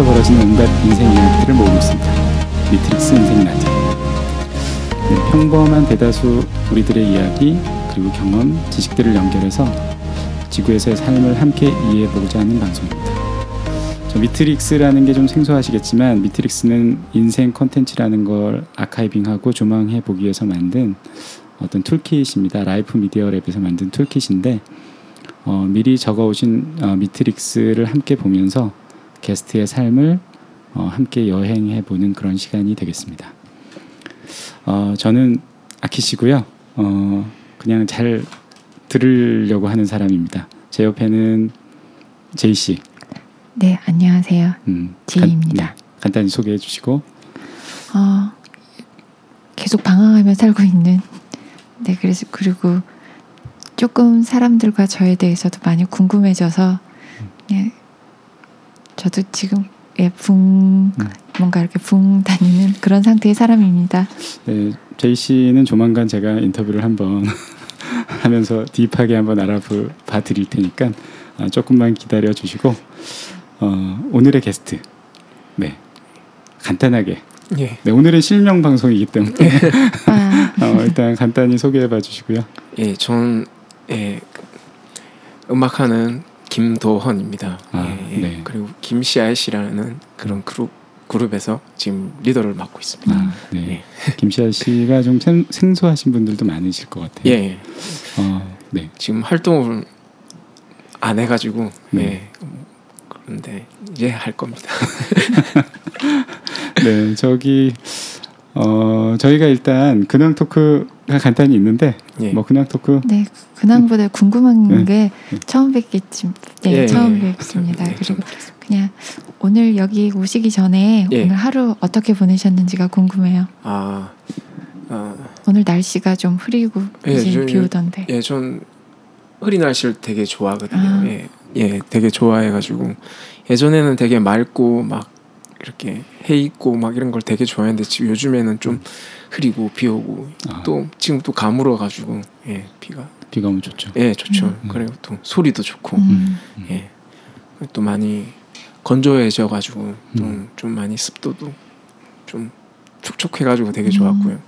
세상에서 벌어지는 온갖 인생 이야기들을 모으고 있습니다. 미트릭스 인생 라디오. 네, 평범한 대다수 우리들의 이야기 그리고 경험, 지식들을 연결해서 지구에서의 삶을 함께 이해해보고자 하는 방송입니다. 저 미트릭스라는 게 좀 생소하시겠지만 미트릭스는 인생 컨텐츠라는 걸 archiving하고 조망해 보기 위해서 만든 어떤 toolkit입니다. 라이프 미디어 랩에서 만든 toolkit인데 어, 미리 적어오신 어, 미트릭스를 함께 보면서 게스트의 삶을 어, 함께 여행해 보는 그런 시간이 되겠습니다. 어, 저는 아키시고요. 어, 그냥 잘 들으려고 하는 사람입니다. 제 옆에는 제이 씨. 네, 안녕하세요. 음, 제이입니다. 간, 네, 간단히 소개해 주시고. 어, 계속 방황하며 살고 있는. 네, 그래서 그리고 조금 사람들과 저에 대해서도 많이 궁금해져서 예, 저도 지금 예, 붕 음. 뭔가 이렇게 붕 다니는 그런 상태의 사람입니다. 네, 제이 씨는 조만간 제가 인터뷰를 한번 하면서 딥하게 한번 알아봐 드릴 테니까 아, 조금만 기다려 주시고 어, 오늘의 게스트 네 간단하게 예. 네, 오늘은 실명 방송이기 때문에 아. 어, 일단 간단히 소개해 봐 주시고요. 예, 전 예, 음악하는 김도헌입니다. 아, 예, 예. 네. 그리고 김씨아씨라는 그런 그룹 그룹에서 지금 리더를 맡고 있습니다. 아, 네. 예. 김씨아 씨가 좀 생, 소하신 분들도 많으실 것 같아요. 예. 예. 어, 네. 지금 활동을 안 해가지고 네. 예. 그런데 이제 할 겁니다. 네, 저기 어 저희가 일단 근황 토크가 간단히 있는데 예. 뭐 근황 토크 네 근황보다 궁금한 네. 게 네. 처음 뵙겠지 네 예, 처음 예. 뵙습니다 네, 그리고 그냥 오늘 여기 오시기 전에 예. 오늘 하루 어떻게 보내셨는지가 궁금해요 아, 아 오늘 날씨가 좀 흐리고 예, 이제 비 오던데 예 전 흐린 날씨를 되게 좋아하거든요 아. 예, 예 되게 좋아해가지고 예전에는 되게 맑고 막 이렇게 해 있고 막 이런 걸 되게 좋아했는데 지금 요즘에는 좀 흐리고 비 오고 아. 또 지금 또 가물어 가지고 예 비가 비가 오면 좋죠. 예 좋죠. 음. 그리고 또 소리도 좋고 음. 예또 많이 건조해져 가지고 음. 좀 많이 습도도 좀 촉촉해 가지고 되게 좋았고요. 음.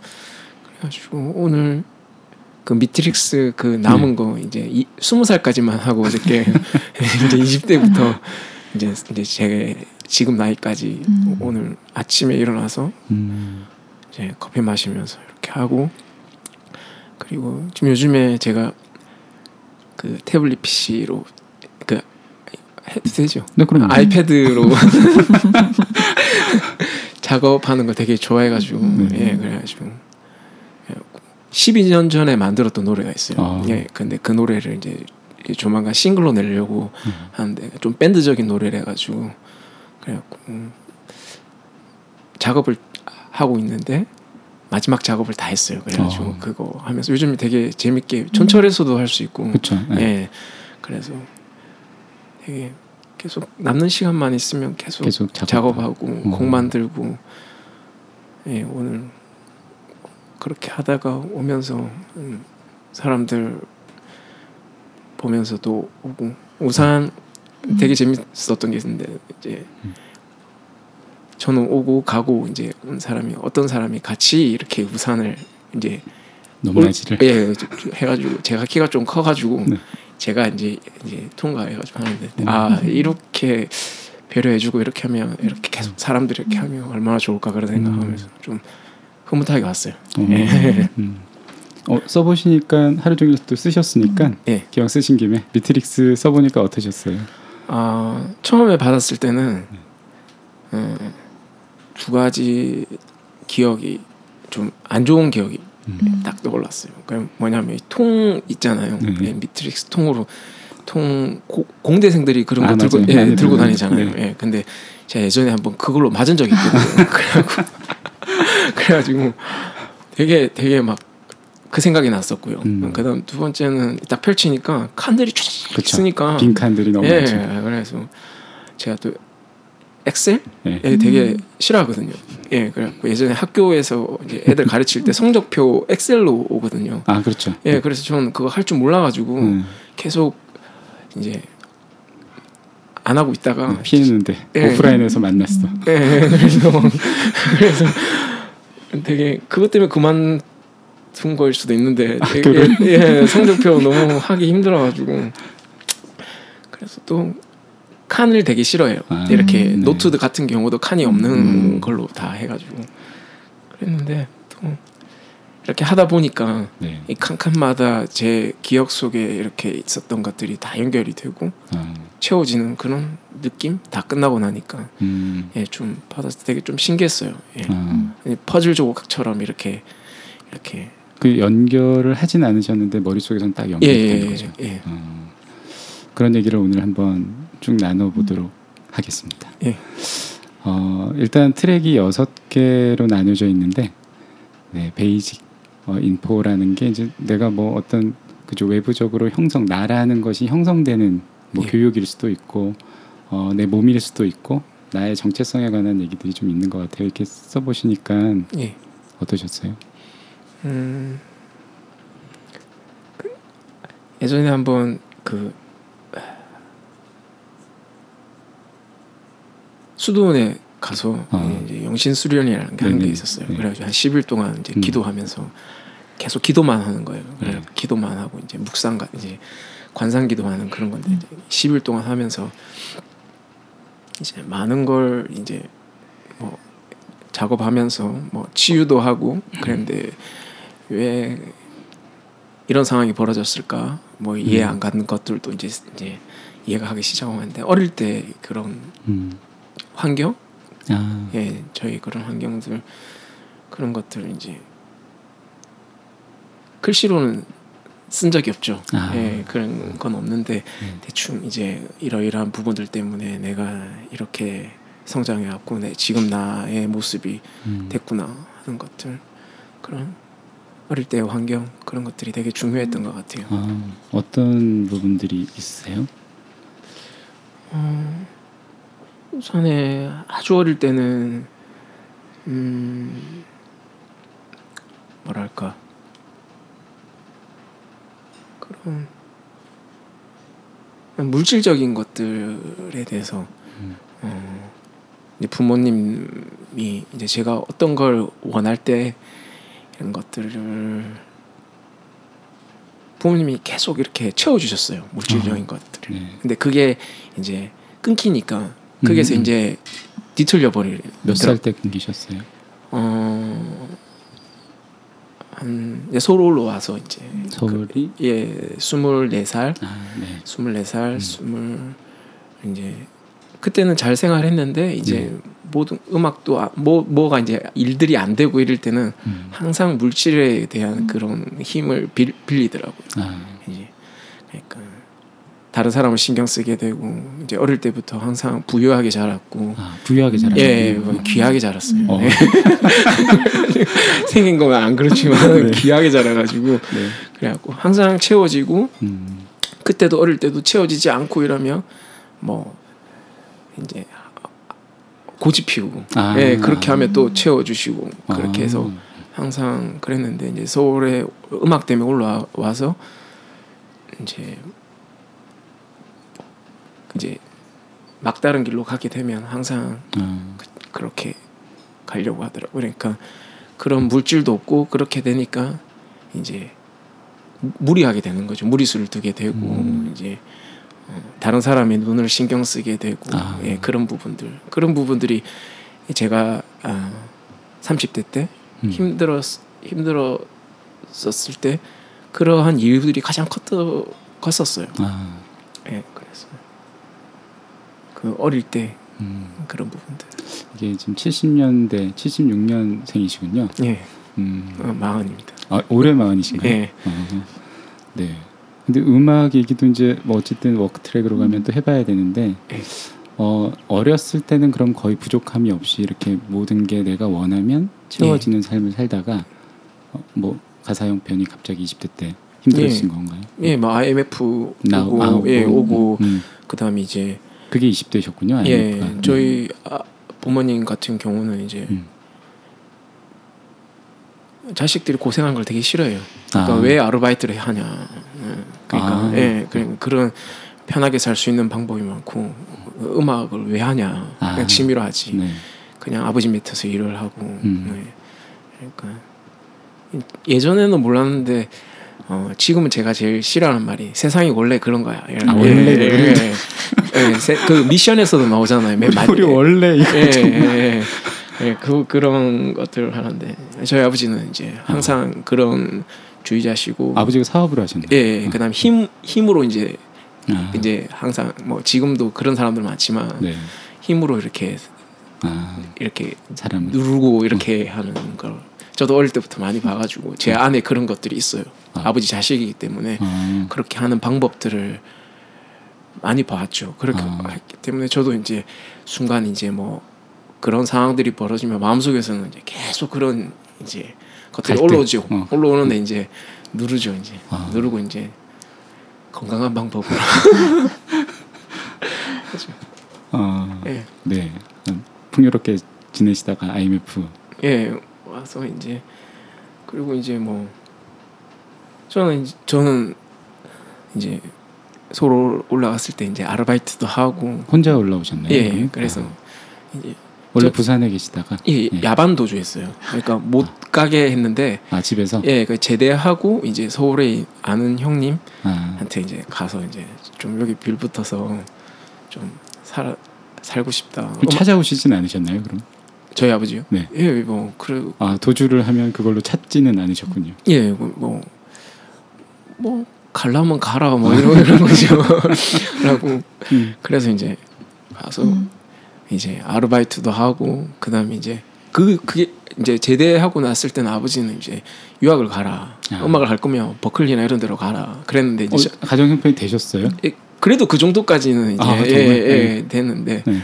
그래가지고 오늘 그 미트릭스 그 남은 네. 거 이제 스무 살까지만 하고 어저께 이제 이십 대부터 이제 이제 제 지금 나이까지 음. 오늘 아침에 일어나서 음. 이제 커피 마시면서 이렇게 하고 그리고 지금 요즘에 제가 그 태블릿 PC로 그 되죠? 네, 그럼 아이패드로 작업하는 거 되게 좋아해가지고 네. 예 그래가지고 12년 전에 만들었던 노래가 있어요. 아. 예 근데 그 노래를 이제 조만간 싱글로 내려고 음. 하는데 좀 밴드적인 노래를 해가지고 그래갖고 음, 작업을 하고 있는데 마지막 작업을 다 했어요. 그래가지고 어. 그거 하면서 요즘 되게 재밌게 촌철에서도 할 수 있고, 그쵸, 네. 예, 그래서 되게 계속 남는 시간만 있으면 계속, 계속 작업. 하고 음. 곡 만들고, 예, 오늘 그렇게 하다가 오면서 음, 사람들 보면서도 오고 우산 음. 되게 재밌었던 게 있는데 이제 저는 오고 가고 이제 온 사람이 어떤 사람이 같이 이렇게 우산을 이제 넘나지를 예 해가지고 제가 키가 좀 커가지고 네. 제가 이제 이제 통과해가지고 하는데 음. 아 이렇게 배려해주고 이렇게 하면 이렇게 계속 사람들이 이렇게 하면 얼마나 좋을까 그런 생각하면서 음. 좀 흐뭇하게 왔어요. 음. 예. 음. 어, 써보시니까 하루 종일 또 쓰셨으니까 음. 예. 기왕 쓰신 김에 미트릭스 써보니까 어떠셨어요? 아 처음에 받았을 때는 음, 두 가지 기억이 좀 안 좋은 기억이 음. 딱 떠올랐어요. 그 뭐냐면 통 있잖아요. 네. 네, 미트릭스 통으로 통 고, 공대생들이 그런 아, 거 들고 예, 들고 다니잖아요. 네. 예, 근데 제가 예전에 한번 그걸로 맞은 적이 있거든요. 그래가지고 그래가지고 되게 되게 막 그 생각이 났었고요. 음. 그다음 두 번째는 딱 펼치니까 칸들이 쫙 있으니까 빈 칸들이 너무 예, 많죠. 그래서 제가 또 엑셀 네. 예, 되게 싫어하거든요. 예, 그래갖고 예전에 학교에서 이제 애들 가르칠 때 성적표 엑셀로 오거든요. 아, 그렇죠. 예, 그래서 저는 그거 할 줄 몰라가지고 음. 계속 이제 안 하고 있다가 음, 피했는데 예. 오프라인에서 만났어. 예, 그래서 그래서 되게 그것 때문에 그만 둔 거일 수도 있는데 아, 되게, 예, 성적표 너무 하기 힘들어가지고 그래서 또 칸을 되게 싫어해요. 아, 이렇게 네. 노트 같은 경우도 칸이 없는 음. 걸로 다 해가지고 그랬는데 또 이렇게 하다 보니까 네. 이 칸칸마다 제 기억 속에 이렇게 있었던 것들이 다 연결이 되고 아, 채워지는 그런 느낌 다 끝나고 나니까 음, 예 좀 받아서 되게 좀 신기했어요. 예. 아, 이 퍼즐 조각처럼 이렇게 이렇게 그 연결을 하진 않으셨는데 머릿속에서는 딱 예, 연결된 예, 거죠. 예, 예. 어, 그런 얘기를 오늘 한번 쭉 나눠보도록 하겠습니다. 예. 어, 일단 트랙이 여섯 개로 나뉘어져 있는데 네, 베이직 어, 인포라는 게 이제 내가 뭐 어떤 그죠 외부적으로 형성 나라는 것이 형성되는 뭐 예. 교육일 수도 있고 어, 내 몸일 수도 있고 나의 정체성에 관한 얘기들이 좀 있는 것 같아요. 이렇게 써보시니까 예. 어떠셨어요? 음, 그 예전에 한번 그 수도원에 가서 아. 이제 영신 수련이라는 게한 게. 있었어요. 네. 그래가지고 한 10일 동안 이제 음. 기도하면서 계속 기도만 하는 거예요. 그래 네. 기도만 하고 이제 묵상 가 이제 관상 기도하는 그런 건데 이제 10일 동안 하면서 이제 많은 걸 이제 뭐 작업하면서 뭐 치유도 하고 그랬는데 왜 이런 상황이 벌어졌을까 뭐 이해 안 가는 것들도 이제 이제 이해가 하기 시작하는데 어릴 때 그런 음. 환경 아, 예 저희 그런 환경들 그런 것들 이제 글씨로는 쓴 적이 없죠. 아. 예 그런 건 없는데 음. 대충 이제 이러이러한 부분들 때문에 내가 이렇게 성장해 왔고 내 지금 나의 모습이 음. 됐구나 하는 것들 그런 어릴 때의 환경 그런 것들이 되게 중요했던 것 같아요. 아, 어떤 부분들이 있으세요? 어, 우선에 아주 어릴 때는 음 뭐랄까 그런 물질적인 것들에 대해서 음. 어, 이제 부모님이 이제 제가 어떤 걸 원할 때 이런 것들을 부모님이 계속 이렇게 채워주셨어요 물질적인 것들을. 네. 근데 그게 이제 끊기니까 거기에서 음, 음. 이제 뒤틀려 버리. 몇살 때 끊기셨어요? 어. 한 이제 서울로 와서 이제 서울이 그, 예 스물네 살 아, 네. 스물네 살 음. 스물 이제 그때는 잘 생활했는데 이제 네. 모든 음악도 아- 뭐 뭐가 이제 일들이 안 되고 이럴 때는 음. 항상 물질에 대한 그런 힘을 빌, 빌리더라고요. 아, 이제 그러니까 다른 사람을 신경 쓰게 되고 이제 어릴 때부터 항상 부유하게 자랐고 아 부유하게 자라. 예, 뭐 귀하게 자랐어요. 어. 네. 생긴 거는 안 그렇지만 귀하게 자라가지고 네. 그래갖고 항상 채워지고 음. 그때도 어릴 때도 채워지지 않고 이러면 뭐 이제 고집 피우고 아. 예 그렇게 하면 또 채워주시고 그렇게 아. 해서 항상 그랬는데 이제 서울에 음악 때문에 올라와서 이제 이제 막다른 길로 가게 되면 항상 아, 그렇게 가려고 하더라고. 그러니까 그런 물질도 없고 그렇게 되니까 이제 무리하게 되는 거죠. 무리수를 두게 되고 음. 이제 어, 다른 사람의 눈을 신경 쓰게 되고 아. 예, 그런 부분들 그런 부분들이 제가 아, 30대 때 음. 힘들었 힘들었었을 때 그러한 이유들이 가장 컸더, 컸었어요. 아, 예, 그 어릴 때 음. 그런 부분들. 이게 지금 70년대, 76년생이시군요. 예, 음. 어, 마흔입니다. 아, 올해 마흔이신가요? 예. 어, 네. 근데 음악 얘기도 이제 뭐 어쨌든 work track으로 가면 또 해봐야 되는데 예. 어, 어렸을 때는 그럼 거의 부족함이 없이 이렇게 모든 게 내가 원하면 채워지는 예. 삶을 살다가 어, 뭐 가사 형편이 갑자기 20대 때 힘들어진 건가요? 예, 뭐 IMF 나- 오고, 아, 오고. 예, 오고 음, 그다음에 이제 그게 20대셨군요. 예, 저희 아, 부모님 같은 경우는 이제 음. 자식들이 고생한 걸 되게 싫어해요. 그러니까 아. 왜 아르바이트를 하냐. 예, 그러니까 아. 예, 그런 그런 편하게 살 수 있는 방법이 많고 음악을 왜 하냐 아. 그냥 취미로 하지 네. 그냥 아버지 밑에서 일을 하고 음. 네. 그러니까 예전에는 몰랐는데 어, 지금은 제가 제일 싫어하는 말이 세상이 원래 그런 거야. 예, 아, 예, 원래 예, 그런 예, 예. 세- 그 미션에서도 나오잖아요. 맨 마지- 우리 원래 이거 예, 예, 예. 예, 그 그런 것들을 하는데 저희 아버지는 이제 항상 그런 주의자시고 아버지가 사업을 하셨나요? 예, 예. 그다음 힘 힘으로 이제 아, 이제 항상 뭐 지금도 그런 사람들 많지만 네. 힘으로 이렇게 아, 이렇게 사람을 누르고 이렇게 하는 걸 저도 어릴 때부터 많이 봐가지고 제 안에 그런 것들이 있어요. 아. 아. 버지 자식이기 때문에 아, 그렇게 하는 방법들을 많이 봤죠. 그렇게 아. 했기 때문에 저도 이제 순간 이제 뭐 그런 상황들이 벌어지면 마음속에서는 이제 계속 그런 이제 것들이. 올라오죠. 어. 올라오는데 이제 누르죠. 이제 아. 누르고 이제 건강한 방법으로. 아, 예. 네. 음, 풍요롭게 지내시다가 IMF 예 와서 이제 그리고 이제 뭐 저는 이제, 저는 이제 서울 올라갔을 때 이제 아르바이트도 하고 혼자 올라오셨나요? 예 그러면? 그래서 아, 이제 원래 저- 부산에 계시다가 예, 예. 야반 도주 했어요. 그러니까 못 가게 했는데 아 집에서 예, 그 제대하고 이제 서울에 아는 형님한테 아, 이제 가서 이제 좀 여기 빌 붙어서 좀살 살고 싶다. 음악- 찾아오시진 않으셨나요? 그럼 저희 아버지요? 네. 예, 뭐 그래 아 도주를 하면 그걸로 찾지는 않으셨군요. 예, 뭐, 뭐, 뭐 갈라면 가라 뭐 이런 이런 거죠. 라고 음. 그래서 이제 가서 음. 이제 아르바이트도 하고 그다음에 이제 그 그게 이제 제대하고 났을 때는 아버지는 이제 유학을 가라. 아. 음악을 할 거면 버클리나 이런 데로 가라. 그랬는데 이제 어, 가정 형편이 되셨어요? 예, 그래도 그 정도까지는 이제 아, 예? 예, 네. 됐는데 네.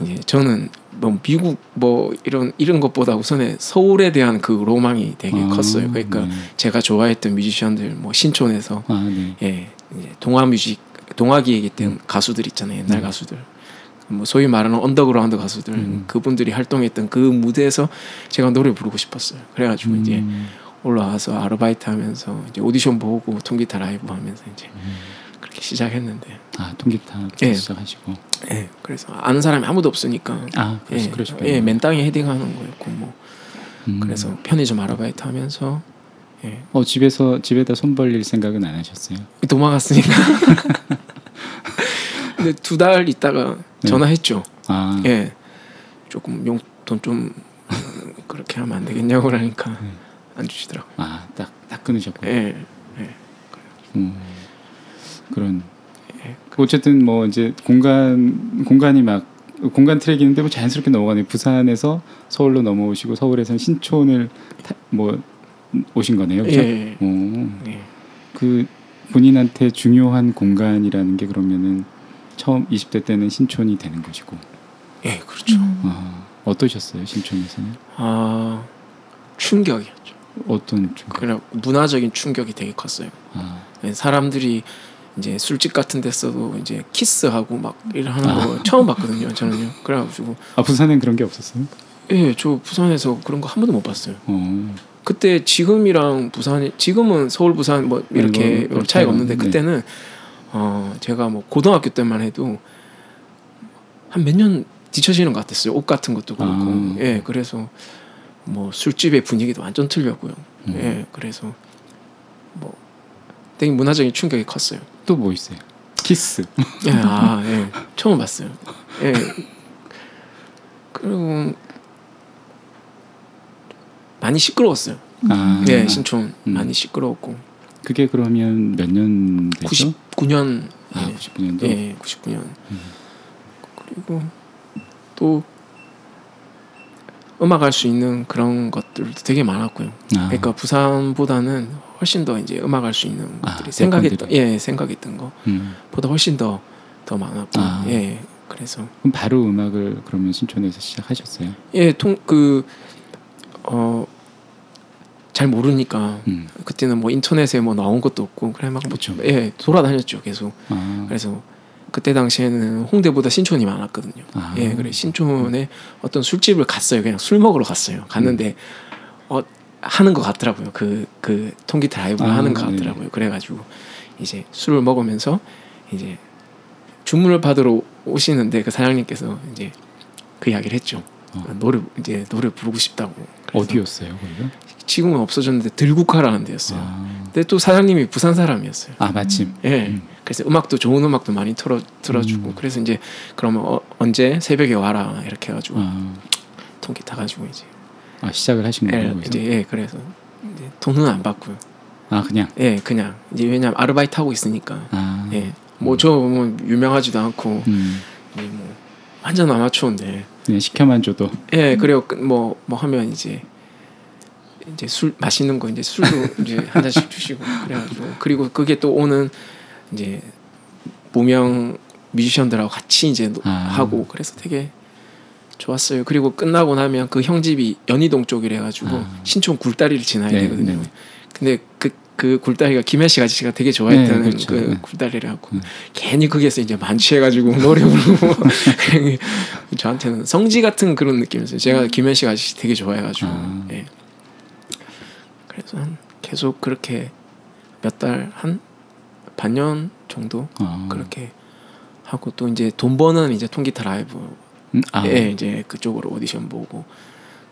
이제 저는 뭐 미국 뭐 이런 이런 것보다 우선에 서울에 대한 그 로망이 되게 아, 컸어요. 그러니까 네. 제가 좋아했던 뮤지션들 뭐 신촌에서 아 네. 예 이제 동아 뮤직 동아기획에 있던 가수들 있잖아요. 옛날 음. 가수들. 뭐 소위 말하는 언더그라운드 가수들 음. 그분들이 활동했던 그 무대에서 제가 노래 부르고 싶었어요. 그래가지고 이제 음, 올라와서 아르바이트 하면서 이제 오디션 보고 통기타 라이브 하면서 이제 음. 시작했는데 아 통기타 예. 시작하시고 예 그래서 아는 사람이 아무도 없으니까 아 그러시, 예, 그러시군요. 예, 맨 땅에 헤딩하는 거였고 뭐 음. 그래서 편의점 아르바이트 하면서 예, 어 집에서 집에다 손 벌릴 생각은 안 하셨어요? 도망갔으니까. 근데 두 달 있다가 네. 전화했죠. 아 예, 조금 용돈 좀 어, 그렇게 하면 안 되겠냐고 그러니까 네. 안 주시더라고. 요 아딱 딱 끊으셨고. 예, 음, 그런 어쨌든 뭐 이제 공간 공간이 막 공간 트랙이는데 뭐 자연스럽게 넘어가네요. 부산에서 서울로 넘어오시고 서울에서는 신촌을 타, 뭐 오신 거네요. 그렇죠? 예, 오, 예. 그 본인한테 중요한 공간이라는 게 그러면은 처음 20대 때는 신촌이 되는 것이고 예, 그렇죠. 음. 아, 어떠셨어요 신촌에서는 아 충격이었죠. 어떤 좀 그냥 문화적인 충격이 되게 컸어요. 아, 예, 사람들이 이제 술집 같은 데서도 이제 키스하고 막 이런 하는 아. 거 처음 봤거든요. 저는요. 그래가지고 아 부산엔 그런 게 없었어요? 예, 저 부산에서 그런 거 한 번도 못 봤어요. 어, 그때 지금이랑 부산이 지금은 서울 부산 뭐 이렇게 뭐, 차이가 없는데 네. 그때는 어 제가 뭐 고등학교 때만 해도 한 몇 년 뒤처지는 것 같았어요. 옷 같은 것도 그렇고 아. 예 그래서 뭐 술집의 분위기도 완전 틀렸고요. 음. 예 그래서 뭐 되게 문화적인 충격이 컸어요. 또 뭐 있어요? 키스. 예, 아, 예. 처음 봤어요. 예. 그리고 많이 시끄러웠어요. 아, 예, 신촌 음. 많이 시끄러웠고 그게 그러면 몇 년 되죠? 99년 아, 예, 99년도. 예, 99년. 음. 그리고 또 음악 할 수 있는 그런 것들도 되게 많았고요. 아, 그러니까 부산보다는 훨씬 더 이제 음악 할 수 있는 아, 것들이 생각했던 여건들이. 예, 생각했던 음. 거보다 훨씬 더 더 많았고 아. 예. 그래서 그럼 바로 음악을 그러면 신촌에서 시작하셨어요? 예, 통그 어 잘 모르니까 음. 그때는 뭐 인터넷에 뭐 나온 것도 없고 그래 막 그쵸. 예, 돌아다녔죠, 계속. 아, 그래서 그때 당시에는 홍대보다 신촌이 많았거든요. 아. 예, 그래 신촌에 어떤 술집을 갔어요. 그냥 술 먹으러 갔어요. 갔는데 어 하는 것 같더라고요. 그 그 통기타 라이브를 아, 하는 것 네. 같더라고요. 그래가지고 이제 술을 먹으면서 이제 주문을 받으러 오시는데 그 사장님께서 이제 그 이야기를 했죠. 어. 노래 이제 노래 부르고 싶다고. 어디였어요, 거기가? 지금은 없어졌는데 들국화라는 데였어요. 아, 근데 또 사장님이 부산 사람이었어요. 아 마침. 예. 음. 그래서 음악도 좋은 음악도 많이 틀어 틀어주고 음. 그래서 이제 그러면 어, 언제 새벽에 와라 이렇게 해가지고 아, 통기 타 가지고 이제 아, 시작을 하신 예, 거예요. 이제 예 그래서 이제 돈은 안 받고요. 아 그냥. 예 그냥 이제 왜냐면 아르바이트 하고 있으니까 아. 예 뭐저뭐 유명하지도 않고 음, 이뭐 완전 아마추어인데 그냥 시켜만 줘도. 예 그리고 뭐뭐 뭐 하면 이제 이제 술 맛있는 거 이제 술도 이제 한 잔씩 주시고 그래가지고 그리고 그게 또 오는 이제 무명 뮤지션들하고 같이 이제 노- 아. 하고 그래서 되게 좋았어요. 그리고 끝나고 나면 그 형집이 연희동 쪽이래 가지고 아. 신촌 굴다리를 지나야 네, 되거든요. 네. 근데 그, 그 굴다리가 김혜씨 아저씨가 되게 좋아했던 네, 그렇죠. 그 네. 굴다리라고 음. 괜히 거기에서 이제 만취해가지고 노래 부르고 저한테는 성지 같은 그런 느낌이었어요. 제가 김혜씨 아저씨 되게 좋아해가지고 아. 예. 그래서 한 계속 그렇게 몇 달 한 반년 정도 아. 그렇게 하고 또 이제 돈 버는 이제 통기타 라이브 음, 아, 예 이제 그쪽으로 오디션 보고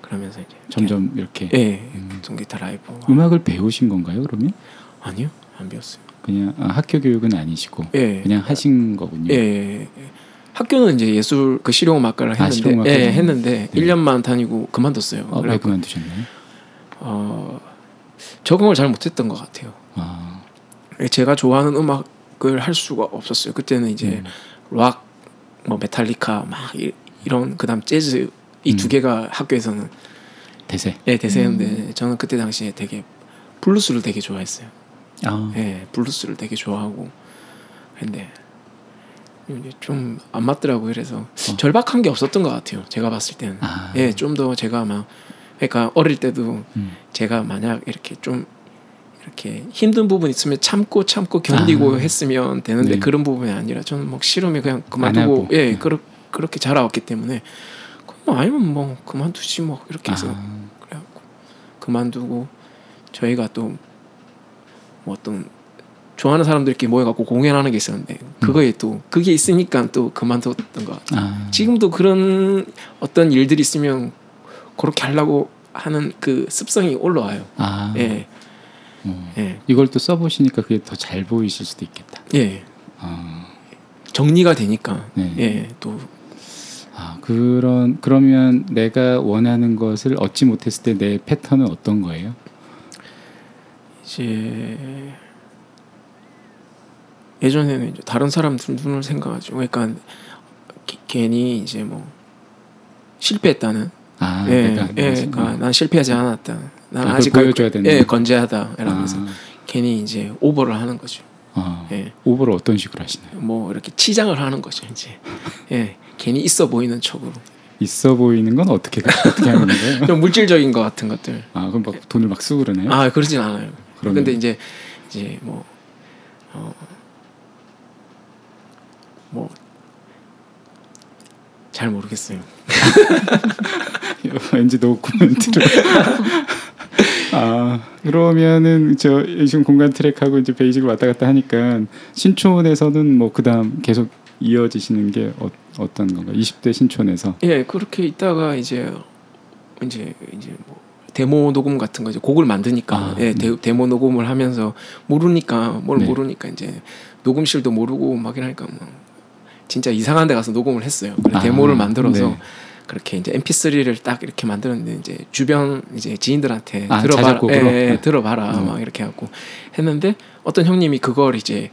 그러면서 이제 점점 이렇게 예 음. 통기타 라이브 음악을 배우신 건가요? 그러면 아니요 안 배웠어요 그냥 아, 학교 교육은 아니시고 예 그냥 하신 거군요. 예, 예, 예. 학교는 이제 예술 그 실용음악과를 아, 했는데 실용음악과. 예 했는데 네. 1년만 다니고 그만뒀어요. 어, 왜 그만두셨나요? 어, 적응을 잘 못했던 것 같아요. 아, 제가 좋아하는 음악을 할 수가 없었어요. 그때는 이제 음. 락, 뭐 메탈리카 막 이, 런 그다음 재즈 이두 음. 개가 학교에서는 대세. 예 대세였는데 저는 그때 당시에 되게 블루스를 되게 좋아했어요. 아, 예 블루스를 되게 좋아하고 근데 좀 안 맞더라고요. 그래서 어. 절박한 게 없었던 것 같아요. 제가 봤을 때는 아, 예 좀 더 제가 막 그러니까 어릴 때도 음. 제가 만약 이렇게 좀 이렇게 힘든 부분 있으면 참고 참고 견디고 아. 했으면 되는데 네. 그런 부분이 아니라 저는 뭐 싫으면 그냥 안 그만두고. 예 네. 그렇 그렇게 자라왔기 때문에 그럼 뭐 아니면 뭐 그만두지 뭐 이렇게 해서 아, 그래갖고 그만두고 저희가 또 뭐 어떤 좋아하는 사람들끼리 모여갖고 공연하는 게 있었는데 그거에 또 그게 있으니까 또 그만뒀던 것 같아요. 아, 지금도 그런 어떤 일들이 있으면 그렇게 하려고 하는 그 습성이 올라와요. 아, 예, 어. 예, 이걸 또 써보시니까 그게 더 잘 보이실 수도 있겠다. 예. 아, 정리가 되니까 네. 예, 또 아 그런 그러면 내가 원하는 것을 얻지 못했을 때 내 패턴은 어떤 거예요? 이제 예전에는 이제 다른 사람들 눈을 생각하죠. 그러니까 기- 괜히 이제 뭐 실패했다는 아, 예, 예, 그러니까 난 실패하지 않았다. 난 아, 아직 보여줘야 되는 예, 거. 건재하다. 이러면서 아, 괜히 이제 오버를 하는 거죠. 아, 예, 오버를 어떤 식으로 하시나요? 뭐 이렇게 치장을 하는 거죠. 이제 예, 괜히 있어 보이는 척으로 있어 보이는 건 어떻게 어떻게 하는 거예요? 좀 물질적인 것 같은 것들. 아 그럼 막 돈을 막 쓰고 그러나요? 아 그러진 않아요. 그러면- 근데 이제 이제 뭐 어, 뭐, 잘 모르겠어요. 왠지 노 코멘트를. 아 그러면은 저 지금 공간 트랙하고 이제 베이직을 왔다 갔다 하니까 신촌에서는 뭐 그다음 계속 이어지시는 게 어, 어떤 건가? 20대 신촌에서 예, 그렇게 있다가 이제 이제 이제 뭐 데모 녹음 같은 거 이제 곡을 만드니까 아, 예, 네. 데, 모 녹음을 하면서 모르니까 뭘 네. 모르니까 이제 녹음실도 모르고 막 이러니까 뭐 진짜 이상한 데 가서 녹음을 했어요. 그래 아, 데모를 만들어서 네. 그렇게 이제 MP3를 딱 이렇게 만들었는데 이제 주변 이제 지인들한테 아, 들어봐라? 예, 예, 네. 들어봐라 음. 막 이렇게 하고 했는데 어떤 형님이 그걸 이제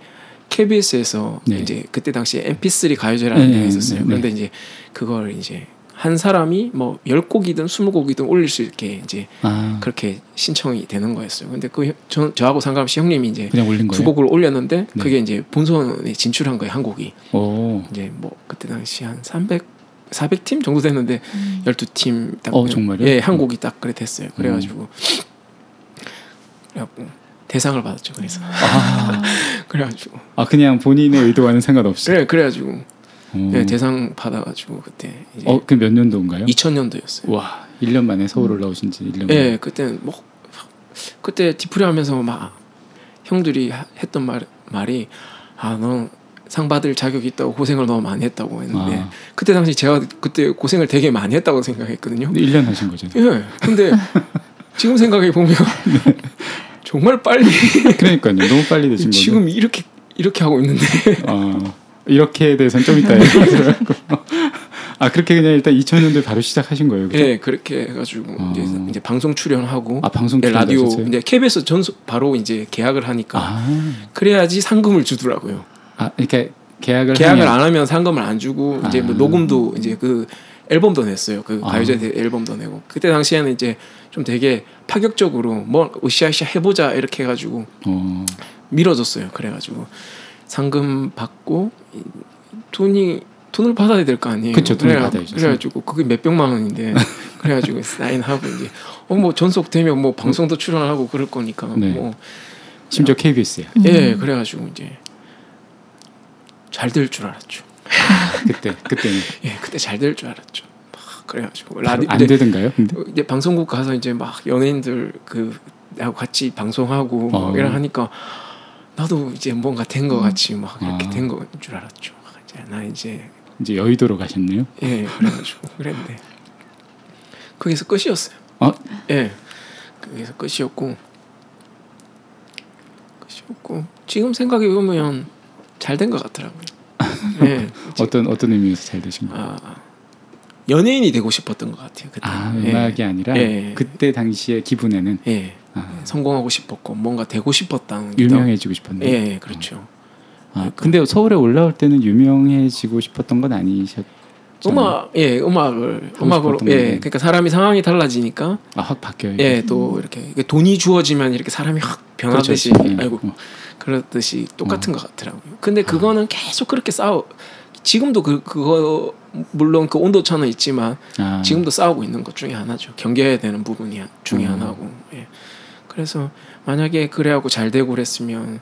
KBS에서 네. 이제 그때 당시에 MP3 가요제라는 네, 데가 있었어요. 네, 네. 그런데 이제 그걸 이제 한 사람이 뭐 10곡이든 20곡이든 올릴 수 있게 이제 아 그렇게 신청이 되는 거였어요. 근데 그 저, 저하고 상관없이 형님이 이제 그냥 올린 거예요. 두 곡을 올렸는데 네. 그게 이제 본선에 진출한 거예요. 한 곡이. 오, 이제 뭐 그때 당시 한 300, 400팀 정도 됐는데 음. 12팀 딱 어, 정말요? 예, 한 곡이 딱 그래 됐어요. 그래 가지고 그래갖고 대상을 받았죠. 그래서 아, 그래가지고 아 그냥 본인의 의도와는 상관없이. 그래 그래가지고 오. 예, 대상 받아가지고 그때 이제 어, 그 몇 년도인가요? 2000년도였어요. 와, 1년 만에 서울 올라오신 지 1년 만에. 예, 그때는 뭐 그때 디프리 하면서 막 형들이 하- 했던 말 말이 아너 상 받을 자격이 있다고 고생을 너무 많이 했다고 했는데 아. 그때 당시 제가 그때 고생을 되게 많이 했다고 생각했거든요. 근데 1년 하신 거죠. 예. 근데 지금 생각해 보면 정말 빨리 그러니까요. 너무 빨리 되신 거죠. 지금 이렇게 이렇게 하고 있는데 어, 이렇게에 대해서는 좀 이따 얘기하고. 아 그렇게 그냥 일단 2000년도에 바로 시작하신 거예요. 그죠? 예 그렇게 해가지고 어. 이제, 이제 방송 출연하고 아 방송 예, 라디오 출연하셨어요? 이제 KBS 전속 바로 이제 계약을 하니까 아, 그래야지 상금을 주더라고요. 아 이렇게 계약을 계약을 하면- 안 하면 상금을 안 주고 이제 뭐 아. 녹음도 이제 그 앨범도 냈어요. 그 아. 가요제 앨범도 내고 그때 당시에는 이제 좀 되게 파격적으로 뭐 으쌰으쌰 해보자 이렇게 해가지고 어, 밀어줬어요. 그래가지고 상금 받고 이- 돈이 돈을 받아야 될 거 아니에요. 그쵸, 돈을 그래- 받아야죠. 그래가지고 그게 몇 백만 원인데 그래가지고 사인하고 이제 어뭐 전속되면 뭐 방송도 출연하고 그럴 거니까 네. 뭐 심지어 KBS에 음. 예, 그래가지고 이제 잘 될 줄 알았죠. 그때 그때는 예, 그때 잘 될 줄 알았죠. 막 그래가지고 라디 안 되던가요? 근데 이제 방송국 가서 이제 막 연예인들 그 하고 같이 방송하고 어. 막 이런 하니까 나도 이제 뭔가 된 거 같이 막 이렇게 아. 된거 줄 알았죠. 이제 나 이제 이제 여의도로 가셨네요. 예, 그래가지고 그랬는데 거기서 끝이었어요. 어? 예, 거기서 끝이었고 끝이었고 지금 생각해 보면 잘 된 것 같더라고요. 예, 어떤 어떤 의미에서 잘 되신 거예요? 아 연예인이 되고 싶었던 것 같아요. 그때. 아 예. 음악이 아니라 예. 그때 당시의 기분에는 예, 아, 성공하고 싶었고 뭔가 되고 싶었다는 게 유명해지고 싶었네. 더- 예, 그렇죠. 아, 근데 서울에 올라올 때는 유명해지고 싶었던 건 아니셨죠? 음악, 예, 음악을 음악으로, 예, 건데. 그러니까 사람이 상황이 달라지니까, 아, 확 바뀌어요. 예, 또 이렇게 돈이 주어지면 이렇게 사람이 확 변하듯이, 그렇죠. 예. 아이고, 어. 그렇듯이 똑같은 것 같더라고요. 근데 그거는 계속 그렇게 싸워. 지금도 그 그거 물론 그 온도 차는 있지만 아, 지금도 싸우고 있는 것 중에 하나죠. 경계해야 되는 부분이 중에 음. 하나고. 예. 그래서 만약에 그래하고 잘 되고 그랬으면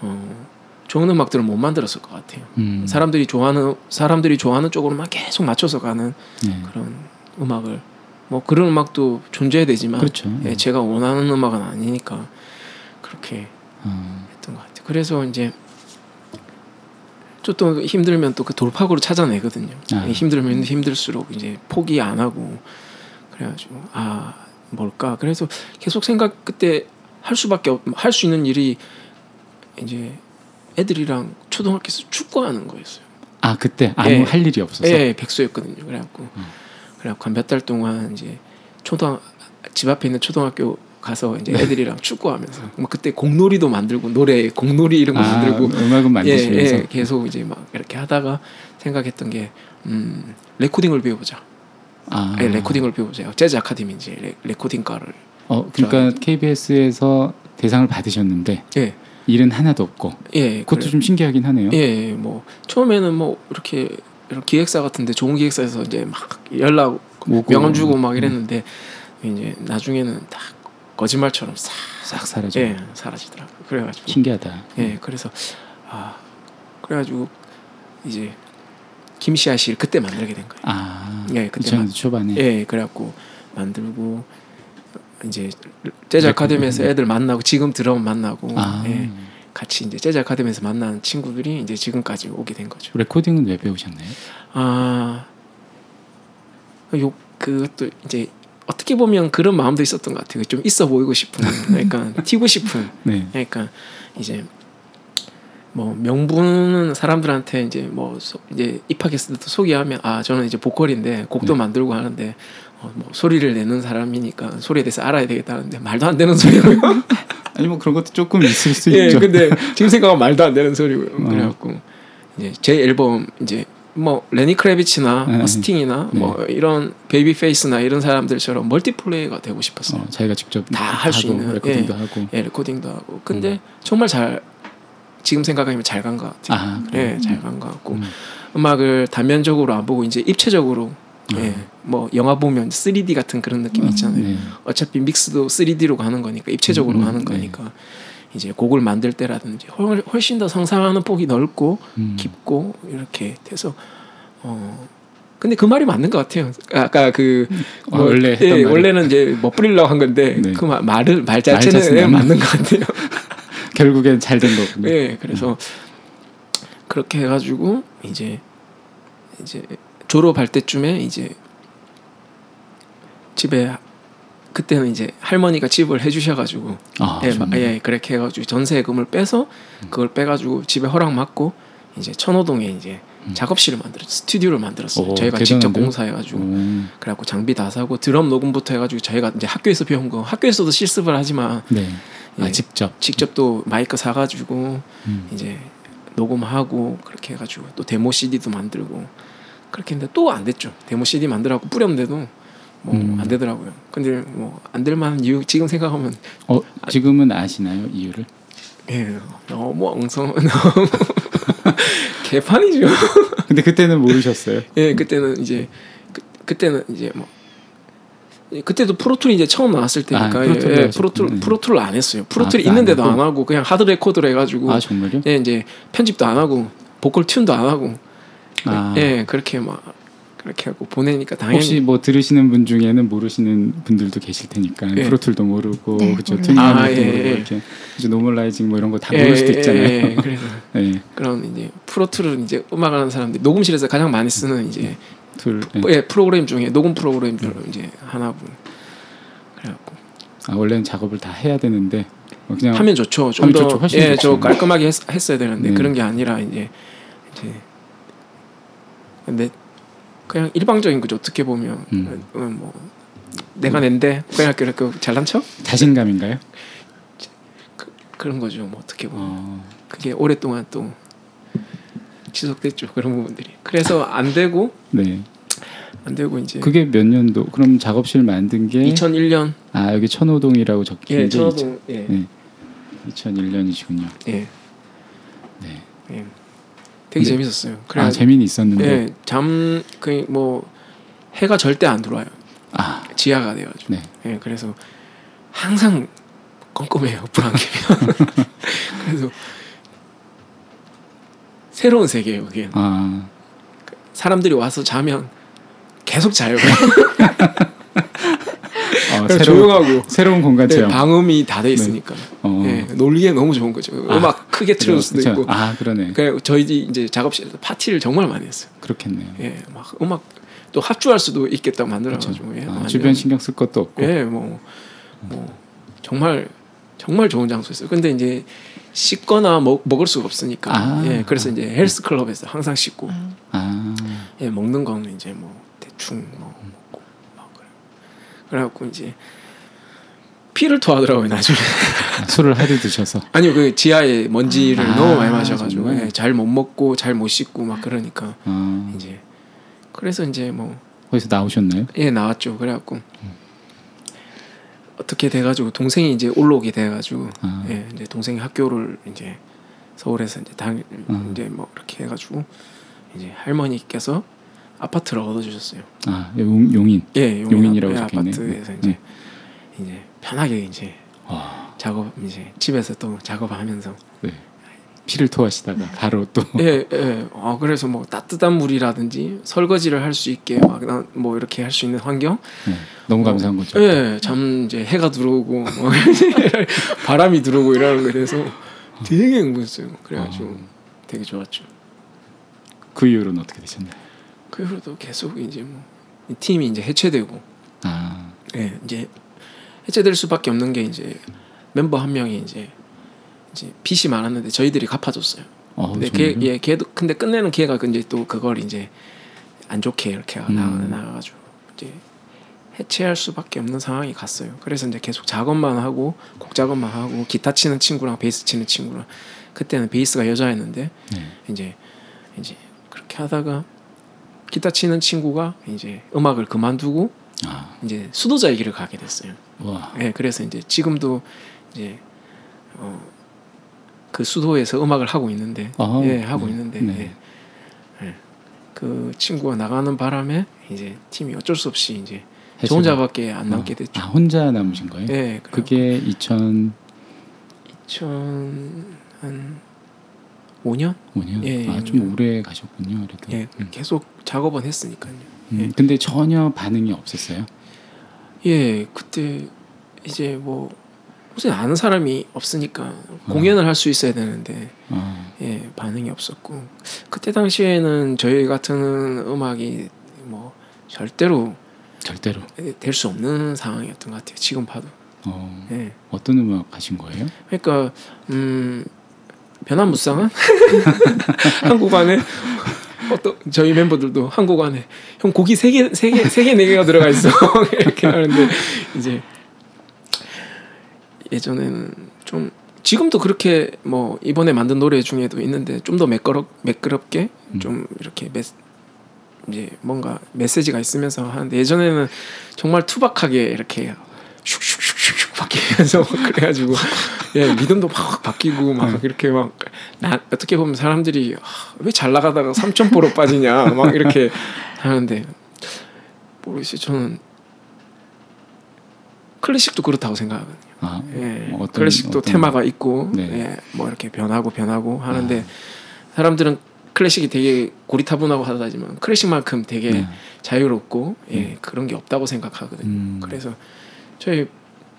어, 좋은 음악들을 못 만들었을 것 같아요. 음, 사람들이 좋아하는 사람들이 좋아하는 쪽으로만 계속 맞춰서 가는 네. 그런 음악을 뭐 그런 음악도 존재해야 되지만 그렇죠. 예, 제가 원하는 음악은 아니니까 그렇게 같아요. 그래서 이제 또 힘들면 또 그 돌파구를 찾아내거든요. 아. 예, 힘들면 힘들수록 이제 포기 안 하고 그래가지고 아 뭘까 그래서 계속 생각 그때 할 수밖에 할수 있는 일이 이제 애들이랑 초등학교에서 축구하는 거였어요. 아 그때 아무 예. 할 일이 없어서 예, 백수였거든요. 그래갖고 음. 그래갖고 한몇달 동안 이제 초등 집 앞에 있는 초등학교 가서 이제 애들이랑 축구하면서 뭐 그때 공놀이도 만들고 노래 공놀이 이런 거 아, 만들고 음악은 만드시면서? 예, 예, 계속 이제 막 이렇게 하다가 생각했던 게 음, 레코딩을 배워보자. 아, 예, 레코딩을 배워보자. 재즈 아카데미 이제 레, 레코딩과를. 어 그러니까 KBS에서 대상을 받으셨는데 예, 일은 하나도 없고 예, 그것도 그래- 좀 신기하긴 하네요. 예, 뭐 처음에는 뭐 이렇게 이런 기획사 같은데 좋은 기획사에서 이제 막 연락 오고. 명함 주고 막 이랬는데 이제 나중에는 다 거짓말처럼 싹 싹 사라져. 예, 사라지더라고요. 그래가지고 신기하다. 예, 그래서 아 그래가지고 이제 김시아 씨를 그때 만들게 된 거예요. 아, 예, 그때 2000년대 초반에 예, 그래갖고 만들고 이제 재즈 네, 아카데미에서 그- 애들 만나고 지금 드럼 만나고 아 예, 같이 이제 재즈 아카데미에서 만난 친구들이 이제 지금까지 오게 된 거죠. 레코딩은 왜 배우셨나요? 아, 요 그것도 이제 어떻게 보면 그런 마음도 있었던 것 같아요. 좀 있어 보이고 싶은, 그러니까 튀고 싶은, 네. 그러니까 이제 뭐 명분은 사람들한테 이제 뭐 소, 이제 입학했을 때 소개하면 아 저는 이제 보컬인데 곡도 네. 만들고 하는데 어, 뭐 소리를 내는 사람이니까 소리에 대해서 알아야 되겠다는데 말도 안 되는 소리고요. 아니 뭐 그런 것도 조금 있을 수 예, 있죠. 근데 지금 생각하면 말도 안 되는 소리고요. 어. 그래갖고 이제 제 앨범 이제 뭐 레니 크라비츠나 네. 뭐 스팅이나 네. 뭐 이런 베이비 페이스나 이런 사람들처럼 멀티플레이가 되고 싶었어요. 어, 자기가 직접 다 할수 하고 있는, 레코딩도 예. 하고. 예, 레코딩도 하고. 근데 음. 정말 잘 지금 생각하면 잘 간 것 같아요. 아? 예, 잘간 것 같고 음. 음악을 단면적으로 안 보고 이제 입체적으로 예, 음. 뭐 영화 보면 3D 같은 그런 느낌 있잖아요. 네. 어차피 믹스도 3D로 가는 거니까 입체적으로 음, 음, 하는 네. 거니까 이제 곡을 만들 때라든지 훨- 훨씬 더 상상하는 폭이 넓고 음. 깊고 이렇게 돼서 어 근데 그 말이 맞는 것 같아요. 아까 그 어, 원래 예. 원래는 이제 뭐 뿌리려고 한 건데 네. 그 말, 말을 말말 자체는 맞는 것 같아요. 결국엔 잘 된 거군요. 예, 그래서 그렇게 해가지고 이제 이제 졸업할 때쯤에 이제 집에 그때는 이제 할머니가 집을 해주셔가지고 아, 예. 예, 그렇게 해가지고 전세금을 빼서 그걸 빼가지고 집에 허락 받고 이제 천호동에 이제 음. 작업실을 만들었 스튜디오를 만들었어요. 오, 저희가 직접 대단한데요? 공사해가지고 오, 그래갖고 장비 다 사고 드럼 녹음부터 해가지고 저희가 이제 학교에서 배운 거 학교에서도 실습을 하지만 네. 아 예. 직접. 직접 또 마이크 사가지고 음. 이제 녹음하고 그렇게 해가지고 또 데모 CD도 만들고 그렇게 했는데 또 안 됐죠. 데모 CD 만들라고 뿌렸는데도 뭐안 음. 되더라고요. 근데 뭐 안 될 만한 이유 지금 생각하면 어 지금은 아시나요 이유를? 예 너무 엉성 너무 개판이죠. 근데 그때는 모르셨어요. 예 그때는 이제 그, 그때는 이제 뭐 예, 그때도 프로툴이 이제 처음 나왔을 때니까 아, 예, 프로툴로 예. 프로툴 네. 프로툴을 안 했어요. 프로툴이 아, 안 있는데도 하고? 안 하고 그냥 하드 레코드로 해가지고 아 정말요? 예 이제 편집도 안 하고 보컬 tune도 안 하고 아. 예 그렇게 막 그렇게 하고 보내니까 당연히 혹시 뭐 들으시는 분 중에는 모르시는 분들도 계실 테니까 예. 프로툴도 모르고 네, 그죠. 튜닝하는 아, 예, 모르고 예. 이렇게 그죠 normalizing 뭐 이런 거다 예, 모를 수도 예, 있잖아요. 예, 예. 그래서 네, 그런 이제 프로툴을 이제 음악을 하는 사람들이 녹음실에서 가장 많이 쓰는 이제 툴. 예. 예, 프로그램 중에 녹음 프로그램 중 이제 하나고 그래갖고 아, 원래는 작업을 다 해야 되는데 어, 그냥 하면 좋죠. 좀더 예. 저 깔끔하게 했, 했어야 되는데 네. 그런 게 아니라 이제 이제 근데 그냥 일방적인 거죠. 어떻게 보면 음. 어, 뭐 내가 낸데 그냥 그렇게 잘난 척 자신감인가요? 그 런 거죠. 뭐 어떻게 보면 어, 그게 오랫동안 또 지속됐죠. 그런 부분들이. 그래서 안 되고 네. 안 되고 이제 그게 몇 년도? 그럼 작업실 만든 게 2001년 아 여기 천호동이라고 적힌 예, 게 천호동 예. 네. 2001년이시군요. 예. 네. 예. 되게 네. 재밌었어요. 그래 아 재미는 있었는데 예, 잠그 뭐 해가 절대 안 들어와요. 아 지하가 돼 가지고. 네. 예, 그래서 항상 껌껌해요. 불안 깨면. 그래서 새로운 세계예요, 그게. 아 사람들이 와서 자면 계속 자요. 어, 새로운 조용하고 새로운 공간 네, 체험. 방음이 다 돼 있으니까. 어. 예, 놀기에 너무 좋은 거죠. 아, 음악 크게 틀어줄 수도 그죠? 있고. 아 그러네. 그래 저희 이제 작업실에서 파티를 정말 많이 했어요. 그렇겠네요. 예, 막 음악 또 합주할 수도 있겠다고 만들어 그렇죠. 가지고 예, 아, 주변 신경 쓸 것도 없고. 예, 뭐, 뭐 정말 정말 좋은 장소였어요. 근데 이제 씻거나 먹, 먹을 수가 없으니까. 아. 예, 그래서 이제 헬스 클럽에서 항상 씻고, 아 예, 먹는 거는 이제 뭐 대충 뭐. 그래갖고 이제 피를 토하더라고요 나중에. 술을 하도 드셔서. 아니요, 그 지하에 먼지를 아, 너무 많이 마셔가지고? 예, 잘못 먹고 잘 못 씻고 막 그러니까 아, 이제 그래서 이제 뭐 거기서 나오셨나요? 예 나왔죠. 그래갖고 어떻게 돼가지고 동생이 이제 올라오게 돼가지고 아. 예 이제 동생이 학교를 이제 서울에서 이제 당 아. 이제 뭐 이렇게 해가지고 이제 할머니께서 아파트를 얻어주셨어요. 아 용, 용인. 예 용인 이라고 예, 적혀있네요. 아파트에서 네. 이제 이제 편하게 이제 와, 작업 이제 집에서 또 작업하면서 네. 피를 토하시다가 바로 또. 예, 예. 아, 그래서 뭐 따뜻한 물이라든지 설거지를 할 수 있게 막뭐 이렇게 할 수 있는 환경. 네, 너무 감사한 거죠. 예, 잠 이제 해가 들어오고 뭐 바람이 들어오고 이러는 거에 대해서 되게 행복했어요. 그래가지고 어. 되게 좋았죠. 그 이후로는 어떻게 되셨나요? 그 이후로도 계속 이제 뭐이 팀이 이제 해체되고, 아, 예, 이제 해체될 수밖에 없는 게 이제 멤버 한 명이 이제 이제 빚이 많았는데 저희들이 갚아줬어요. 어, 근데? 걔, 예, 걔도 근데 끝내는 걔가 이제 또 그걸 이제 안 좋게 이렇게 음. 나 나가가지고 이제 해체할 수밖에 없는 상황이 갔어요. 그래서 이제 계속 작업만 하고 곡 작업만 하고 기타 치는 친구랑 베이스 치는 친구랑 그때는 베이스가 여자였는데 네. 이제 이제 그렇게 하다가 기타 치는 친구가 이제 음악을 그만두고 아, 이제 수도자의 길을 가게 됐어요. 와, 예, 그래서 이제 지금도 이제 어, 그 수도에서 음악을 하고 있는데, 아, 예, 하고 네, 있는데, 네. 예, 예. 그 친구가 나가는 바람에 이제 팀이 어쩔 수 없이 이제 저 해체가- 혼자밖에 안 남게 어, 됐죠. 아, 혼자 남으신 거예요? 예, 그게 2005년? 2005년, 예, 아, 좀 예. 오래 가셨군요. 그래도. 예, 음. 계속 작업은 했으니까요. 음, 예. 근데 전혀 반응이 없었어요. 예, 그때 이제 뭐 우선 아는 사람이 없으니까 공연을 할 수 있어야 되는데 아, 예 반응이 없었고 그때 당시에는 저희 같은 음악이 뭐 절대로 절대로. 될 수 없는 상황이었던 것 같아요. 지금 봐도. 어, 예. 어떤 음악 하신 거예요? 그러니까 음 변화무쌍한 한국 안에 어떤 저희 멤버들도 한국 안에 형 고기 세 개 세 개 세 개 네 개가 들어가 있어 이렇게 하는데 이제 예전에는 좀 지금도 그렇게 뭐 이번에 만든 노래 중에도 있는데 좀 더 매끄럽 매끄럽게 음. 좀 이렇게 메, 이제 뭔가 메시지가 있으면서 하는데 예전에는 정말 투박하게 이렇게 슉슉슉슉 바뀌면서 막 그래가지고 예 리듬도 막 바뀌고 막 네. 이렇게 막 나, 어떻게 보면 사람들이 아, 왜잘 나가다가 3점포로 빠지냐 막 이렇게 하는데 모르겠어요 저는 클래식도 그렇다고 생각하거든요. 아, 예, 뭐 어떤- 클래식도 어떤- 테마가 있고 네. 예, 뭐 이렇게 변하고 변하고 하는데 아. 사람들은 클래식이 되게 고리타분하고 하다지만 클래식만큼 되게 네. 자유롭고 예, 음. 그런 게 없다고 생각하거든요. 음. 그래서 저희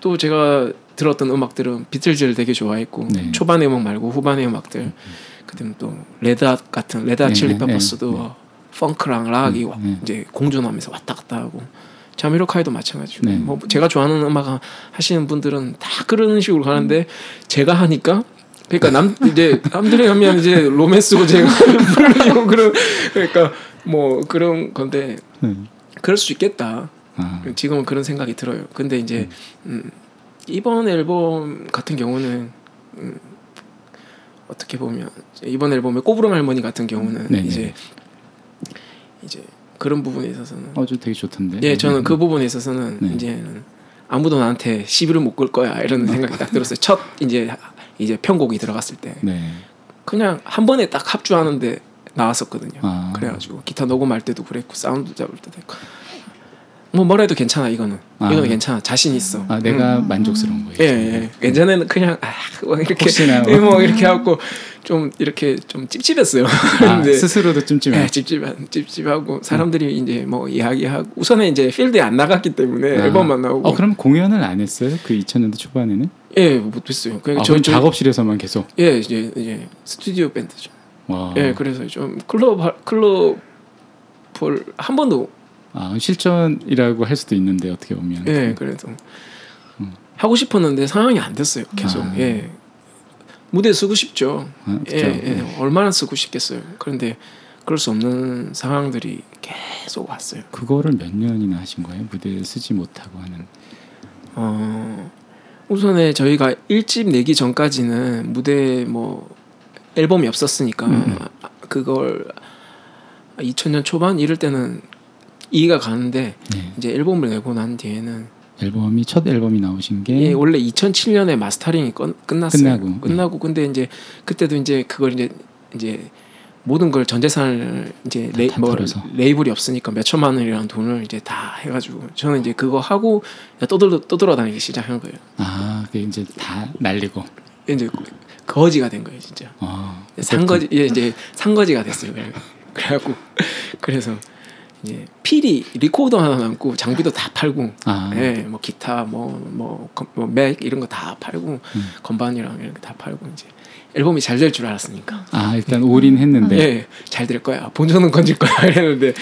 또 제가 들었던 음악들은 비틀즈를 되게 좋아했고 네. 초반의 음악 말고 후반의 음악들 그다음 또 레드핫 같은 레드핫 네, 칠리 네, 페퍼스도 네, 네. 펑크랑 락이 음, 와- 네. 이제 공존하면서 왔다 갔다 하고 자미로카이도 마찬가지고 네. 뭐 제가 좋아하는 음악 하시는 분들은 다 그런 식으로 가는데 제가 하니까 그러니까 남 이제 남들이 하면 이제 로맨스고 제가 부르고 그런 그러니까 뭐 그런 건데 네. 그럴 수 있겠다. 아, 지금은 그런 생각이 들어요. 근데 이제 음, 이번 앨범 같은 경우는 음, 어떻게 보면 이번 앨범의 꼬부랑 할머니 같은 경우는 네네. 이제 이제 그런 부분에 있어서는 어, 저 되게 좋던데. 예 저는 그 부분에 있어서는 네. 이제는 아무도 나한테 시비를 못 걸 거야 이런 생각이 딱 들었어요. 첫 이제 이제 편곡이 들어갔을 때 네. 그냥 한 번에 딱 합주하는데 나왔었거든요. 아. 그래가지고 기타 녹음할 때도 그랬고 사운드 잡을 때도 했고 뭐 뭐라 해도 괜찮아 이거는 아. 이거는 괜찮아 자신 있어. 아, 내가 만족스러운 거예요. 예, 예. 예전에는 그냥 아, 뭐 이렇게 혹시나 뭐. 예, 뭐 이렇게 하고 좀 이렇게 좀 찝찝했어요. 아, 스스로도 찜찜해. 예, 찝찝한 찝찝하고 사람들이 이제 뭐 이야기하고 우선은 이제 필드에 안 나갔기 때문에 아. 앨범만 나오고 어, 그럼 공연을 안 했어요? 그 2000년대 초반에는? 예 못했어요. 그러니까 아, 저, 저 작업실에서만 계속. 예 이제 이제 스튜디오 밴드죠. 와. 예 그래서 좀 클럽 할- 클럽을 한 번도 아, 실전이라고 할 수도 있는데 어떻게 보면. 예 그래도 하고 싶었는데 상황이 안 됐어요. 계속 아. 예 무대 쓰고 싶죠. 아, 예, 그렇죠. 예, 얼마나 쓰고 싶겠어요. 그런데 그럴 수 없는 상황들이 계속 왔어요. 그거를 몇 년이나 하신 거예요? 무대에 쓰지 못하고 하는. 어, 우선에 저희가 1집 내기 전까지는 무대 뭐 앨범이 없었으니까 음. 아, 그걸 2000년 초반 이럴 때는 이해가 가는데 네. 이제 앨범을 내고 난 뒤에는 앨범이 첫 앨범이 나오신 게 예, 원래 2007년에 마스터링이 끝, 끝났어요. 끝나고, 끝나고 근데 이제 그때도 이제 그걸 이제 이제 모든 걸 전 재산을 이제 다 레, 다 뭐. 레이블이 없으니까 몇 천만 원이라는 돈을 이제 다 해가지고 저는 이제 그거 하고 떠돌 떠돌아다니기 시작한 거예요. 아, 그게 이제 다 날리고. 이제 거지가 된 거예요, 진짜. 아, 산거지 예, 이제 산거지가 됐어요. 그래- 그래갖고 그래서 이제 피리 리코더 하나 남고 장비도 다 팔고 아, 예, 뭐 기타, 뭐뭐맥 이런 거 다 팔고 음. 건반이랑 이런 거 다 팔고 이제 앨범이 잘 될 줄 알았으니까. 아, 일단 올인했는데. 예, 잘될 거야. 본전은 건질 거야 이랬는데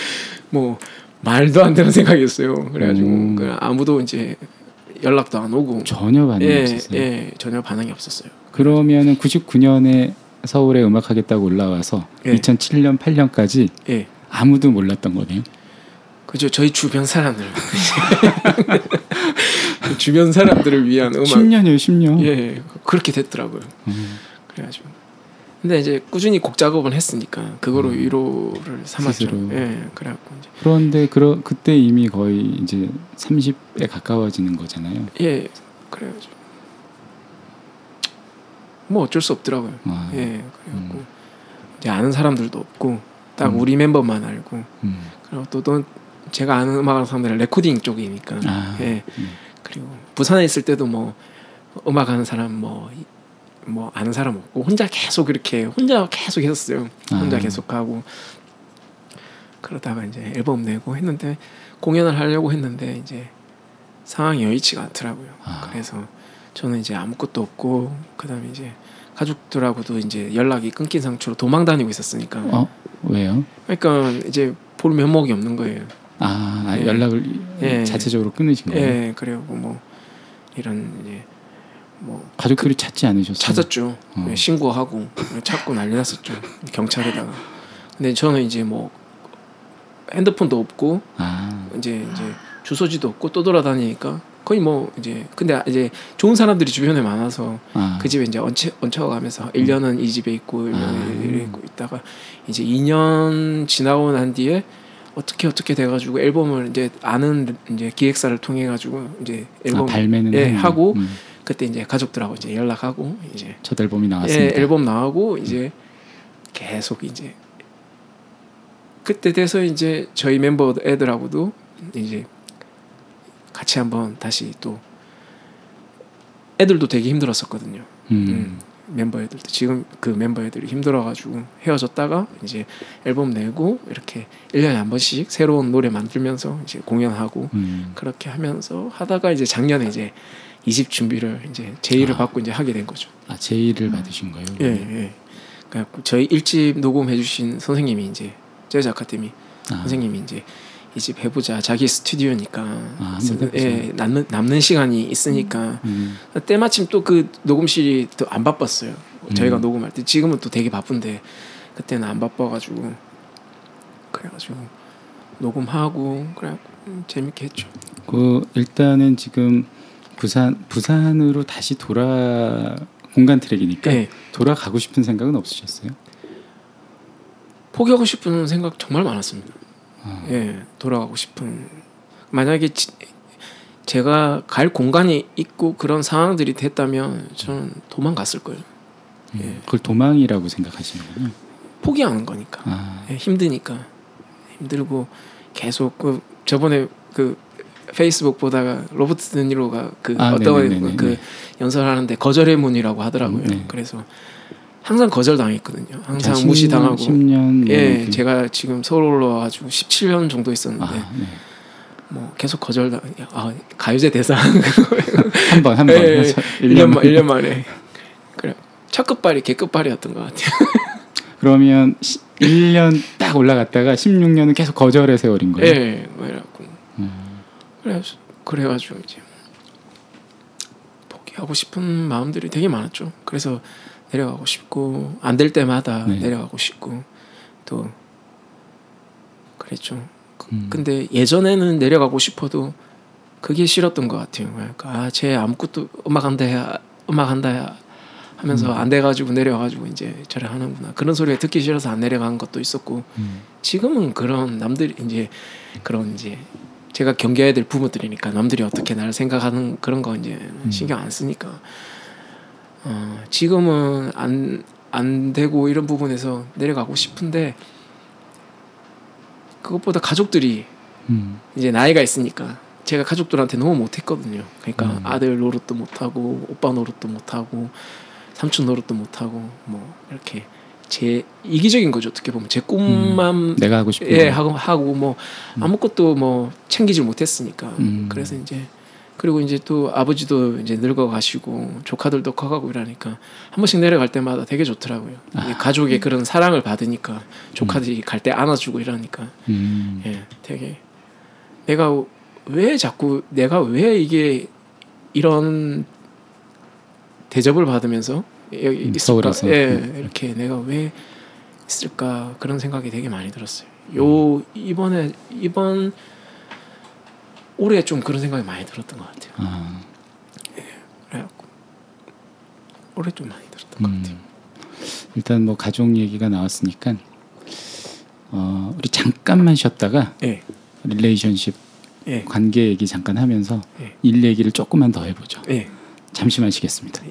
뭐 말도 안 되는 생각이었어요. 그래가지고 음. 그 아무도 이제 연락도 안 오고 전혀 반응이 예, 없었어요. 예, 전혀 반응이 없었어요. 그러면은 99년에 서울에 음악하겠다고 올라와서 예. 2007년 8년까지 예, 아무도 몰랐던 거네요. 그죠. 저희 주변 사람들, 그 주변 사람들을 위한 음악. 10년이요, 10년. 예, 그렇게 됐더라고요. 음, 그래가지고 근데 이제 꾸준히 곡 작업을 했으니까 그거로 음. 위로를 삼았죠. 스스로. 예, 그래갖고 이제 그런데 그러, 그때 이미 거의 이제 30에 가까워지는 거잖아요. 예, 그래가지고 뭐 어쩔 수 없더라고요. 아, 예, 그래갖고 음. 이제 아는 사람들도 없고 딱 음. 우리 멤버만 알고 음. 그리고 또, 또 제가 아는 음악하는 사람들은 레코딩 쪽이니까 아, 예, 음. 그리고 부산에 있을 때도 뭐 음악 하는 사람 뭐. 이- 뭐 아는 사람 없고 혼자 계속 이렇게 혼자 계속 했었어요. 혼자 아. 계속 하고 그러다가 이제 앨범 내고 했는데 공연을 하려고 했는데 이제 상황이 여의치가 않더라고요. 아. 그래서 저는 이제 아무것도 없고 그다음에 이제 가족들하고도 이제 연락이 끊긴 상태로 도망 다니고 있었으니까. 어 왜요? 그러니까 이제 볼 면목이 없는 거예요. 아 아, 예. 연락을 예. 자체적으로 끊으신 거예요? 예, 그리고 뭐 이런 이제 뭐 가족들이 찾지 않으셨어요? 찾았죠. 어. 예, 신고하고 찾고 난리 났었죠. 경찰에다가. 근데 저는 이제 뭐 핸드폰도 없고 아 이제 이제 주소지도 없고 또 돌아다니니까 거의 뭐 이제 근데 이제 좋은 사람들이 주변에 많아서 아. 그 집에 이제 얹혀 얹혀가면서 1년은 이 집에 있고 1년은 아. 이래 있고 있다가 이제 2년 지나고 난 뒤에 어떻게 어떻게 돼가지고 앨범을 이제 아는 이제 기획사를 통해 가지고 이제 앨범 아, 발매는 예. 하고 음, 그때 이제 가족들하고 이제 연락하고 이제 첫 앨범이 예, 나왔습니다. 앨범 나오고 이제 계속 이제 그때 돼서 이제 저희 멤버 애들하고도 이제 같이 한번 다시 또 애들도 되게 힘들었었거든요. 음. 음, 멤버 애들도 지금 그 멤버 애들이 힘들어가지고 헤어졌다가 이제 앨범 내고 이렇게 1년에 한 번씩 새로운 노래 만들면서 이제 공연하고 음. 그렇게 하면서 하다가 이제 작년에 이제 이집 준비를 이제 제의를 아. 받고 이제 하게 된 거죠. 아 제의를 받으신 거예요? 예, 예. 그러니까 저희 일집 녹음해 주신 선생님이 이제 재즈 아카데미 아, 선생님이 이제 이 집 해보자 자기 스튜디오니까 아. 예, 남는 남는 시간이 있으니까 음. 때마침 또 그 녹음실이 또 안 바빴어요. 저희가 음. 녹음할 때 지금은 또 되게 바쁜데 그때는 안 바빠가지고 그래가지고 녹음하고 그래 음, 재밌게 했죠. 그 일단은 지금 부산 부산으로 다시 돌아 공간 트랙이니까 예. 돌아가고 싶은 생각은 없으셨어요? 포기하고 싶은 생각 정말 많았습니다. 아, 예, 돌아가고 싶은 만약에 지, 제가 갈 공간이 있고 그런 상황들이 됐다면 저는 도망갔을 거예요. 음. 예. 그걸 도망이라고 생각하시는군요. 포기하는 거니까 아, 예, 힘드니까 힘들고 계속 그 저번에 그 페이스북 보다가 로버트 드니로가 그 아, 어떤 네네네네. 그 연설하는데 거절의 문이라고 하더라고요. 음, 네. 그래서 항상 거절 당했거든요. 항상 자, 10년, 무시 당하고. 10년 뭐 예, 이렇게. 제가 지금 서울 올라와가지고 17년 정도 있었는데 아, 네. 뭐 계속 거절 당. 아 가요제 대상 한 번, 한 번. 예, 예. 1년, 만 1년 만. 만에 그래 첫 끝발이 개 끝발이었던 것 같아요. 그러면 1년 딱 올라갔다가 16년은 계속 거절의 세월인 거예요. 예, 뭐 이래갖고 음. 그래 그래가지고 이제 포기하고 싶은 마음들이 되게 많았죠. 그래서 내려가고 싶고 안 될 때마다 네. 내려가고 싶고 또 그랬죠. 음. 근데 예전에는 내려가고 싶어도 그게 싫었던 것 같아요. 그러니까 아 쟤 아무것도 음악 한다야 음악 한다야 하면서 음. 안 돼가지고 내려가지고 이제 저래 하는구나 그런 소리가 듣기 싫어서 안 내려간 것도 있었고 음. 지금은 그런 남들이 이제 그런 이제 제가 경계해야 될 부모들이니까 남들이 어떻게 나를 생각하는 그런 거 이제 음. 신경 안 쓰니까 어, 지금은 안 안 되고 이런 부분에서 내려가고 싶은데 그것보다 가족들이 음. 이제 나이가 있으니까 제가 가족들한테 너무 못했거든요. 그러니까 음. 아들 노릇도 못하고 오빠 노릇도 못하고 삼촌 노릇도 못하고 뭐 이렇게 제 이기적인 거죠 어떻게 보면 제 꿈만 내가 하고 싶은 예 거. 하고 하고 뭐 음. 아무것도 뭐 챙기질 못했으니까 음. 그래서 이제 그리고 이제 또 아버지도 이제 늙어 가시고 조카들도 커가고 이러니까 한 번씩 내려갈 때마다 되게 좋더라고요. 아. 가족의 그런 사랑을 받으니까 조카들이 갈때 안아주고 이러니까 음. 예, 되게 내가 왜 자꾸 내가 왜 이게 이런 대접을 받으면서 여기 음, 있을까? 서울에서. 예, 음. 이렇게 내가 왜 있을까 그런 생각이 되게 많이 들었어요. 요 이번에 이번 올해 좀 그런 생각이 많이 들었던 것 같아요. 아, 그래갖고 올해 좀 많이 들었던 것 음. 같아요. 일단 뭐 가족 얘기가 나왔으니까 어, 우리 잠깐만 쉬었다가 예, 릴레이션십 예, 관계 얘기 잠깐 하면서 예. 일 얘기를 조금만 더 해보죠. 예, 잠시만 쉬겠습니다.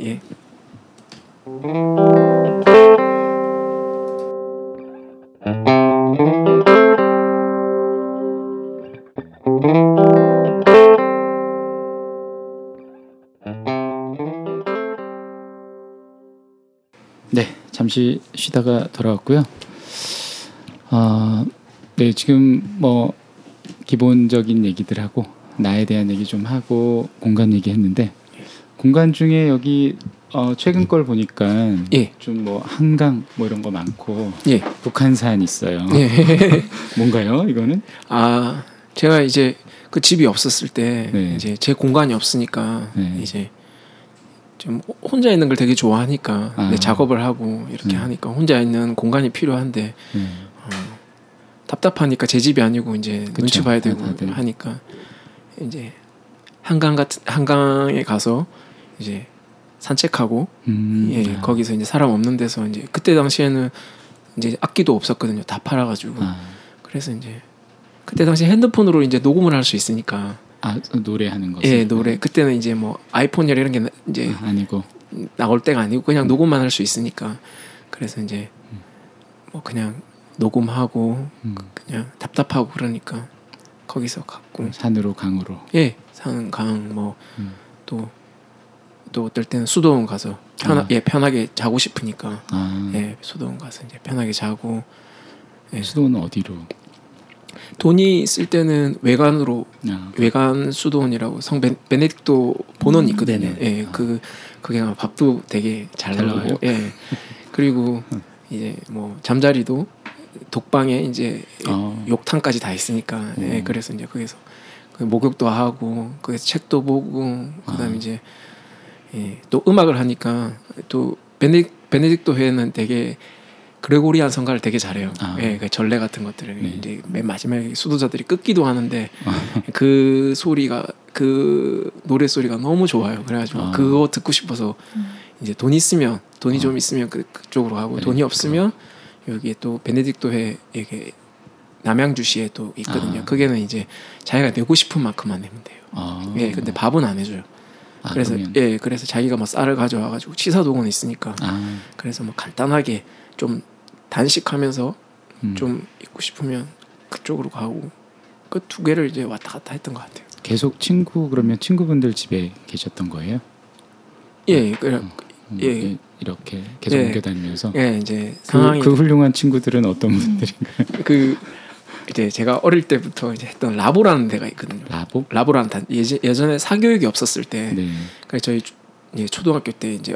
잠시 쉬다가 돌아왔고요. 어, 네, 지금 뭐 기본적인 얘기들 하고 나에 대한 얘기 좀 하고 공간 얘기했는데 공간 중에 여기 어, 최근 걸 보니까 예. 좀뭐 한강 뭐 이런 거 많고 예. 북한산 있어요. 예. 뭔가요? 이거는? 아 제가 이제 그 집이 없었을 때 네. 이제 제 공간이 없으니까 네. 이제 좀 혼자 있는 걸 되게 좋아하니까 아. 네, 작업을 하고 이렇게 음. 하니까 혼자 있는 공간이 필요한데 네. 어, 답답하니까 제 집이 아니고 이제 그쵸. 눈치 봐야 되고 다- 다들. 하니까 이제 한강 같은 한강에 가서 이제 산책하고 음, 예 아. 거기서 이제 사람 없는 데서 이제 그때 당시에는 이제 악기도 없었거든요 다 팔아가지고 아, 그래서 이제 그때 당시 핸드폰으로 이제 녹음을 할 수 있으니까 아 노래하는 거. 예 노래 그때는 이제 뭐 아이폰이나 이런 게 나- 이제 아, 아니고. 나올 때가 아니고 그냥 녹음만 할 수 있으니까 그래서 이제 뭐 그냥 녹음하고 음, 그냥 답답하고 그러니까 거기서 갖고 산으로 강으로. 예 사는 강뭐 음. 또또 어떨 때는 수도원 가서 편하 아. 예 편하게 자고 싶으니까 아, 예 수도원 가서 이제 편하게 자고 예. 수도는 어디로? 돈이 있을 때는 외관으로 아, 외관 수도원이라고 성 베, 베네딕토 본원이 있거든요. 네네. 예, 그 그게 아마 밥도 되게 잘 잘 나오고? 예. 그리고 이제 뭐 잠자리도 독방에 이제 어. 욕탕까지 다 있으니까, 예, 음. 그래서 이제 거기서 그 목욕도 하고, 거기서 책도 보고, 그다음 아. 에 이제 예, 또 음악을 하니까 또 베네 베네딕토 회는 되게 그레고리안 성가를 되게 잘해요. 아. 예, 그 전래 같은 것들을 네. 이제 맨 마지막에 수도자들이 끊기도 하는데 아. 그 소리가 그 노래 소리가 너무 좋아요. 그래가지고 아. 그거 듣고 싶어서 이제 돈 있으면 돈이 아. 좀 있으면 그, 그쪽으로 가고 네, 돈이 없으면 여기에 또 베네딕토회 이게 남양주시에 또 있거든요. 아. 그게는 이제 자기가 내고 싶은 만큼만 내면 돼요. 아, 예, 근데 밥은 안 해줘요. 아, 그래서 그러면- 예, 그래서 자기가 뭐 쌀을 가져와가지고 치사동은 있으니까 아, 그래서 뭐 간단하게 좀 단식하면서 음. 좀 있고 싶으면 그쪽으로 가고 그 두 개를 이제 왔다 갔다 했던 것 같아요. 계속 친구 그러면 친구분들 집에 계셨던 거예요? 예, 그, 음, 예. 이- 이렇게 계속 예. 옮겨 다니면서 예, 이제 그, 상황이 그 훌륭한 친구들은 어떤 분들인가요? 그 이제 제가 어릴 때부터 이제 했던 라보라는 데가 있거든요. 라보? 라보라는 단 예전 예전에 사교육이 없었을 때, 네. 그래서 저희 주- 이제 초등학교 때 이제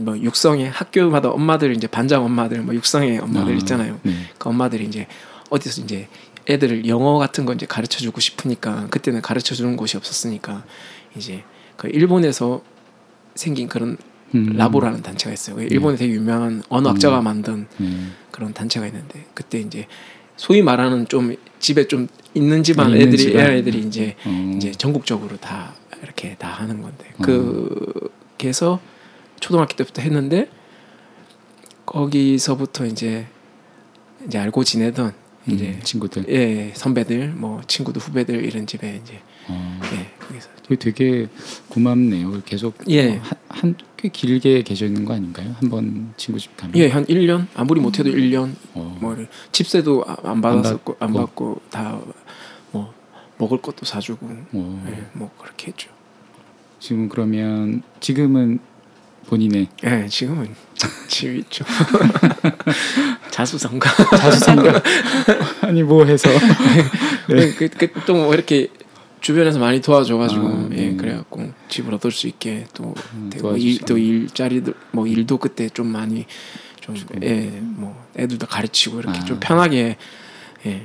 뭐 육성에 학교마다 엄마들 이제 반장 엄마들 뭐 육성의 엄마들 아, 있잖아요. 네. 그 엄마들이 이제 어디서 이제 애들을 영어 같은 거 이제 가르쳐 주고 싶으니까 그때는 가르쳐 주는 곳이 없었으니까 이제 그 일본에서 생긴 그런 음. 라보라는 단체가 있어요. 그 일본에 되게 유명한 언어학자가 음. 만든 네. 그런 단체가 있는데 그때 이제 소위 말하는 좀 집에 좀 있는 집안 있는 애들이 집안. 애들이 이제 어. 이제 전국적으로 다 이렇게 다 하는 건데 어. 그게서 초등학교 때부터 했는데 거기서부터 이제 이제 알고 지내던 음, 이제 친구들. 예 선배들 뭐 친구들 후배들 이런 집에 이제 어. 예 거기서 되게, 고맙네요. 계속 예. 한꽤 길게 계셔 있는 거 아닌가요? 한 번 친구 집 가면. 예 한 1년 아무리 못해도 1년 어. 뭐 집세도 아- 안 받았었고 안 받고. 받고 다 뭐 먹을 것도 사주고 어. 예, 뭐 그렇게 했죠. 지금 그러면 지금은 본인의 예 지금은 집 있죠. 자수성가. 자수성가 아니 뭐 해서 네. 그그좀 이렇게 주변에서 많이 도와줘가지고 아, 예 네. 그래갖고 집을 얻을 수 있게 또 음, 되고. 일, 또 일자리도 뭐 일도 그때 좀 많이. 좀예뭐 애들도 가르치고 이렇게 아. 좀 편하게 예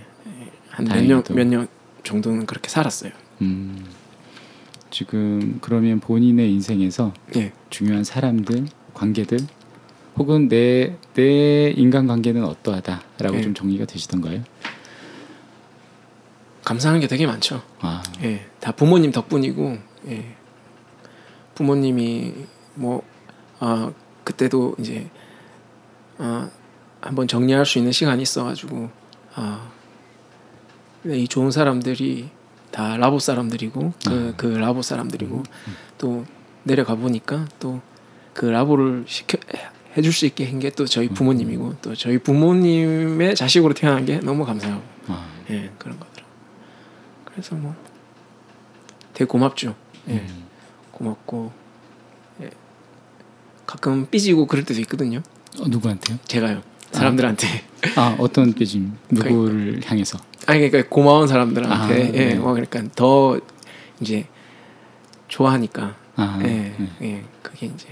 한 몇 년. 몇 년 정도는 그렇게 살았어요. 음, 지금 그러면 본인의 인생에서 예 중요한 사람들, 관계들 혹은 내 내 인간 관계는 어떠하다라고 네. 좀 정리가 되시던가요? 감사한 게 되게 많죠. 아, 예, 다 부모님 덕분이고, 예, 부모님이 뭐, 아, 그때도 이제, 아, 한번 정리할 수 있는 시간이 있어가지고, 아, 네, 이 좋은 사람들이 다 라보 사람들이고, 그, 그 라보 사람들이고, 또 내려가 보니까 또 그 라보를 시켜, 해줄 수 있게 한 게 또 저희 부모님이고, 또 저희 부모님의 자식으로 태어난 게 너무 감사하고, 아, 예, 그런 거더라고. 그래서 뭐 되게 고맙죠. 예, 음, 고맙고 예. 가끔 삐지고 그럴 때도 있거든요. 어, 누구한테요? 제가요. 사람들한테. 아, 어떤 삐짐? 누구를 향해서? 아니 그러니까 고마운 사람들한테 아, 예, 네. 뭐 그러니까 더 이제 좋아하니까 아, 예, 네. 예, 그게 이제.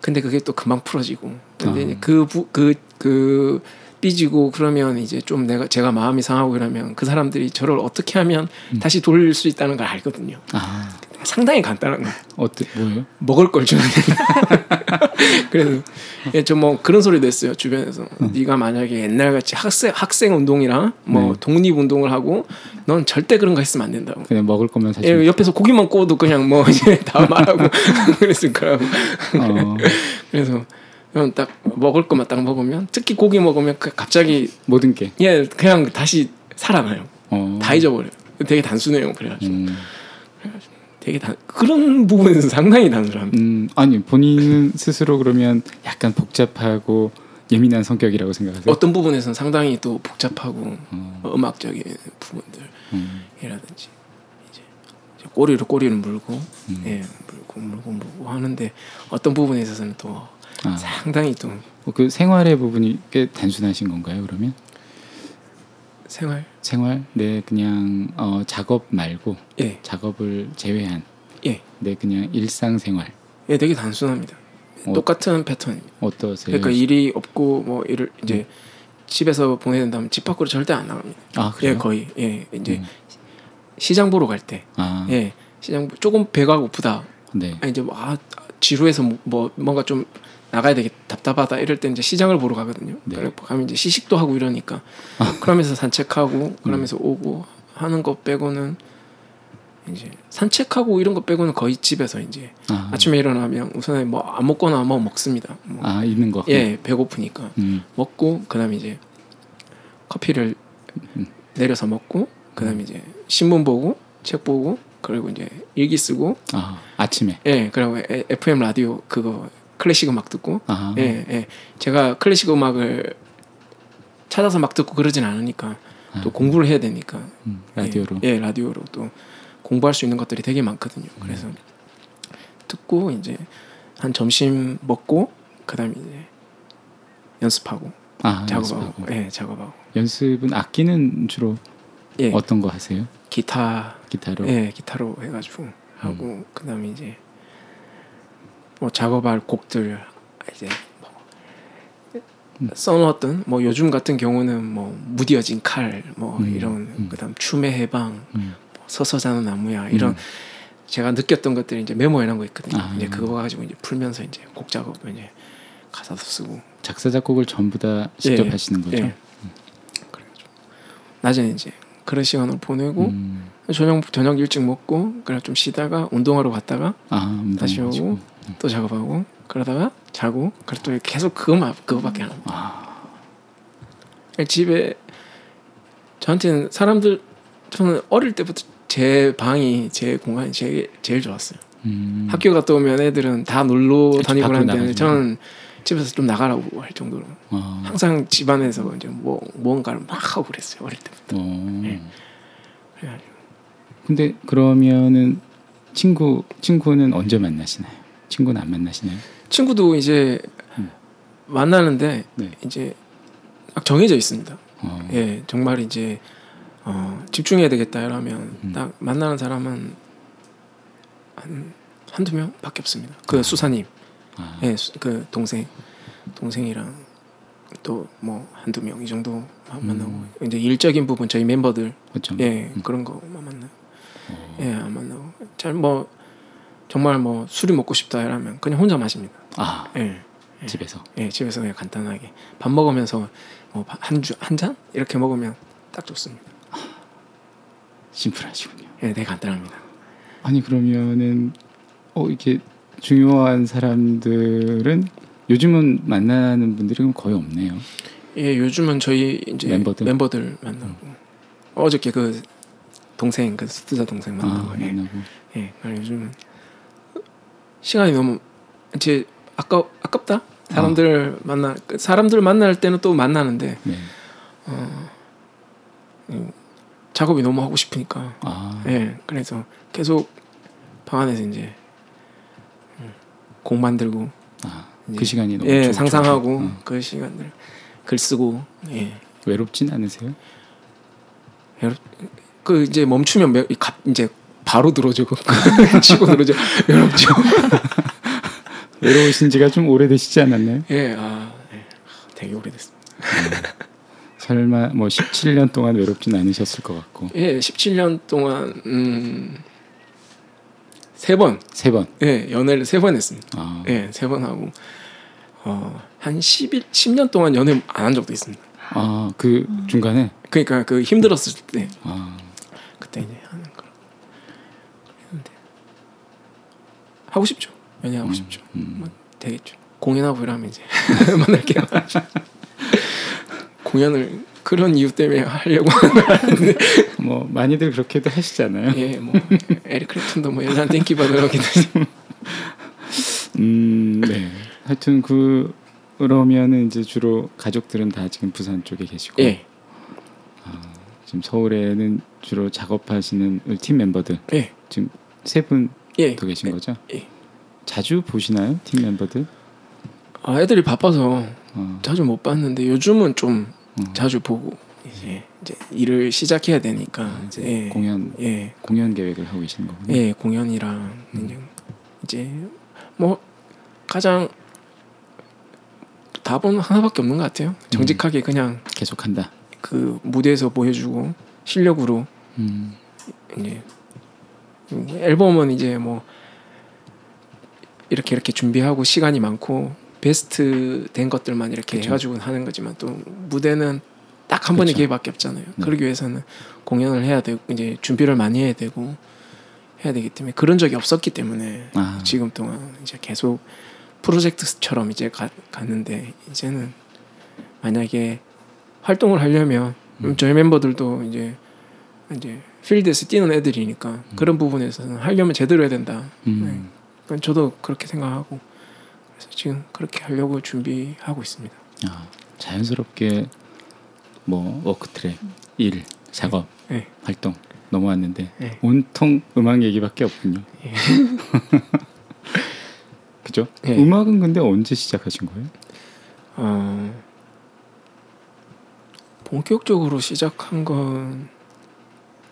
근데 그게 또 금방 풀어지고. 근데 아. 그, 부, 그, 그, 삐지고 그러면 이제 좀 내가, 제가 마음이 상하고 그러면 그 사람들이 저를 어떻게 하면 음. 다시 돌릴 수 있다는 걸 알거든요. 아, 상당히 간단한 거예요. 어때 뭐예요? 먹을 걸 주면 됩니다. 그래서 예, 좀뭐 그런 소리도 했어요 주변에서 네가 만약에 옛날 같이 학생 학생 운동이랑 뭐 네. 독립 운동을 하고 넌 절대 그런 거 했으면 안 된다고. 그냥 먹을 거면 사실. 예, 옆에서 고기만 구워도 그냥 뭐 이제 다 말하고 그랬을 거라고. 어, 그래서 그냥 딱 먹을 것만 딱 먹으면 특히 고기 먹으면 그 갑자기 모든 게. 예 그냥 다시 살아나요. 어. 다 잊어버려요. 되게 단순해요. 그래가지고 음, 되게 단 그런 부분에서 상당히 단순합니다. 음, 아니 본인은 스스로 그러면 약간 복잡하고 예민한 성격이라고 생각하세요? 어떤 부분에서는 상당히 또 복잡하고 어, 뭐 음악적인 부분들이라든지 음, 이제, 꼬리로 꼬리를 물고 음. 예 물고 물고 물고 하는데 어떤 부분에 있어서는 또 아, 상당히 또 어, 그 생활의 부분이 꽤 단순하신 건가요? 그러면 생활 생활, 네 그냥 어, 작업 말고 예 작업을 제외한 예. 네 그냥 일상 생활 예, 되게 단순합니다. 어. 똑같은 패턴입니다. 어떠세요? 그러니까 일이 없고 뭐 일을 이제 집에서 보내야 된다면 집 밖으로 절대 안 나갑니다. 아 그래요? 예, 거의 예 이제 음. 시장 보러 갈 때 아, 예 시장 보- 조금 배가 고프다 네. 아, 이제 뭐 아, 지루해서 뭐, 뭐 뭔가 좀 나가야 되게 답답하다 이럴 때 이제 시장을 보러 가거든요. 네. 그래 가면 이제 시식도 하고 이러니까 그러면서 산책하고 그러면서 오고 하는 거 빼고는 이제 산책하고 이런 거 빼고는 거의 집에서 이제 아, 아침에 일어나면 우선 뭐안 먹거나 뭐 먹습니다. 뭐. 아 있는 거. 예, 배고프니까 음, 먹고 그다음에 이제 커피를 음. 내려서 먹고 그다음에 이제 신문 보고 책 보고 그리고 이제 일기 쓰고 아 아침에. 예, 그리고 에- FM 라디오 그거 클래식 음악 듣고 아, 예, 예. 제가 클래식 음악을 찾아서 막 듣고 그러진 않으니까 아, 또 공부를 해야 되니까 음, 라디오로. 예, 예, 라디오로 또 공부할 수 있는 것들이 되게 많거든요. 음. 그래서 듣고 이제 한 점심 먹고 그다음에 이제 연습하고 아, 작업하고 연습하고. 예, 작업하고 연습은 악기는 주로 예, 어떤 거 하세요? 기타 기타로. 예, 기타로 해가지고 하고 그다음에 이제 뭐 작업할 곡들 이제 뭐 써놓았던 뭐 요즘 같은 경우는 뭐 무뎌진 칼뭐 음, 이런 음. 그다음 춤의 해방 음. 뭐 서서 자는 나무야 이런 음. 제가 느꼈던 것들이 이제 메모해놓은 거 있거든요. 아. 이제 그거 가지고 이제 풀면서 이제 곡 작업을 이제 가사도 쓰고 작사 작곡을 전부 다 직접 예, 하시는 거죠? 예. 낮에는 이제 그런 시간을 보내고 음. 저녁 저녁 일찍 먹고 그래 좀 쉬다가 운동하러 갔다가 아, 다시. 오고 또 작업하고 그러다가 자고 그래 또 계속 그거만 그거밖에 안 합니다. 아, 집에 저한테는 사람들 저는 어릴 때부터 제 방이 제 공간이 제일 제일 좋았어요. 음. 학교 갔다 오면 애들은 다 놀러 다니고 하는데. 저는 집에서 좀 나가라고 할 정도로 어. 항상 집안에서 이제 뭐 뭔가를 막 하고 그랬어요 어릴 때부터. 어. 예. 그래가지고 근데 그러면은 친구 친구는 언제 만나시나요? 친구는 안 만나시나요? 친구도 이제 음. 만나는데 네. 이제 딱 정해져 있습니다. 어. 예, 정말 이제 어, 집중해야 되겠다 이러면 음. 딱 만나는 사람은 한 한두 명밖에 없습니다. 그 수사님, 아, 예, 수, 그 동생, 동생이랑 또 뭐 한두 명 이 정도 만나고 이제 일적인 부분 저희 멤버들 그렇죠. 예 음. 그런 거만 만나. 어. 예, 안 만나고 잘 뭐 정말 뭐 술이 먹고 싶다 이러면 그냥 혼자 마십니다. 아, 예. 집에서. 예, 집에서 그냥 간단하게 밥 먹으면서 뭐 뭐한주한 잔 이렇게 먹으면 딱 좋습니다. 심플하시군요. 예, 되게 간단합니다. 아니 그러면은 어 이렇게 중요한 사람들은 요즘은 만나는 분들이 거의 없네요. 예, 요즘은 저희 이제 멤버들? 멤버들, 만나고 어저께 그 동생 그 스투자 동생 만나고 아, 예, 만나고. 예, 그래 요즘은 시간이 너무 이제 아까 아깝다. 사람들 만나 그 사람들 만날 때는 또 만나는데 네. 작업이 너무 하고 싶으니까 아, 예, 그래서 계속 방 안에서 이제 음, 곡 만들고 아, 그 시간이 너무 예, 좋- 상상하고 좋죠. 어. 그 시간들 글 쓰고 예. 외롭진 않으세요? 그 이제 멈추면 매, 이 갑- 이제 바로 들어오죠. 치고 들어오죠. 외롭죠. 외로우신 지가 좀 오래되시지 않았나요? 예, 아, 예. 되게 오래됐습니다. 설마 뭐 17년 동안 외롭진 않으셨을 것 같고. 예, 17년 동안 음, 세 번, 세 번. 예, 연애를 세 번 했습니다. 아, 예, 세 번 하고 어, 한 10일, 10년 동안 연애 안 한 적도 있습니다. 아, 그 중간에 그러니까 그 힘들었을 때 아, 그때 이제 하는 걸 했는데 하고 싶죠. 연애하고 싶죠. 음. 뭐 되겠죠. 공연하고 이러면 이제 만날게요. 공연을 그런 이유 때문에 하려고 하는데 뭐 많이들 그렇게도 하시잖아요. 예, 뭐 에릭 클랩튼도 뭐 연락 땡기 받으러긴 하지. 음, 네. 하여튼 그 그러면은 이제 주로 가족들은 다 지금 부산 쪽에 계시고 예, 지금 서울에는 주로 작업하시는 팀 멤버들 예, 지금 세 분 더 예. 계신 거죠? 예. 자주 보시나요 팀 멤버들? 아 애들이 바빠서 어, 자주 못 봤는데 요즘은 좀 어. 자주 보고 이제 이제 일을 시작해야 되니까 이제 예, 공연 예, 공연 계획을 하고 계시는 거군요. 예, 공연이랑 음. 이제, 뭐 가장 답은 하나밖에 없는 것 같아요. 음. 정직하게 그냥 계속한다. 그 무대에서 보여주고 실력으로 음, 이제 앨범은 이제 뭐 이렇게 이렇게 준비하고 시간이 많고 베스트 된 것들만 이렇게 그쵸. 해가지고 하는 거지만 또 무대는 딱 한 번의. 기회밖에 없잖아요. 네. 그러기 위해서는 공연을 해야 되고 이제 준비를 많이 해야 되고 해야 되기 때문에 그런 적이 없었기 때문에 아, 지금 동안 이제 계속 프로젝트처럼 이제 가, 갔는데 이제는 만약에 활동을 하려면 음. 저희 멤버들도 이제 이제 필드에서 뛰는 애들이니까 그런 부분에서는 하려면 제대로 해야 된다. 음, 그러니까 저도 그렇게 생각하고 그래서 지금 그렇게 하려고 준비하고 있습니다. 아, 자연스럽게 뭐 워크트랙, 일, 작업, 네. 활동 넘어왔는데 네. 온통 음악 얘기밖에 없군요. 예. 그죠? 예. 음악은 근데 언제 시작하신 거예요? 어, 본격적으로 시작한 건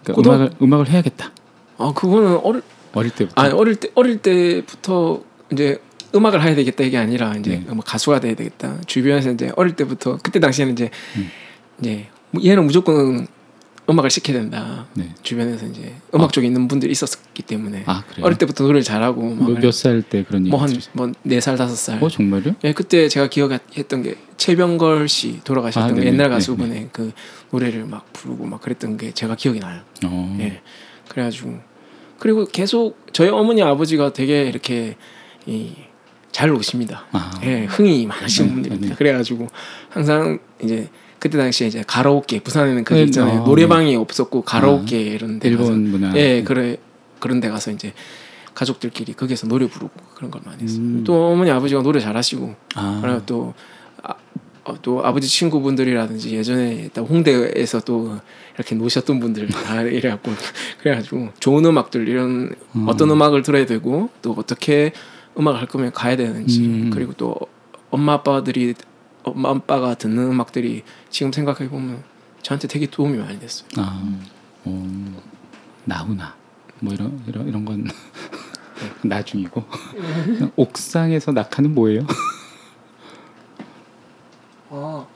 그러니까 고등- 음악을 음악을 해야겠다. 아 그거는 어릴 어릴 때부터. 아니 어릴 때 어릴 때부터 이제 음악을 해야 되겠다 이게 아니라 이제 네. 뭐 가수가 돼야 되겠다 주변에서 이제 어릴 때부터 그때 당시에는 이제 음. 이제 얘는 무조건 음악을 시켜야 된다 네. 주변에서 이제 음악 쪽에 있는 분들이 있었기 때문에 아 그래요? 어릴 때부터 노래를 잘하고 몇 살 때 그런? 뭐한뭐네살 다섯 살 어 정말요? 예 그때 제가 기억했던 게 최병걸 씨 돌아가셨던 아, 게 네네. 옛날 네, 가수분의 그 노래를 막 부르고 막 그랬던 게 제가 기억이 나요. 어. 예. 그래가지고 그리고 계속 저희 어머니 아버지가 되게 이렇게 이잘 노십니다. 아. 예, 흥이 많으신 네, 분들입니다. 네. 그래가지고 항상 이제 그때 당시에 이제 가라오케 부산에는 그게 네, 있잖아요. 아, 노래방이 없었고 가라오케 이런 데 가서 일본 문화. 예, 그래 그런 데 가서 이제 가족들끼리 거기서 노래 부르고 그런 걸 많이 했어요. 음. 또 어머니 아버지가 노래 잘하시고 아. 그리고 또, 아, 어, 또 아버지 친구분들이라든지 예전에 또 홍대에서 또 이렇게 노셨던 분들 다 이래갖고 그래가지고 좋은 음악들 이런 음. 어떤 음악을 들어야 되고 또 어떻게 음악을 할 거면 가야 되는지 음. 그리고 또 엄마 아빠들이 엄마 아빠가 듣는 음악들이 지금 생각해 보면 저한테 되게 도움이 많이 됐어요. 아. 어. 나훈아. 뭐 이런 이런 이런 건 나중이고 옥상에서 낙하는 뭐예요? 아,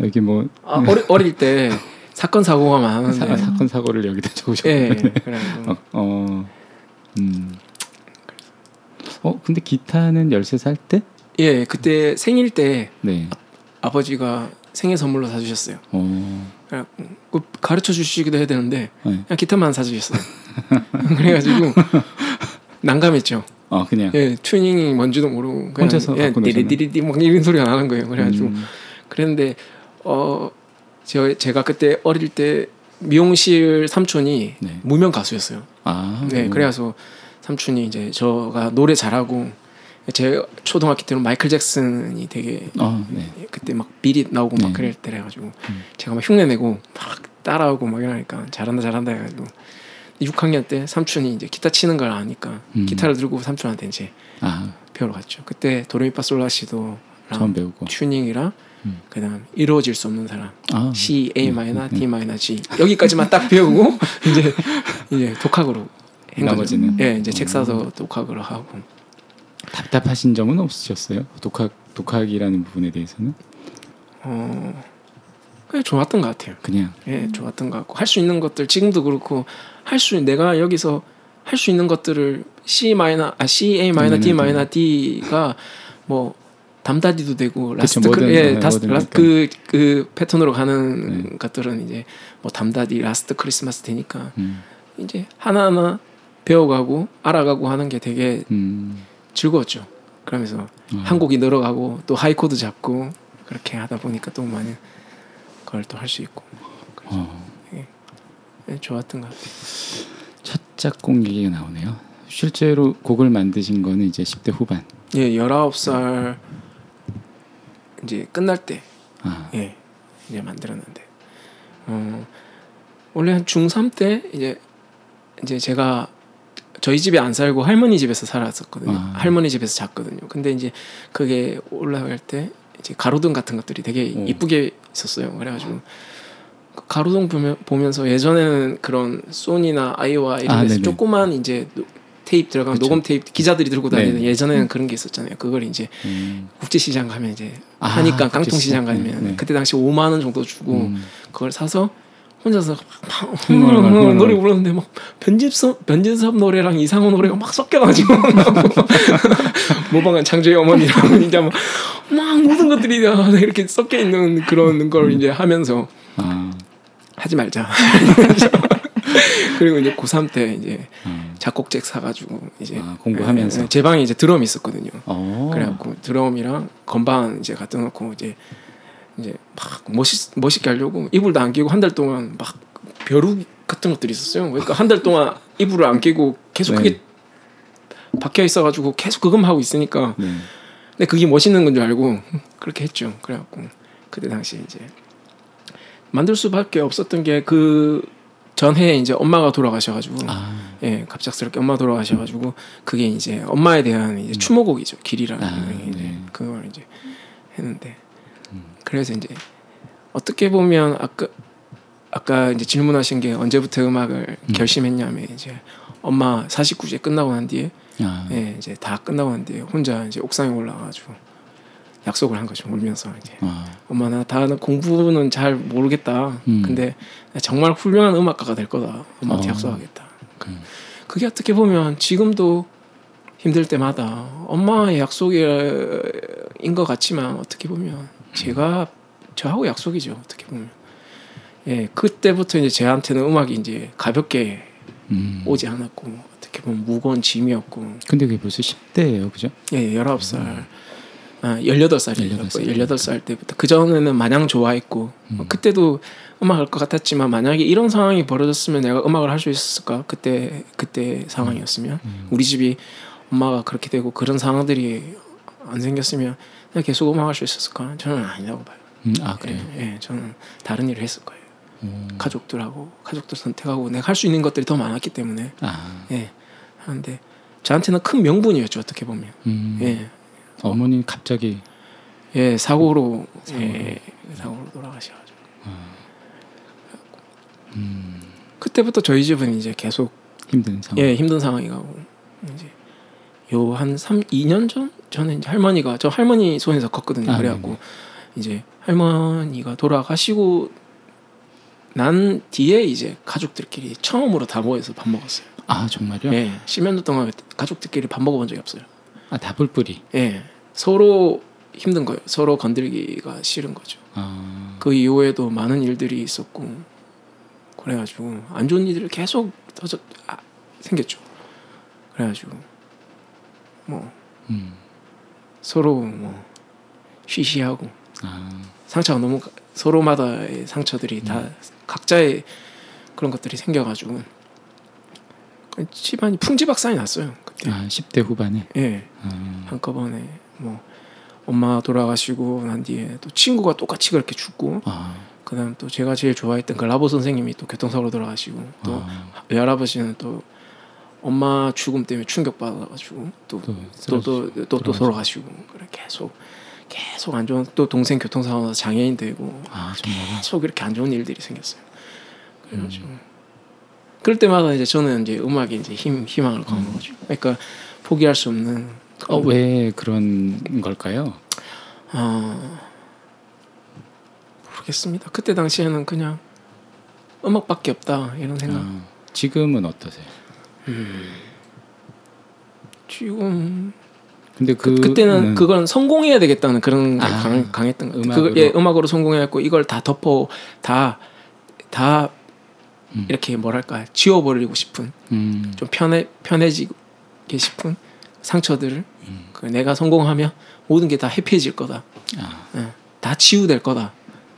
여기 뭐 어리, 어릴 때 사건 사고가 많은데 사, 사건 사고를 여기다 예, 적으셨는데. 그래가지고 어, 어. 음. 어, 근데 기타는 13살 때? 예 그때 생일 때 네. 아 버지가 생일 선물로 사주셨어요. 어. 그 가르쳐 주시기도 해야 되는데 네. 그냥 기타만 사주셨어요. 그래가지고 난감했죠. 아, 그냥 예, 튜닝이 뭔지도 모르고 그냥 혼자서 예? 디리디리디 막 이런 소리가 나는 거예요. 그래가지고 음. 그랬는데 어 저, 제가 그때 어릴 때 미용실 삼촌이 네. 무명 가수였어요. 아. 네, 음. 그래서 삼촌이 이제 저가 노래 잘하고 제 초등학교 때는 마이클 잭슨이 되게 아, 네. 그때 막 비리 나오고 막 네. 그럴 때래 가지고 음. 제가 막 흉내 내고 막 따라하고 막 이러니까 잘한다 잘한다 해가지고 6학년 때 삼촌이 이제 기타 치는 걸 아니까 음. 기타를 들고 삼촌한테 이제 아, 배우러 갔죠. 그때 도레미파솔라시도 처음 배우고. 튜닝이랑 음. 그다음 이루어질 수 없는 사람 아, C A 네, 마이너 네. D 마이너 G 여기까지만 딱 배우고 이제 이제 독학으로 한 거죠. 나머지는 예 이제 책 음. 사서 독학으로 하고 답답하신 점은 없으셨어요? 독학 독학이라는 부분에 대해서는? 어 그냥 좋았던 것 같아요. 그냥? 예, 좋았던 것 같고. 할 수 있는 것들 지금도 그렇고 할 수 내가 여기서 할 수 있는 것들을 C 마이너 아 C A 마이너 D 마이너 D가 뭐 담다디도 되고 라스트 뭐든, 크, 예, 네, 다스, 라, 그, 그 패턴으로 가는 네. 것들은 이제 뭐 담다디 라스트 크리스마스 되니까 음, 이제 하나하나 배워가고 알아가고 하는 게 되게 음, 즐거웠죠. 그러면서 어. 한국이 늘어가고 또 하이코드 잡고 그렇게 하다 보니까 또 많이 그걸 또 할 수 있고 어, 예, 좋았던 것 같아요. 첫 작곡 얘기가 나오네요. 실제로 곡을 만드신 거는 이제 10대 후반. 예, 19살 이제 끝날 때 아, 예, 이제 만들었는데 어, 원래 한 중3 때 이제 이제 제가 저희 집에 안 살고 할머니 집에서 살았었거든요. 아. 할머니 집에서 잤거든요. 근데 이제 그게 올라갈 때 이제 가로등 같은 것들이 되게 오. 이쁘게 있었어요. 그래가지고 그 가로등 보면, 보면 서 예전에는 그런 소니나 아이와 이런 아, 데서 네네. 조그만 이제 노- 테이프 들어간 그쵸. 녹음 테이프 기자들이 들고 다니는 네. 예전에는 그런 게 있었잖아요. 그걸 이제 음, 국제시장 가면 이제 아, 하니까 국제시장. 깡통시장 가면 네, 네. 그때 당시 5만 원 정도 주고 음, 그걸 사서 혼자서 막. 노래 부르는데 막 변진섭 변진섭 노래랑 이상호 노래가 막 섞여가지고 모방한 창조의 어머니랑 이제 막, 막 모든 것들이 다 이렇게 섞여 있는 그런 걸 이제 하면서 아, 하지 말자. 그리고 이제 고3 때 이제 아, 작곡책 사가지고 이제 아, 공부하면서. 예, 제 방에 이제 드럼이 있었거든요. 어, 그래갖고 드럼이랑 건반 이제 갖다 놓고 이제 이제 막 멋있 멋있게 하려고 이불도 안 끼고 한 달 동안 막 벼룩 같은 것들이 있었어요. 그러니까 한 달 동안 이불을 안 끼고 계속 네. 그게 박혀 있어가지고 계속 그것만 하고 있으니까 네. 근데 그게 멋있는 건 줄 알고 그렇게 했죠. 그래갖고 그때 당시 이제 만들 수밖에 없었던 게 그 전해에 이제 엄마가 돌아가셔가지고 아, 예 갑작스럽게 엄마 돌아가셔가지고 그게 이제 엄마에 대한 이제 추모곡이죠 길이라는 아, 네. 그걸 이제 했는데 음. 그래서 이제 어떻게 보면 아까 아까 이제 질문하신 게 언제부터 음악을 음. 결심했냐면 이제 엄마 49제 끝나고 난 뒤에 아, 예 이제 다 끝나고 난 뒤에 혼자 이제 옥상에 올라가가지고 약속을 한 거죠 울면서 이제. 아, 엄마 나 다는 공부는 잘 모르겠다. 음. 근데 나 정말 훌륭한 음악가가 될 거다. 엄마한테 어. 약속하겠다. 그, 그게 어떻게 보면 지금도 힘들 때마다 엄마의 약속인 것 같지만 어떻게 보면 제가 저하고 약속이죠 어떻게 보면 예 그때부터 이제 저한테는 음악이 이제 가볍게 음. 오지 않았고 어떻게 보면 무거운 짐이었고 근데 그게 벌써 10대예요, 그죠? 예 19살 아 18살이에요 18살. 18살 때부터 그 전에는 마냥 좋아했고 음. 어, 그때도 음악 할 것 같았지만 만약에 이런 상황이 벌어졌으면 내가 음악을 할 수 있었을까 그때 그때 상황이었으면 음. 우리 집이 엄마가 그렇게 되고 그런 상황들이 안 생겼으면 계속 음악 할 수 있었을까? 저는 아니라고 봐요. 음, 아 그래요. 예, 예, 저는 다른 일을 했을 거예요. 음. 가족들하고 가족들 선택하고 내가 할 수 있는 것들이 더 많았기 때문에. 아, 예. 하는데 저한테는 큰 명분이었죠 어떻게 보면. 음. 예. 어머니 갑자기 예 사고로 사고로. 예 사고로 돌아가셔가지고. 음, 그때부터 저희 집은 이제 계속 힘든 상황. 예 힘든 상황이 가고 이제 요 한 3, 2년 전 이제 할머니가 저 할머니 손에서 컸거든요 아, 그래갖고 네네. 이제 할머니가 돌아가시고 난 뒤에 이제 가족들끼리 처음으로 다 모여서 밥 먹었어요. 아 정말요? 예, 10년 도 동안 가족들끼리 밥 먹어본 적이 없어요. 아 다불뿌리. 예, 서로 힘든 거예요. 서로 건들기가 싫은 거죠. 아, 그 이후에도 많은 일들이 있었고 그래가지고 안 좋은 일들이 계속 터져 아, 생겼죠. 그래가지고 뭐 음, 서로 뭐 쉬쉬하고. 아, 상처가 너무 가- 서로마다의 상처들이 다 각자의 그런 것들이 생겨가지고. 집안이 풍지박산이 났어요. 그때. 아 10대 후반에. 예. 아, 한꺼번에 뭐 엄마 돌아가시고 난 뒤에 또 친구가 똑같이 그렇게 죽고 아, 그다음 또 제가 제일 좋아했던 그 라보 선생님이 또 교통사고로 돌아가시고 또 아, 외할아버지는 또 엄마 죽음 때문에 충격 받아가지고 또 또 또 또 돌아가시고. 그래 계속 계속 안 좋은 또 동생 교통사고 나서 장애인 되고 아? 계속 이렇게 안 좋은 일들이 생겼어요. 그래가지고 그럴 때마다 이제 저는 이제 음악에 이제 힘 희망을 거는 거죠. 그러니까 포기할 수 없는 어, 왜 그런 걸까요? 어, 모르겠습니다. 그때 당시에는 그냥 음악밖에 없다 이런 생각. 아, 지금은 어떠세요? 지금 근데 그, 그 그때는 그건 성공해야 되겠다는 그런 게 아, 강, 강했던 것 같아요. 음악으로. 그걸 예, 음악으로 성공해야 했고 이걸 다 덮어 다다 음. 이렇게 뭐랄까 지워버리고 싶은 음, 좀 편해 편해지게 싶은 상처들을 음. 그 내가 성공하면 모든 게 다 해피해질 거다. 아, 예, 다 치유될 거다.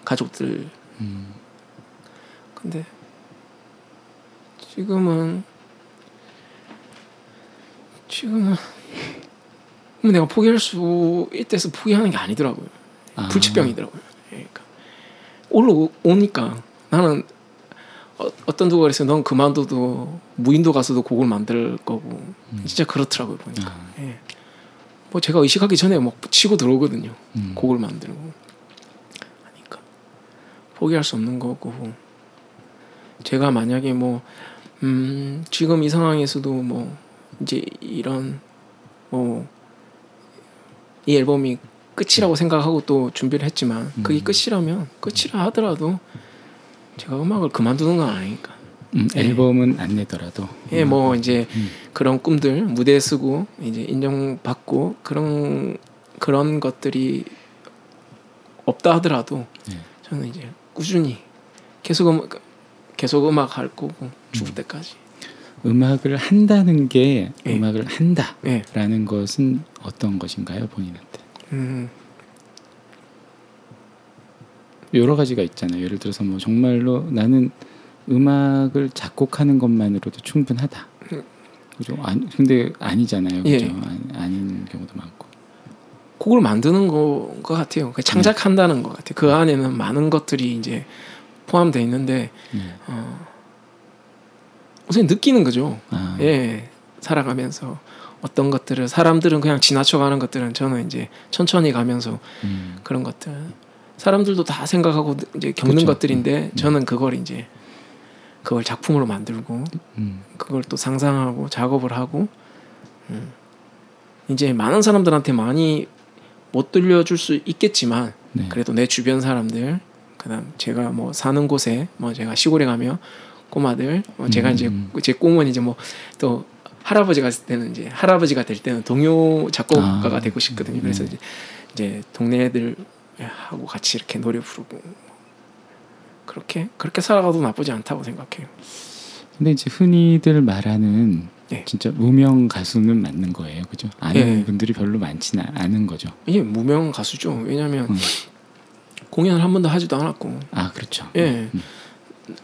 가족들. 음, 근데 지금은 지금은 뭐 내가 포기할 수 있대서 포기하는 게 아니더라고요. 아. 불치병이더라고요. 그러니까 올라오니까 나는 어, 어떤 누가 그랬어요. 넌 그만둬도 무인도 가서도 곡을 만들 거고 진짜 그렇더라고요 보니까. 아, 예. 뭐 제가 의식하기 전에 막 치고 들어오거든요. 음. 곡을 만들고 하니까 포기할 수 없는 거고 제가 만약에 뭐 음, 지금 이 상황에서도 뭐 이제 이런 뭐 이 앨범이 끝이라고 생각하고 또 준비를 했지만 그게 음. 끝이라면 끝이라 하더라도 제가 음악을 그만두는 건 아니니까. 음, 예. 앨범은 안 내더라도 예, 뭐 이제 음. 그런 꿈들 무대에 쓰고 이제 인정받고 그런 그런 것들이 없다 하더라도 네. 저는 이제 꾸준히 계속 음, 계속 음악 할 거고 죽을 때까지. 음악을 한다는 게 예. 음악을 한다라는 예. 것은 어떤 것인가요 본인한테? 음. 여러 가지가 있잖아요. 예를 들어서 뭐 정말로 나는 음악을 작곡하는 것만으로도 충분하다. 음. 그죠? 아니, 근데 아니잖아요. 예. 그죠? 아니, 아닌 경우도 많고. 곡을 만드는 거, 것 같아요. 그 창작한다는 것 같아요. 그 안에는 많은 것들이 이제 포함되어 있는데 네. 어, 우선 느끼는 거죠. 아, 예, 살아가면서 어떤 것들을 사람들은 그냥 지나쳐가는 것들은 저는 이제 천천히 가면서 음, 그런 것들 사람들도 다 생각하고 이제 겪는 그쵸. 것들인데 음. 저는 그걸 이제 그걸 작품으로 만들고 음, 그걸 또 상상하고 작업을 하고 음. 이제 많은 사람들한테 많이 못 들려줄 수 있겠지만 네. 그래도 내 주변 사람들 그다음 제가 뭐 사는 곳에 뭐 제가 시골에 가면 꼬마들 뭐 제가 음, 이제 음. 제 꿈은 이제 뭐 또 할아버지가 될 때는 이제 할아버지가 될 때는 동요 작곡가가 아, 되고 싶거든요. 네. 그래서 이제, 이제 동네 애들 하고 같이 이렇게 노래 부르고 그렇게 그렇게 살아가도 나쁘지 않다고 생각해요. 근데 이제 흔히들 말하는 예. 진짜 무명 가수는 맞는 거예요, 그죠? 아는 예. 분들이 별로 많지는 않은 거죠. 이게 무명 가수죠. 왜냐하면 음. 공연을 한 번도 하지도 않았고 아 그렇죠. 예 음.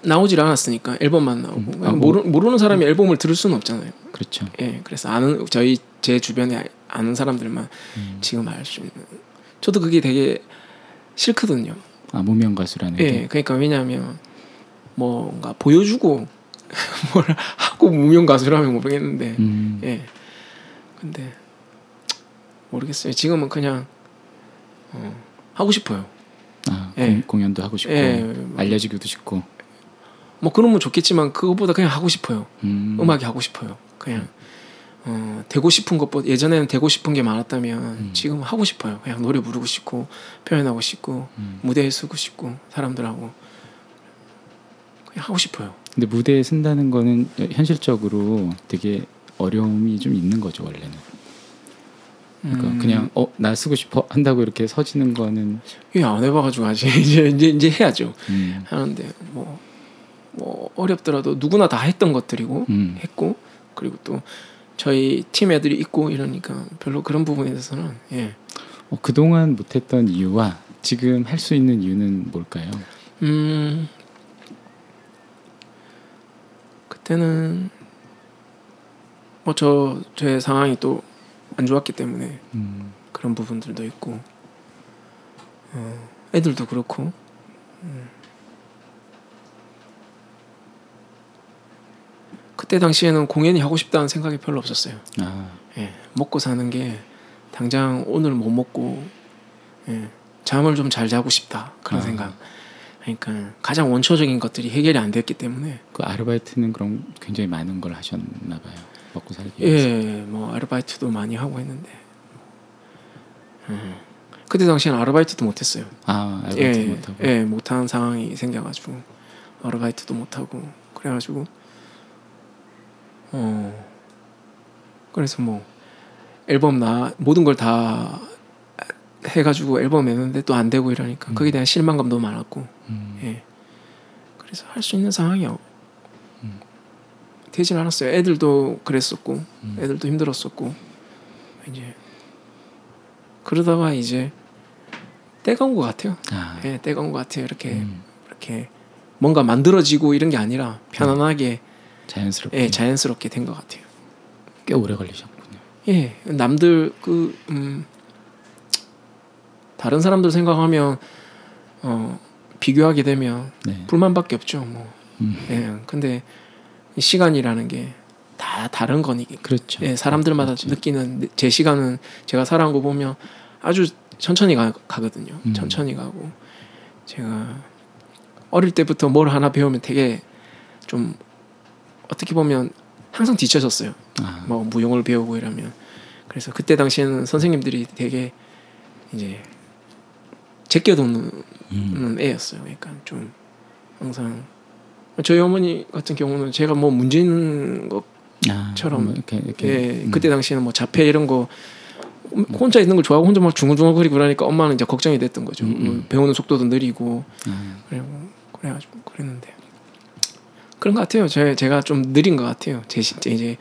나오질 않았으니까 앨범만 나오고 음. 아, 뭐- 모르, 모르는 사람이 앨범을 들을 수는 없잖아요. 그렇죠. 예 그래서 아는 저희 제 주변에 아는 사람들만 음. 지금 알 수 있는 저도 그게 되게 싫거든요. 아 무명 가수라는 예 게. 그러니까 왜냐하면 뭔가 보여주고 뭘 하고 무명 가수라면 모르겠는데 음, 예 근데 모르겠어요. 지금은 그냥 어, 하고 싶어요. 아 예. 공, 공연도 하고 싶고 예. 알려지기도 싶고. 뭐 그러면 좋겠지만 그것보다 그냥 하고 싶어요. 음, 음악이 하고 싶어요. 그냥 어, 되고 싶은 것보다 예전에는 되고 싶은 게 많았다면 음. 지금 하고 싶어요. 그냥 노래 부르고 싶고 표현하고 싶고 음. 무대에 서고 싶고 사람들하고 그냥 하고 싶어요. 근데 무대에 쓴다는 거는 현실적으로 되게 어려움이 좀 있는 거죠 원래는. 그러니까 음, 그냥 어 나 쓰고 싶어 한다고 이렇게 서지는 거는 이게 안 해봐가지고 아직 이제 이제 이제 해야죠. 음, 하는데 뭐, 뭐 어렵더라도 누구나 다 했던 것들이고 음, 했고 그리고 또 저희 팀 애들이 있고 이러니까 별로 그런 부분에 대해서는 예. 어, 그동안 못했던 이유와 지금 할 수 있는 이유는 뭘까요? 음 그때는 뭐 저 제 상황이 또 안 좋았기 때문에 음, 그런 부분들도 있고 어, 애들도 그렇고 음. 그때 당시에는 공연이 하고 싶다는 생각이 별로 없었어요. 아, 예, 먹고 사는 게 당장 오늘 못 먹고 예, 잠을 좀 잘 자고 싶다 그런 아. 생각. 그러니까 가장 원초적인 것들이 해결이 안 됐기 때문에 그 아르바이트는 그럼 굉장히 많은 걸 하셨나 봐요. 먹고 살기 위해서. 예, 뭐 아르바이트도 많이 하고 했는데 음. 그때 당시에는 아르바이트도 못했어요. 아 아르바이트 예, 못하고. 예, 못하는 상황이 생겨가지고 아르바이트도 못하고 그래가지고 어 그래서 뭐 앨범 나 모든 걸 다 해가지고 앨범 내는데 또 안 되고 이러니까 음. 거기에 대한 실망감도 많았고 음. 예 그래서 할 수 있는 상황이 어- 음. 되질 않았어요. 애들도 그랬었고 음. 애들도 힘들었었고 이제 그러다가 이제 때가 온 것 같아요. 아, 예, 때가 온 것 같아요. 이렇게 음. 이렇게 뭔가 만들어지고 이런 게 아니라 편안하게 자연스럽게 예, 자연스럽게 된 것 같아요. 꽤 오래 걸리셨군요. 예, 남들 그 음, 다른 사람들 생각하면 어, 비교하게 되면 네. 불만밖에 없죠. 뭐, 음. 예, 근데 이 시간이라는 게 다 다른 거니까. 그렇죠. 예, 사람들마다 그렇죠. 느끼는 제 시간은 제가 살아온 거 보면 아주 천천히 가, 가거든요. 음. 천천히 가고 제가 어릴 때부터 뭘 하나 배우면 되게 좀 어떻게 보면 항상 뒤쳐졌어요. 아, 뭐 무용을 배우고 이러면 그래서 그때 당시에는 선생님들이 되게 이제 제껴두는 음. 애였어요. 그러니까 좀 항상 저희 어머니 같은 경우는 제가 뭐 문제 있는 거 아, 처럼 뭐 이렇게 이렇게 예, 음. 그때 당시에는 뭐 자폐 이런 거 혼자 있는 걸 좋아하고 혼자 막 중얼중얼거리고 그러니까 엄마는 이제 걱정이 됐던 거죠. 음, 음. 뭐 배우는 속도도 느리고 아, 그리고 그래가지고 그랬는데 그런 것 같아요. 제 제가 좀 느린 것 같아요. 제 시- 제 이제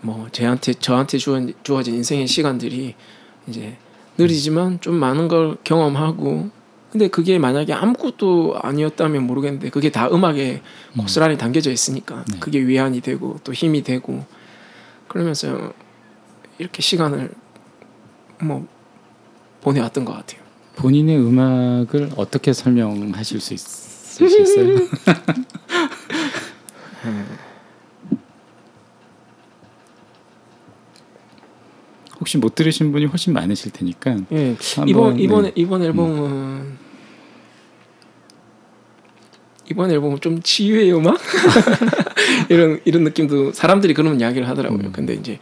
뭐 저한테 저한테 주어, 주어진 인생의 시간들이 이제 느리지만 좀 많은 걸 경험하고 근데 그게 만약에 아무것도 아니었다면 모르겠는데 그게 다 음악에 음. 고스란히 담겨져 있으니까 네. 그게 위안이 되고 또 힘이 되고 그러면서 이렇게 시간을 뭐 보내왔던 것 같아요. 본인의 음악을 어떻게 설명하실 수 있으시겠어요? 혹시 못 들으신 분이 훨씬 많으실 테니까 예, 한번, 이번 이번 네. 이번 앨범은 이번 앨범은 좀 치유의 음악 이런 이런 느낌도 사람들이 그런 이야기를 하더라고요. 음. 근데 이제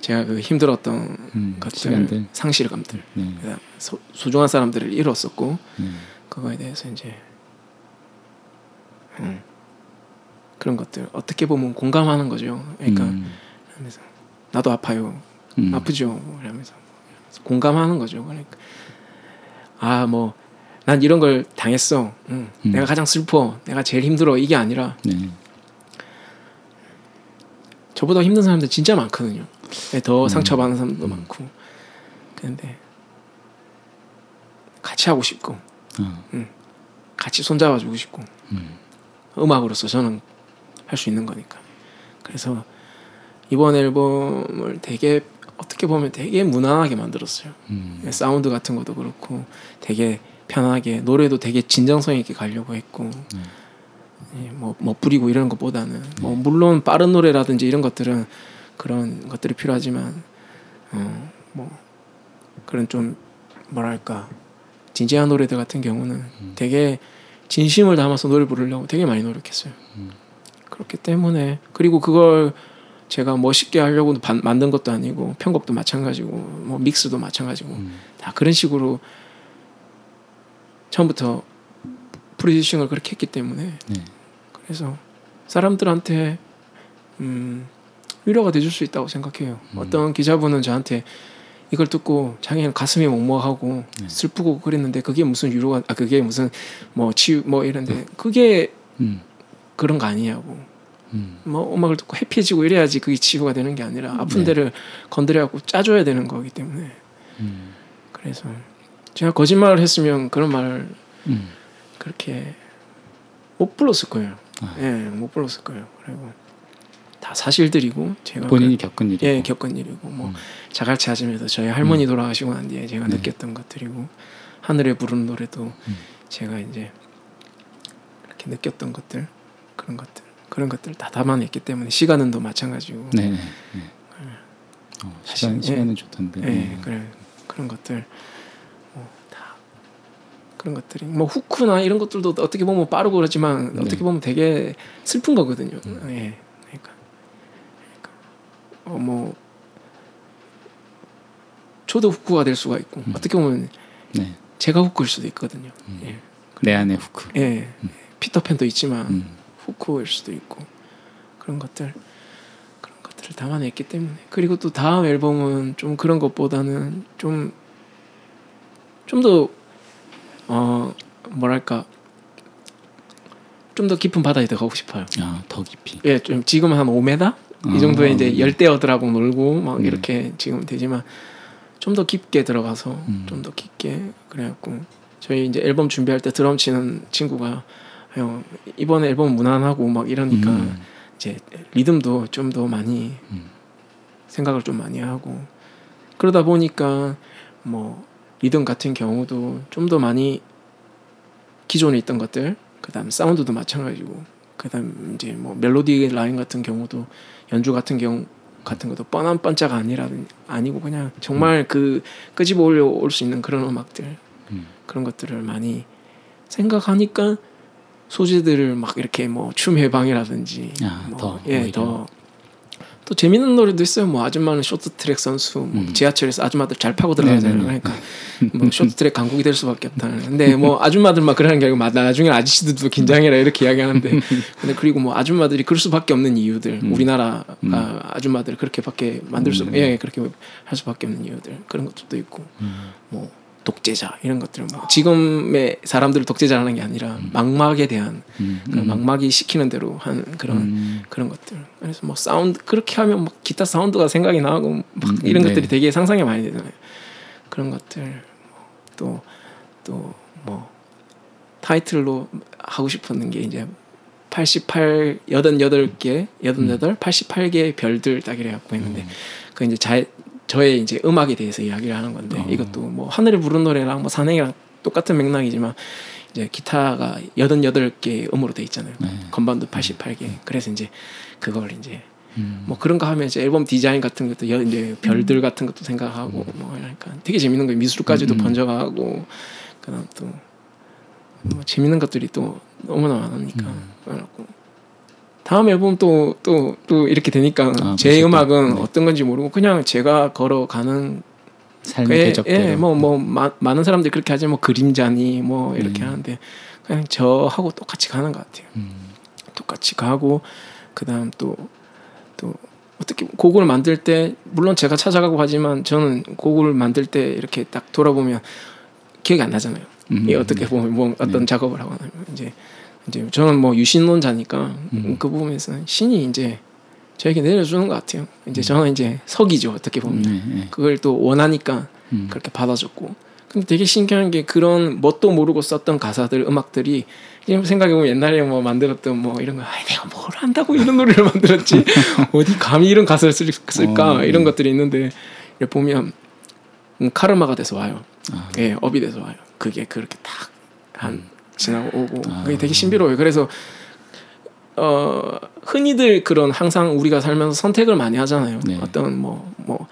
제가 그 힘들었던 음, 것들, 시간들 상실감들, 네, 그다음 소, 소중한 사람들을 잃었었고 네. 그거에 대해서 이제 음, 그런 것들 어떻게 보면 공감하는 거죠. 그러니까 음, 하면서 나도 아파요. 음, 아프죠. 이러면서 공감하는 거죠. 그러니까 아 뭐 난 이런 걸 당했어. 응. 음. 내가 가장 슬퍼. 내가 제일 힘들어. 이게 아니라 네. 저보다 힘든 사람들 진짜 많거든요. 네, 더 음. 상처받는 사람도 음. 많고. 근데 같이 하고 싶고 어, 같이 손잡아주고 싶고 음, 음악으로서 저는 할 수 있는 거니까. 그래서 이번 앨범을 되게 어떻게 보면 되게 무난하게 만들었어요. 음, 사운드 같은 것도 그렇고 되게 편하게 노래도 되게 진정성 있게 가려고 했고 네. 예, 뭐 멋부리고 이런 것보다는 뭐 물론 빠른 노래라든지 이런 것들은 그런 것들이 필요하지만 어 뭐 그런 좀 뭐랄까 진지한 노래들 같은 경우는 되게 진심을 담아서 노래 부르려고 되게 많이 노력했어요. 음. 그렇기 때문에 그리고 그걸 제가 멋있게 하려고 반- 만든 것도 아니고 편곡도 마찬가지고 뭐 믹스도 마찬가지고 음, 다 그런 식으로 처음부터 프로듀싱을 그렇게 했기 때문에 네. 그래서 사람들한테 음, 위로가 돼줄 수 있다고 생각해요. 음. 어떤 기자분은 저한테 이걸 듣고 자기는 가슴이 먹먹하고 네. 슬프고 그랬는데 그게 무슨 위로가 아 그게 무슨 뭐 치유 뭐 이런데 그게 음, 그런 거 아니냐고 음, 뭐 음악을 듣고 해피해지고 이래야지 그게 치유가 되는 게 아니라 아픈 네. 데를 건드려갖고 짜줘야 되는 거기 때문에 음, 그래서 제가 거짓말을 했으면 그런 말을 음. 그렇게 못 불렀을 거예요. 아. 예, 못 불렀을 거예요. 그리고 다 사실들이고 제가 본인이 그- 겪은 일이고 예 겪은 일이고 뭐 음. 자갈치 아줌에도 저희 할머니 돌아가시고 난 뒤에 제가 네. 느꼈던 것들이고 하늘에 부르는 노래도 음. 제가 이제 이렇게 느꼈던 것들 그런 것들 그런 것들 다 담아냈기 때문에 시간은 더 마찬가지고 네, 네, 네. 어, 시간 사실, 예. 시간은 좋던데. 예, 네. 그래 그런 것들 뭐 다 그런 것들이 뭐 후크나 이런 것들도 어떻게 보면 빠르고 그렇지만 네. 어떻게 보면 되게 슬픈 거거든요. 음. 예. 그러니까, 그러니까 어 뭐 저도 후크가 될 수가 있고 음. 어떻게 보면 네. 제가 후크일 수도 있거든요. 음. 예. 내 안의 후크. 예. 음. 피터팬도 있지만 음. 후크일 수도 있고 그런 것들 그런 것들을 담아냈기 때문에 그리고 또 다음 앨범은 좀 그런 것보다는 좀 좀 더 어 뭐랄까 좀 더 깊은 바다에 들어가고 싶어요. 아, 더 깊이. 예, 좀 지금 한 5m 이 정도에 이제 열대어들하고 놀고 막 네. 이렇게 지금 되지만 좀 더 깊게 들어가서 음. 좀더 깊게 그래갖고 저희 이제 앨범 준비할 때 드럼 치는 친구가 형 이번 앨범 무난하고 막 이러니까 음. 이제 리듬도 좀 더 많이 음. 생각을 좀 많이 하고 그러다 보니까 뭐 리듬 같은 경우도 좀 더 많이 기존에 있던 것들 그다음 사운드도 마찬가지고 그다음 이제 뭐 멜로디 라인 같은 경우도 연주 같은 경우 같은 것도 뻔한 뻔짜가 아니라 아니고 그냥 정말 그 끄집어 올려 올 수 있는 그런 음악들 음. 그런 것들을 많이 생각하니까 소재들을 막 이렇게 뭐 춤 해방이라든지 아, 뭐, 더 예, 오히려. 더또 재밌는 노래도 있어요. 뭐 아줌마는 쇼트트랙 선수, 뭐 음. 지하철에서 아줌마들 잘 파고 들어가잖아요. 네네네. 그러니까 뭐 쇼트트랙 강국이 될 수밖에 없다. 근데 뭐 아줌마들 막 그러는 게 아니고 막 나중에 아저씨들도 긴장해라 이렇게 이야기하는데 근데 그리고 뭐 아줌마들이 그럴 수밖에 없는 이유들, 음. 우리나라가 음. 아줌마들 그렇게밖에 만들 수, 음. 예, 그렇게 할 수밖에 없는 이유들 그런 것들도 있고 음. 뭐 독재자 이런 것들 뭐 지금의 사람들을 독재자라는 게 아니라 막막에 대한 음. 그 막막이 시키는 대로 한 그런 음. 그런 것들. 그래서 뭐 사운드 그렇게 하면 막 기타 사운드가 생각이 나고 막 음, 이런 네. 것들이 되게 상상이 많이 되잖아요. 그런 것들 또 또 뭐 타이틀로 하고 싶었는 게 이제 88 88개 88 88개의 별들 딱 이래 갖고 있는데 음. 그 이제 자, 저의 이제 음악에 대해서 이야기를 하는 건데 어. 이것도 뭐 하늘에 부른 노래랑 뭐 산행이랑 똑같은 맥락이지만 이제 기타가 88개 음으로 돼 있잖아요. 네. 건반도 88개. 그래서 이제 그걸 이제 음. 뭐 그런 거 하면 이제 앨범 디자인 같은 것도 여- 이제 별들 같은 것도 생각하고 뭐 그러니까 되게 재밌는 거예요. 미술까지도 음, 음. 번져가고 그다음 또 뭐 재밌는 것들이 또 너무나 많으니까 음. 그래갖고 다음 앨범 또 또 또 이렇게 되니까 아, 제 멋있다. 음악은 네. 어떤 건지 모르고 그냥 제가 걸어가는 삶의 예, 대적대로. 예, 뭐, 뭐, 마, 많은 사람들이 그렇게 하지, 뭐, 그림자니, 뭐, 이렇게 음. 하는데, 그냥 저하고 똑같이 가는 것 같아요. 음. 똑같이 가고, 그 다음 또, 또, 어떻게, 곡을 만들 때, 물론 제가 찾아가고 하지만, 저는 곡을 만들 때 이렇게 딱 돌아보면, 기억이 안 나잖아요. 음. 이게 어떻게 보면, 뭐, 어떤 네. 작업을 하거나, 이제, 이제, 저는 뭐, 유신론자니까, 음. 그 부분에서 신이 이제, 저에게 내려주는 것 같아요. 이제 저는 이제 석이죠, 어떻게 보면. 네, 네. 그걸 또 원하니까 음. 그렇게 받아줬고 근데 되게 신기한 게 그런 뭣도 모르고 썼던 가사들 음악들이 지금 생각해 보면 옛날에 뭐 만들었던 뭐 이런 거 아, 내가 뭘 한다고 이런 노래를 만들었지 어디 감히 이런 가사를 쓸, 쓸까 어, 이런 네. 것들이 있는데 보면 음, 카르마가 돼서 와요 아. 예 업이 돼서 와요 그게 그렇게 딱 한 지나고 오고 아. 그게 되게 신비로워요 그래서 어 흔히들 그런 항상 우리가 살면서 선택을 많이 하잖아요 네. 어떤 뭐뭐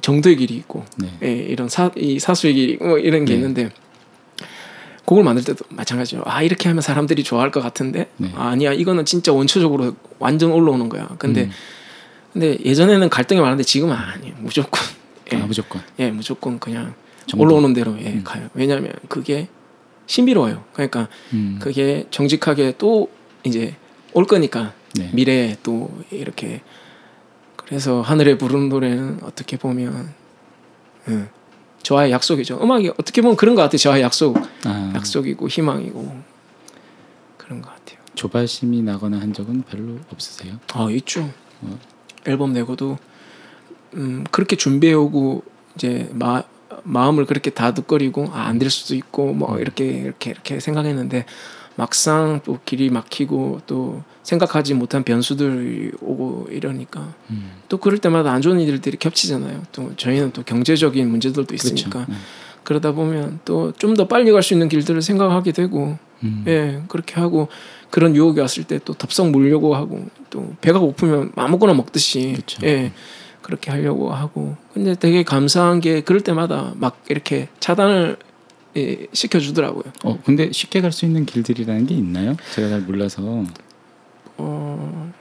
정도의 길이 있고 네. 예, 이런 사, 이 사수의 길, 뭐 이런 게 네. 있는데 곡을 만들 때도 마찬가지로 아 이렇게 하면 사람들이 좋아할 것 같은데 네. 아, 아니야 이거는 진짜 원초적으로 완전 올라오는 거야. 근데 음. 근데 예전에는 갈등이 많았는데 지금은 아니에요. 무조건 예, 아, 무조건. 예 무조건 그냥 정도. 올라오는 대로 예, 음. 가요. 왜냐하면 그게 신비로워요. 그러니까 음. 그게 정직하게 또 이제 올 거니까 네. 미래에 또 이렇게 그래서 하늘에 부르는 노래는 어떻게 보면 음, 저와의 약속이죠. 음악이 어떻게 보면 그런 것 같아요. 저와의 약속, 아, 약속이고 희망이고 그런 것 같아요. 조바심이 나거나 한 적은 별로 없으세요? 아 있죠. 어. 앨범 내고도 음, 그렇게 준비해오고 이제 마, 마음을 그렇게 다독거리고 아, 안 될 수도 있고 뭐 이렇게 이렇게 이렇게 생각했는데 막상 또 길이 막히고 또 생각하지 못한 변수들이 오고 이러니까 음. 또 그럴 때마다 안 좋은 일들이 겹치잖아요. 또 저희는 또 경제적인 문제들도 그렇죠. 있으니까 음. 그러다 보면 또 좀 더 빨리 갈 수 있는 길들을 생각하게 되고 음. 예 그렇게 하고 그런 유혹이 왔을 때 또 덥석 물려고 하고 또 배가 고프면 아무거나 먹듯이 그렇죠. 예 그렇게 하려고 하고 근데 되게 감사한 게 그럴 때마다 막 이렇게 차단을 예, 시켜주더라고요. 어 근데 쉽게 갈 수 있는 길들이라는 게 있나요? 제가 잘 몰라서. 어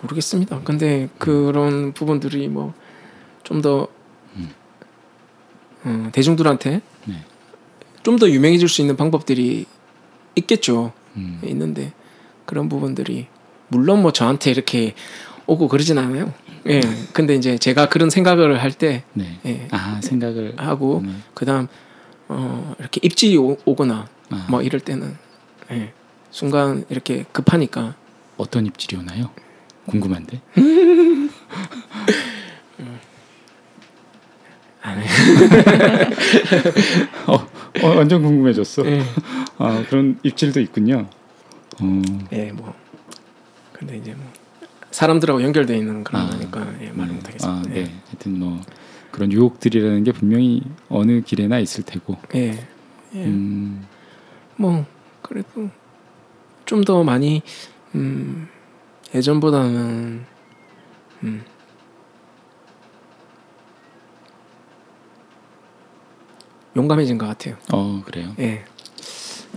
모르겠습니다. 근데 그런 부분들이 뭐 좀더 음. 어, 대중들한테 네. 좀더 유명해질 수 있는 방법들이 있겠죠. 음. 있는데 그런 부분들이 물론 뭐 저한테 이렇게 오고 그러진 않아요. 예. 근데 이제 제가 그런 생각을 할 때 네. 예. 아 생각을 하고 네. 그다음 어 이렇게 입질이 오, 오거나 아, 뭐 이럴 때는 예. 순간 이렇게 급하니까 어떤 입질이 오나요? 궁금한데. 안 해. 어, 어 완전 궁금해졌어. 예. 아 그런 입질도 있군요. 어. 예, 뭐 근데 이제 뭐 사람들하고 연결돼 있는 그런 아, 거니까 예, 말을 네. 못 하겠습니다. 아, 네. 하여튼 뭐 그런 유혹들이라는 게 분명히 어느 길에나 있을 테고. 예. 예. 음, 뭐 그래도 좀 더 많이 음 예전보다는 음 용감해진 것 같아요. 어 그래요. 예,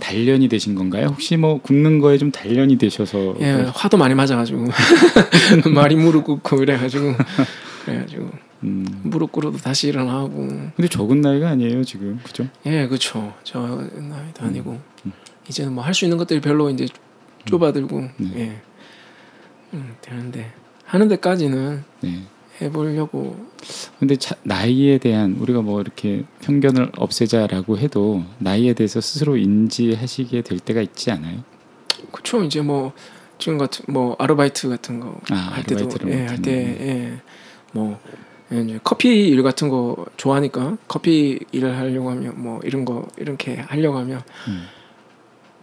단련이 되신 건가요? 혹시 뭐 굽는 거에 좀 단련이 되셔서 예 화도 많이 맞아가지고 말이 무릎 꿇고 이래가지고 그래가지고 음. 무릎 꿇어도 다시 일어나고 근데 적은 나이가 아니에요 지금 그죠? 예 그렇죠. 저 나이도 아니고 음. 이제는 뭐 할 수 있는 것들이 별로 이제 좁아들고 네. 예 음, 되는데 하는 데까지는 네. 해보려고 근데 차, 나이에 대한 우리가 뭐 이렇게 편견을 없애자라고 해도 나이에 대해서 스스로 인지하시게 될 때가 있지 않아요? 그쵸 이제 뭐 지금 같은 뭐 아르바이트 같은 거 아, 할 때도 아르바이트를 예. 할때예뭐 이제 커피 일 같은 거 좋아하니까 커피 일을 하려고 하면 뭐 이런 거 이렇게 하려고 하면 음.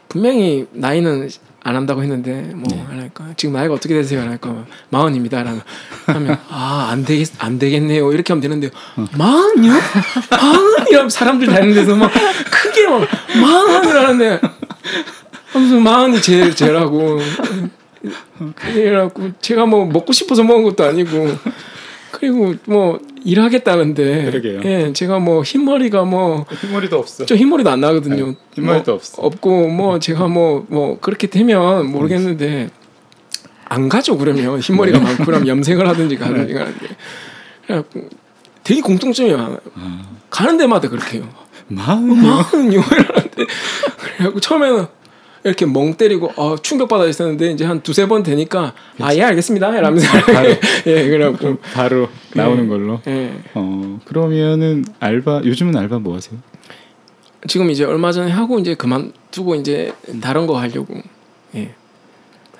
분명히 나이는 안 한다고 했는데 뭐 네. 하니까 지금 나이가 어떻게 되세요? 하니까 마흔입니다라는 하면 아안 되겠 안 되겠네요 이렇게 하면 되는데 어. 마흔이요? 마흔이라면 사람들 다니는 데서 막 크게 막 마흔이라는데 무슨 마흔이 제일 제라고 그래갖고 제가 뭐 먹고 싶어서 먹은 것도 아니고 그리고 뭐 일하겠다는데 그러게요. 예 제가 뭐 흰머리가 뭐 흰머리도 없어. 저 흰머리도 안 나거든요. 네, 흰머리도 뭐 없어. 없고 뭐 제가 뭐뭐 그렇게 되면 모르겠는데 안 가죠 그러면 흰머리가 네. 많고 그러면 염색을 하든지 가든지 가는데 되게 공통점이 많아요. 아, 가는 데마다 그렇게 해요. 마흔이요? 마흔요 이러는데 그래갖고 처음에는 이렇게 멍 때리고 어, 충격 받아 있었는데 이제 한 두세 번 되니까 아 예 알겠습니다 이러면서 바로. 예 그래갖고 바로 나오는 걸로. 예 어 그러면은 알바 요즘은 알바 뭐 하세요? 지금 이제 얼마 전에 하고 이제 그만두고 이제 다른 거 하려고 예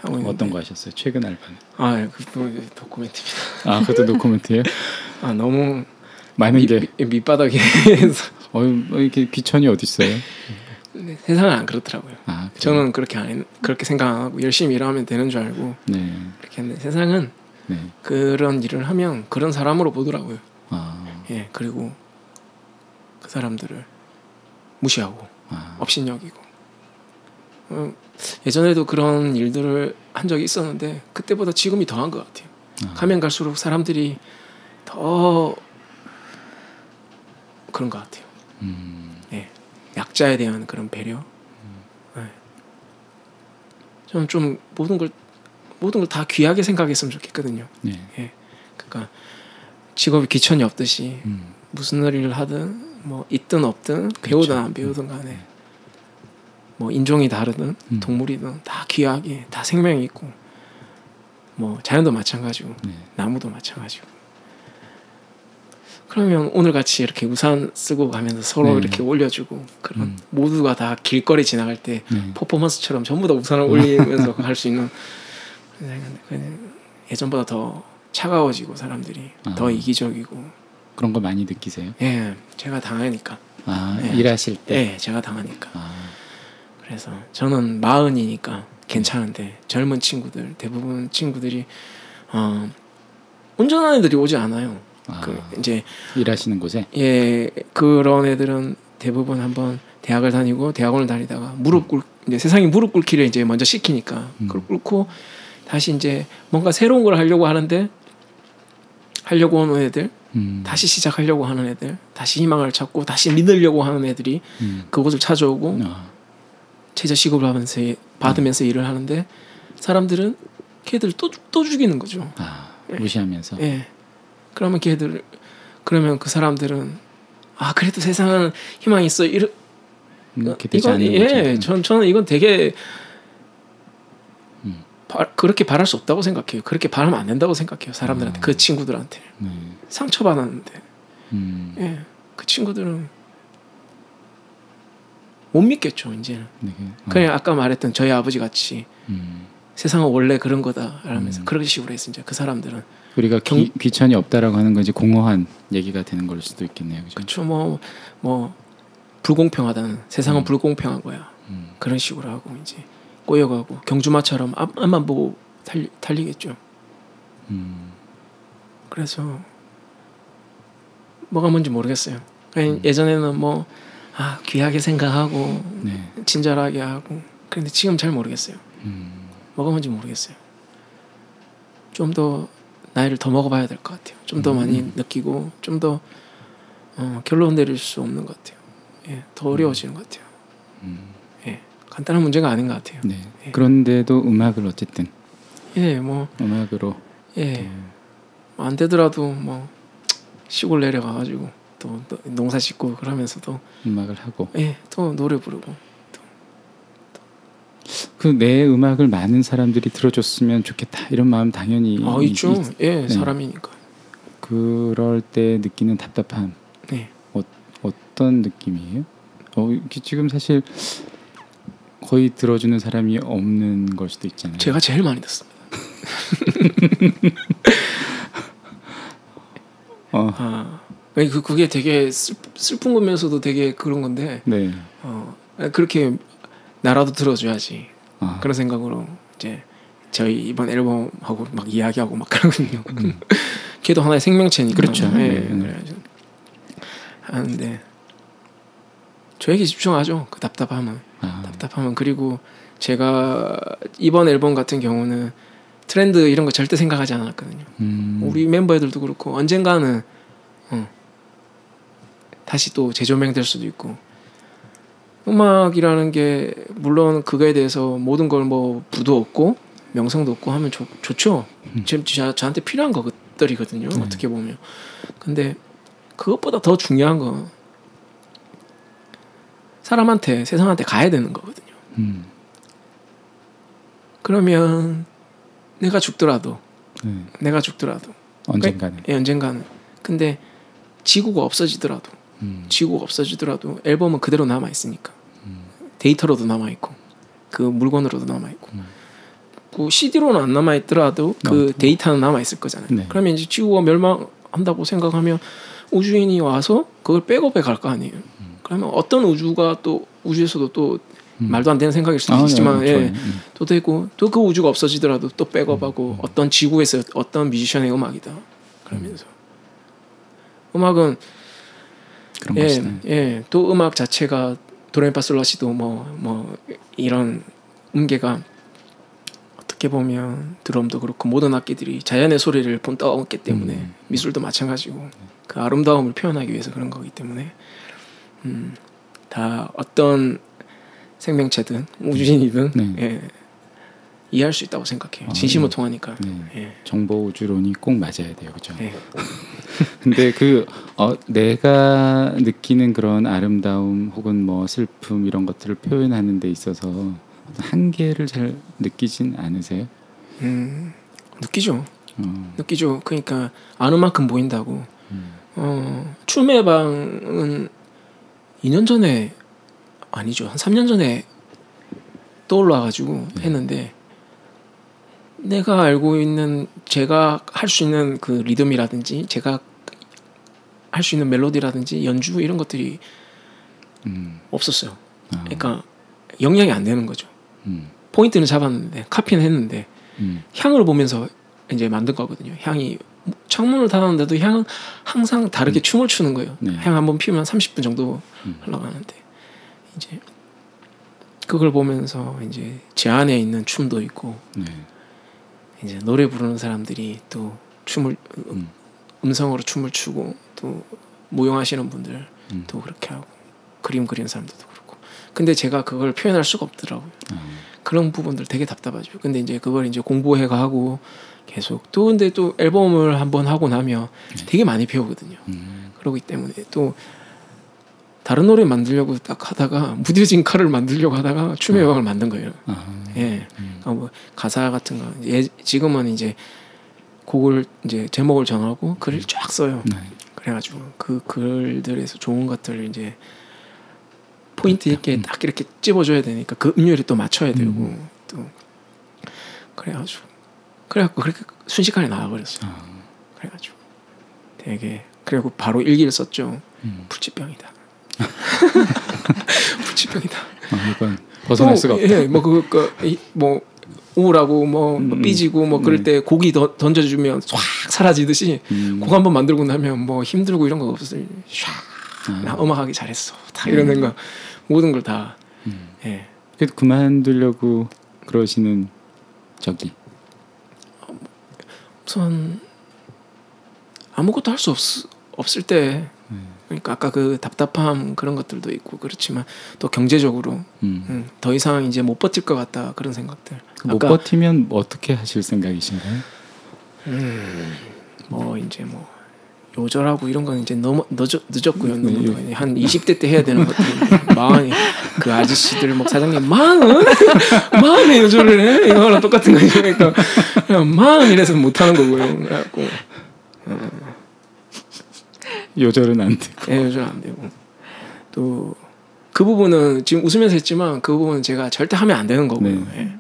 하고 있는데 어떤 거 하셨어요? 최근 알바는? 아 그거 도쿠멘트입니다 아 그것도 노코멘트예요? 아 너무 많은 밑, 게 밑- 밑바닥에서 어, 이렇게 귀천이 어디 있어요? 세상은 안 그렇더라고요 아? 저는 그렇게 안 했- 그렇게 생각 안 하고 열심히 일하면 되는 줄 알고 네, 그렇게 했는데 세상은 네. 그런 일을 하면 그런 사람으로 보더라고요 아, 예 그리고 그 사람들을 무시하고 아, 업신여기고 어, 예전에도 그런 일들을 한 적이 있었는데 그때보다 지금이 더한 것 같아요. 아. 가면 갈수록 사람들이 더 그런 것 같아요. 음, 예, 약자에 대한 그런 배려. 예. 저는 좀 모든 걸 모든 걸 다 귀하게 생각했으면 좋겠거든요. 네, 그러니까 직업이 귀천이 없듯이 음, 무슨 일을 하든 뭐 있든 없든 배우든 안 배우든 간에 뭐 인종이 다르든 음. 동물이든 다 귀하게 다 생명이 있고 뭐 자연도 마찬가지고 네, 나무도 마찬가지고 그러면 오늘 같이 이렇게 우산 쓰고 가면서 서로 네. 이렇게 올려주고 그런 음. 모두가 다 길거리 지나갈 때 네. 퍼포먼스처럼 전부 다 우산을 올리면서 할 수 있는 그냥 예전보다 더 차가워지고 사람들이 아. 더 이기적이고 그런 거 많이 느끼세요? 예 제가 당하니까 아, 네. 일하실 때. 예 제가 당하니까 아, 그래서 저는 마흔이니까 괜찮은데 젊은 친구들 대부분 친구들이 어 운전하는 애들이 오지 않아요. 아, 그 이제 일하시는 곳에. 예 그런 애들은 대부분 한번 대학을 다니고 대학원을 다니다가 무릎 꿇 이제 세상이 무릎 꿇기를 이제 먼저 시키니까 음. 그걸 꿇고 다시 이제 뭔가 새로운 걸 하려고 하는데 하려고 오는 애들, 음. 다시 시작하려고 하는 애들, 다시 희망을 찾고 다시 믿으려고 하는 애들이 음. 그곳을 찾아오고 아, 최저 시급을 하면서 받으면서 일을 하는데 사람들은 걔들 또, 또 죽이는 거죠. 아, 무시하면서. 예. 그러면 걔들 그러면 그 사람들은 아 그래도 세상은 희망이 있어. 이러, 음, 이렇게 되지 이건 않는 예, 거죠. 전 저는 이건 되게 음. 바, 그렇게 바랄 수 없다고 생각해요. 그렇게 바라면 안 된다고 생각해요. 사람들한테 아. 그 친구들한테 네. 상처 받았는데 음. 예, 그 친구들은 못 믿겠죠 이제는. 네. 어. 그냥 아까 말했던 저희 아버지 같이 음. 세상은 원래 그런 거다 라면서 음. 그런 식으로 했으 이제 그 사람들은 우리가 경- 귀, 귀천이 없다라고 하는 건지 공허한 얘기가 되는 걸 수도 있겠네요. 그렇죠 뭐뭐 불공평하다는 세상은 음. 불공평한 거야 음. 그런 식으로 하고 이제 꼬여가고 경주마처럼 앞, 앞만 보고 달리, 달리겠죠 음. 그래서 뭐가 뭔지 모르겠어요 음. 예전에는 뭐 아, 귀하게 생각하고 네. 친절하게 하고 그런데 지금 잘 모르겠어요 음. 뭐가 뭔지 모르겠어요 좀더 나이를 더 먹어봐야 될 것 같아요. 좀더 음. 많이 느끼고 좀 더 어, 결론 내릴 수 없는 것 같아요. 예, 더 어려워지는 것 같아요. 음. 예, 간단한 문제가 아닌 것 같아요. 네. 예. 그런데도 음악을 어쨌든. 예, 뭐. 음악으로. 예, 또안 되더라도 뭐 시골 내려가가지고 또, 또 농사 짓고 그러면서도 음악을 하고. 예, 또 노래 부르고 그 내 음악을 많은 사람들이 들어줬으면 좋겠다 이런 마음 당연히 아 있죠, 있- 예, 네. 사람이니까 그럴 때 느끼는 답답함 네. 어떤 느낌이에요? 어, 지금 사실 거의 들어주는 사람이 없는 걸 수도 있잖아요. 제가 제일 많이 듣습니다. 어, 아, 그 그게 되게 슬, 슬픈 거면서도 되게 그런 건데 네. 어, 그렇게 나라도 들어줘야지 아, 그런 생각으로 이제 저희 이번 앨범하고 막 이야기하고 막 그러거든요. 음. 걔도 하나의 생명체니까. 그렇죠. 예, 네. 그래가지고 하는데 저에게 집중하죠. 그 답답함은 아, 답답함은 그리고 제가 이번 앨범 같은 경우는 트렌드 이런 거 절대 생각하지 않았거든요. 음, 우리 멤버들도 그렇고 언젠가는 어, 다시 또 재조명될 수도 있고 음악이라는 게 물론 그거에 대해서 모든 걸 뭐 부도 없고 명성도 없고 하면 좋, 좋죠. 음. 지금 저, 저한테 필요한 것들이거든요. 네. 어떻게 보면. 근데 그것보다 더 중요한 건 사람한테 세상한테 가야 되는 거거든요. 음, 그러면 내가 죽더라도 네. 내가 죽더라도 언젠가는. 예, 언젠가는. 근데 지구가 없어지더라도 음, 지구가 없어지더라도 앨범은 그대로 남아 있으니까 음, 데이터로도 남아 있고 그 물건으로도 남아 있고 음. 그 CD로는 안 남아 있더라도 그 어. 데이터는 남아 있을 거잖아요. 네. 그러면 이제 지구가 멸망한다고 생각하면 우주인이 와서 그걸 백업해 갈 거 아니에요. 그러면 어떤 우주가 또 우주에서도 또 음. 말도 안 되는 생각일 수도 아, 있지만 네, 예. 음. 또 되고 또 그 우주가 없어지더라도 또 백업하고 어떤 지구에서 어떤 뮤지션의 음악이다 그러면서 음악은 그런 예, 것이다. 예, 또 음악 자체가 도레미파솔라시도 뭐 뭐 이런 음계가 어떻게 보면 드럼도 그렇고 모든 악기들이 자연의 소리를 본떠왔기 때문에 음. 미술도 마찬가지고 그 아름다움을 표현하기 위해서 그런 거기 때문에 음, 다 어떤 생명체든 우주인이든 네. 예, 이해할 수 있다고 생각해요. 아, 진심을 네. 통하니까. 네. 예. 정보 우주론이 꼭 맞아야 돼요, 그렇죠? 예. 근데 그 어, 내가 느끼는 그런 아름다움 혹은 뭐 슬픔 이런 것들을 표현하는 데 있어서 한계를 잘 느끼진 않으세요? 음, 느끼죠. 어, 느끼죠. 그러니까 아는 만큼 보인다고. 음, 어, 춤의 방은 2년 전에 아니죠. 한 3년 전에 떠올라 가지고 네. 했는데 내가 알고 있는 제가 할 수 있는 그 리듬이라든지 제가 할 수 있는 멜로디라든지 연주 이런 것들이 음, 없었어요. 아, 그러니까 영향이 안 되는 거죠. 음, 포인트는 잡았는데 카피는 했는데 음, 향을 보면서 이제 만든 거거든요. 향이 창문을 닫았는데도 향은 항상 다르게 춤을 추는 거예요. 네. 향 한번 피우면 30분 정도 음. 흘러가는데 이제 그걸 보면서 이제 제 안에 있는 춤도 있고 네, 이제 노래 부르는 사람들이 또 춤을 음. 음성으로 춤을 추고 또 무용하시는 분들 음. 또 그렇게 하고 그림 그리는 사람들도 그렇고 근데 제가 그걸 표현할 수가 없더라고요. 아, 그런 부분들 되게 답답하죠. 근데 이제 그걸 이제 공부해가 하고 계속 또 근데 또 앨범을 한번 하고 나면 되게 많이 배우거든요. 음. 그러기 때문에 또 다른 노래 만들려고 딱 하다가 무뎌진 칼을 만들려고 하다가 춤의 여왕을 만든 거예요. 아, 예. 음. 그러니까 뭐 가사 같은 거 예, 지금은 이제 곡을 이제 제목을 정하고 글을 쫙 써요. 네. 그래가지고 그 글들에서 좋은 것들을 이제 포인트 있게 음. 딱 이렇게 찝어줘야 되니까 그 음율이 또 맞춰야 되고 음. 또 그래가지고 그래갖고 그렇게 순식간에 나와버렸어요. 아, 그래가지고 되게 그리고 바로 일기를 썼죠. 음. 불치병이다. 불치병이다. 아, 이건 벗어날 수가 없다. 예, 뭐그 그, 이- 뭐 우울하고 뭐, 뭐 음, 삐지고 뭐 그럴 음. 때 고기 더, 던져주면 싹 사라지듯이 음. 곡한번 만들고 나면 뭐 힘들고 이런 거. 샥. 나 아, 음악하기 잘했어. 다 이런 생각 모든 걸 다. 음. 예. 그래도 그만두려고 그러시는 적이 우선 아무것도 할 수 없을 때 음. 그러니까 아까 그 답답함 그런 것들도 있고 그렇지만 또 경제적으로 음. 음, 더 이상 이제 못 버틸 것 같다 그런 생각들. 못 아까 버티면 어떻게 하실 생각이신가요? 뭐 이제 뭐 요절하고 이런 건 이제 너무 늦었, 늦었고요. 네, 너무 요- 한 20대 때 해야 되는 것들 마흔이 그 아저씨들 뭐 사장님 마흔 마흔에 요절을 해 이거랑 똑같은 거죠. 그러니까 그냥 마흔 이래서 못 하는 거고요. 그래갖고 요절은 안 돼. 예, 요절 안 되고 또 그 부분은 지금 웃으면서 했지만 그 부분은 제가 절대 하면 안 되는 거고요. 네. 예.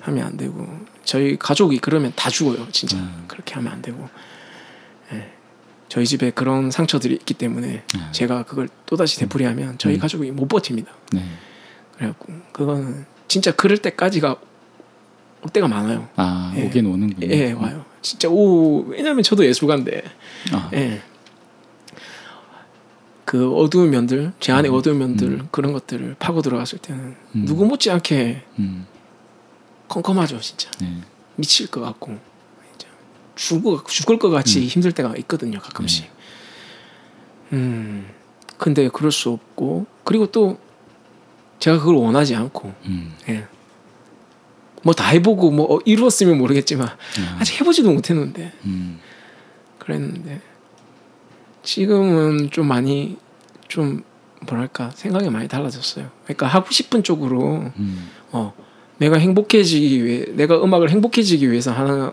하면 안 되고 저희 가족이 그러면 다 죽어요. 진짜 음. 그렇게 하면 안 되고 예. 저희 집에 그런 상처들이 있기 때문에 아. 제가 그걸 또 다시 되풀이하면 저희 음. 가족이 못 버팁니다. 네. 그래갖고 그거는 진짜 그럴 때까지가 올 때가 많아요. 아 예. 오긴 오는군요. 예, 와요. 진짜 오 왜냐면 저도 예술가인데 아, 예. 그 어두운 면들, 제 안의 음. 어두운 면들 음. 그런 것들을 파고 들어갔을 때는 음. 누구 못지않게 음. 컴컴하죠, 진짜 네. 미칠 것 같고 죽을 죽을 것 같이 음. 힘들 때가 있거든요, 가끔씩. 음, 근데 그럴 수 없고 그리고 또 제가 그걸 원하지 않고, 음. 예. 뭐 다 해보고 뭐 어, 이루었으면 모르겠지만 아, 아직 해보지도 못했는데 음. 그랬는데 지금은 좀 많이 좀 뭐랄까 생각이 많이 달라졌어요. 그러니까 하고 싶은 쪽으로 음. 어 내가 행복해지기 위해 내가 음악을 행복해지기 위해서 하는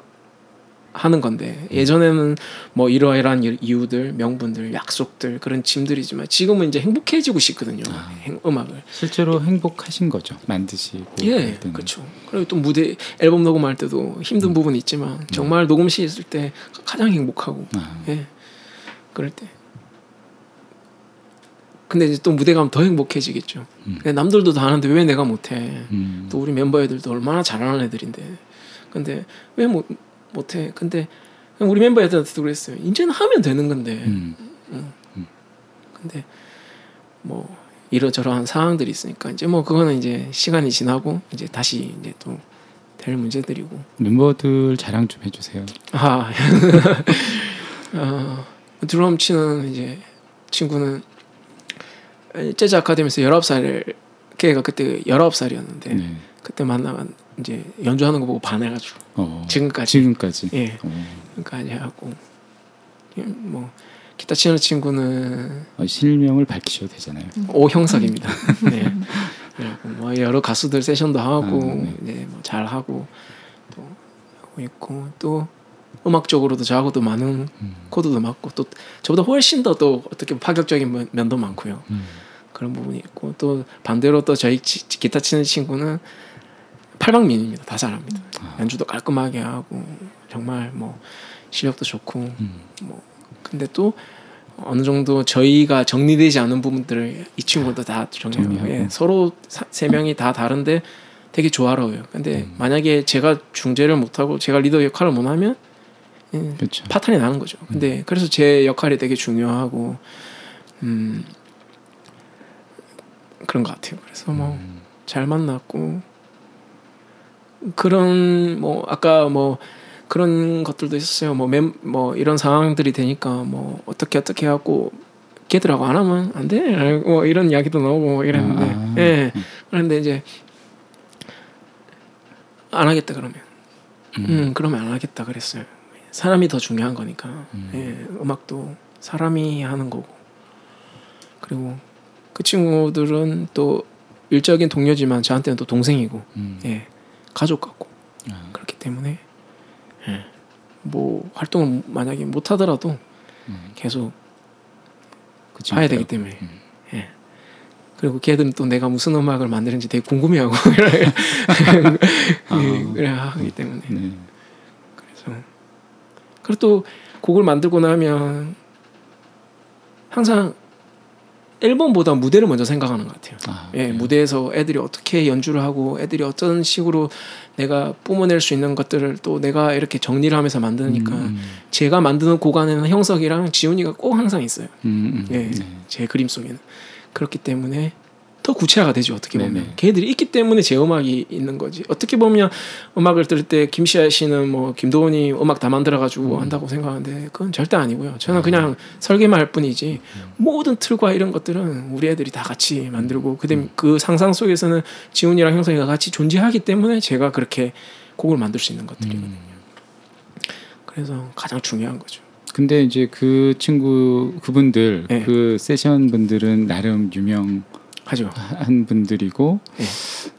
하는 건데 예전에는 뭐 이러이러한 이유- 이유들 명분들 약속들 그런 짐들이지만 지금은 이제 행복해지고 싶거든요 아. 행- 음악을 실제로 행복하신 거죠. 만드시고. 예. 그렇죠 그리고 또 무대 앨범 녹음할 때도 힘든 부분이 있지만 정말 녹음실 있을 때 가장 행복하고 아, 예. 그럴 때. 근데 이제 또 무대 가면 더 행복해지겠죠. 음. 남들도 다 하는데 왜 내가 못해? 음. 또 우리 멤버 애들도 얼마나 잘하는 애들인데. 근데 왜 못, 못해? 근데 우리 멤버 애들한테도 그랬어요. 이제는 하면 되는 건데. 음. 근데 뭐 이러저러한 상황들이 있으니까 이제 뭐 그거는 이제 시간이 지나고 이제 다시 이제 또 될 문제들이고. 멤버들 자랑 좀 해주세요. 아, 어, 드럼 치는 이제 친구는 재즈 아카데미에서 19살 걔가 그때 19살이었는데 네. 그때 만나면 이제 연주하는 거 보고 반해가지고 어, 지금까지 지금까지. 예 어, 그러니까 하고 예, 뭐 기타 치는 친구는 어, 실명을 밝히셔도 되잖아요. 오형석입니다. 네. 그리고 뭐 여러 가수들 세션도 하고 아, 네. 이제 뭐잘 하고 또 하고 있고 또 음악적으로도 저하고도 많은 음. 코드도 맞고 또 저보다 훨씬 더 또 어떻게 파격적인 면- 면도 많고요. 음. 그런 부분이 있고 또 반대로 또 저희 치- 기타 치는 친구는 팔방민입니다. 다 잘합니다. 아. 연주도 깔끔하게 하고 정말 뭐 실력도 좋고 음. 뭐 근데 또 어느 정도 저희가 정리되지 않은 부분들을 이 친구도 다 정리하고 정리하고. 예, 서로 사- 세 명이 다 다른데 되게 조화로워요. 근데 음. 만약에 제가 중재를 못하고 제가 리더 역할을 못하면 예, 그렇죠. 파탄이 나는 거죠. 근데 그래서 제 역할이 되게 중요하고 음 그런 것 같아요. 그래서 뭐잘 음. 만났고 그런 뭐 아까 뭐 그런 것들도 있었어요. 뭐, 멤, 뭐 이런 상황들이 되니까 뭐 어떻게 어떻게 하고 걔들하고 안 하면 안 돼. 뭐 이런 이야기도 나오고 뭐 이랬는데, 아. 예. 그런데 이제 안 하겠다 그러면, 음, 음. 그러면 안 하겠다 그랬어요. 사람이 더 중요한 거니까, 음. 예, 음악도 사람이 하는 거고, 그리고 그 친구들은 또 일적인 동료지만 저한테는 또 동생이고, 음. 예, 가족 같고 아, 그렇기 때문에, 예, 뭐 활동을 만약에 못 하더라도 음. 계속 그 봐야. 되기 때문에. 음. 예. 그리고 걔들은 또 내가 무슨 음악을 만드는지 되게 궁금해하고 아. 그래 하기 때문에 네. 그리고 또 곡을 만들고 나면 항상 앨범보다 무대를 먼저 생각하는 것 같아요. 아, 예? 무대에서 애들이 어떻게 연주를 하고 애들이 어떤 식으로 내가 뿜어낼 수 있는 것들을 또 내가 이렇게 정리를 하면서 만드니까 음, 제가 만드는 곡 안에는 형석이랑 지훈이가 꼭 항상 있어요. 음, 음, 예, 네. 제 그림 속에는 그렇기 때문에 더 구체화가 되죠 어떻게 보면 네네. 걔들이 있기 때문에 제 음악이 있는 거지 어떻게 보면 음악을 들을 때 김시아 씨는 뭐 김도훈이 음악 다 만들어가지고 음. 한다고 생각하는데 그건 절대 아니고요 저는 그냥 설계만 할 뿐이지 음. 모든 틀과 이런 것들은 우리 애들이 다 같이 만들고 음. 그다음 그 상상 속에서는 지훈이랑 형성이가 같이 존재하기 때문에 제가 그렇게 곡을 만들 수 있는 것들이거든요 음. 그래서 가장 중요한 거죠 근데 이제 그 친구 그분들 네. 그 세션 분들은 나름 유명한 하죠 분들이고 네.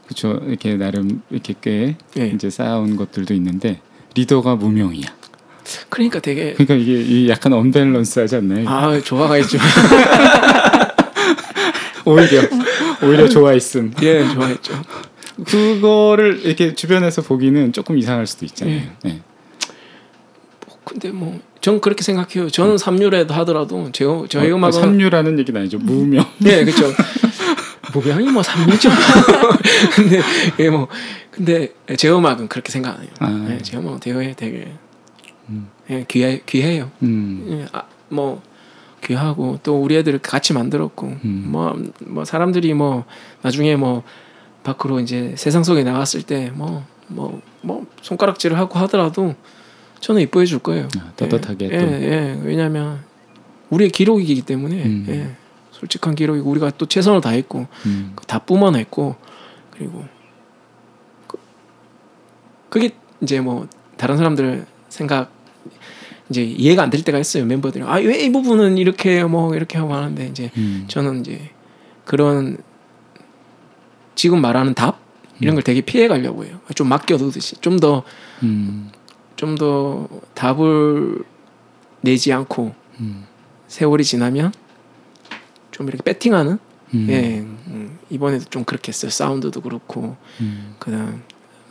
그렇죠 이렇게 나름 이렇게 꽤예 이제 쌓아온 것들도 있는데 리더가 무명이야. 그러니까 되게 그러니까 이게 이 약간 언밸런스하지 않나요? 아 있죠 오히려 오히려 좋아했음. 예 좋아했죠 그거를 이렇게 주변에서 보기는 조금 이상할 수도 있잖아요. 예. 네. 근데 뭐 전 그렇게 생각해요. 저는 삼류라도 하더라도 제 저희 어, 음악은 삼류라는 얘기는 아니죠. 무명. 네 그렇죠. 무명이 뭐 삼류죠. 근데 예뭐 근데 제 음악은 그렇게 생각 안 해요. 아. 예, 제 음악은 되게 되게 음. 예, 귀해 귀해요. 음. 예, 아, 뭐 귀하고 또 우리 애들 같이 만들었고 음. 뭐뭐 사람들이 뭐 나중에 뭐 밖으로 이제 세상 속에 나갔을 때뭐뭐 뭐 손가락질을 하고 하더라도 저는 이뻐해 줄 거예요. 아, 떳떳하게 예, 또. 예, 예. 왜냐하면 우리의 기록이기 때문에 음. 예, 솔직한 기록이고 우리가 또 최선을 다했고 음. 다 뿜어냈고 그리고 그, 그게 이제 뭐 다른 사람들 생각 이제 이해가 안 될 때가 있어요 멤버들이 아 왜 이 부분은 이렇게 뭐 이렇게 하고 하는데 이제 음. 저는 이제 그런 지금 말하는 답 이런 걸 되게 피해 가려고 해요 좀 맡겨두듯이 좀 더 좀더 음. 답을 내지 않고 음. 세월이 지나면 좀 이렇게 배팅하는 음. 예 음, 이번에도 좀 그렇게 했어요 사운드도 그렇고 음. 그다음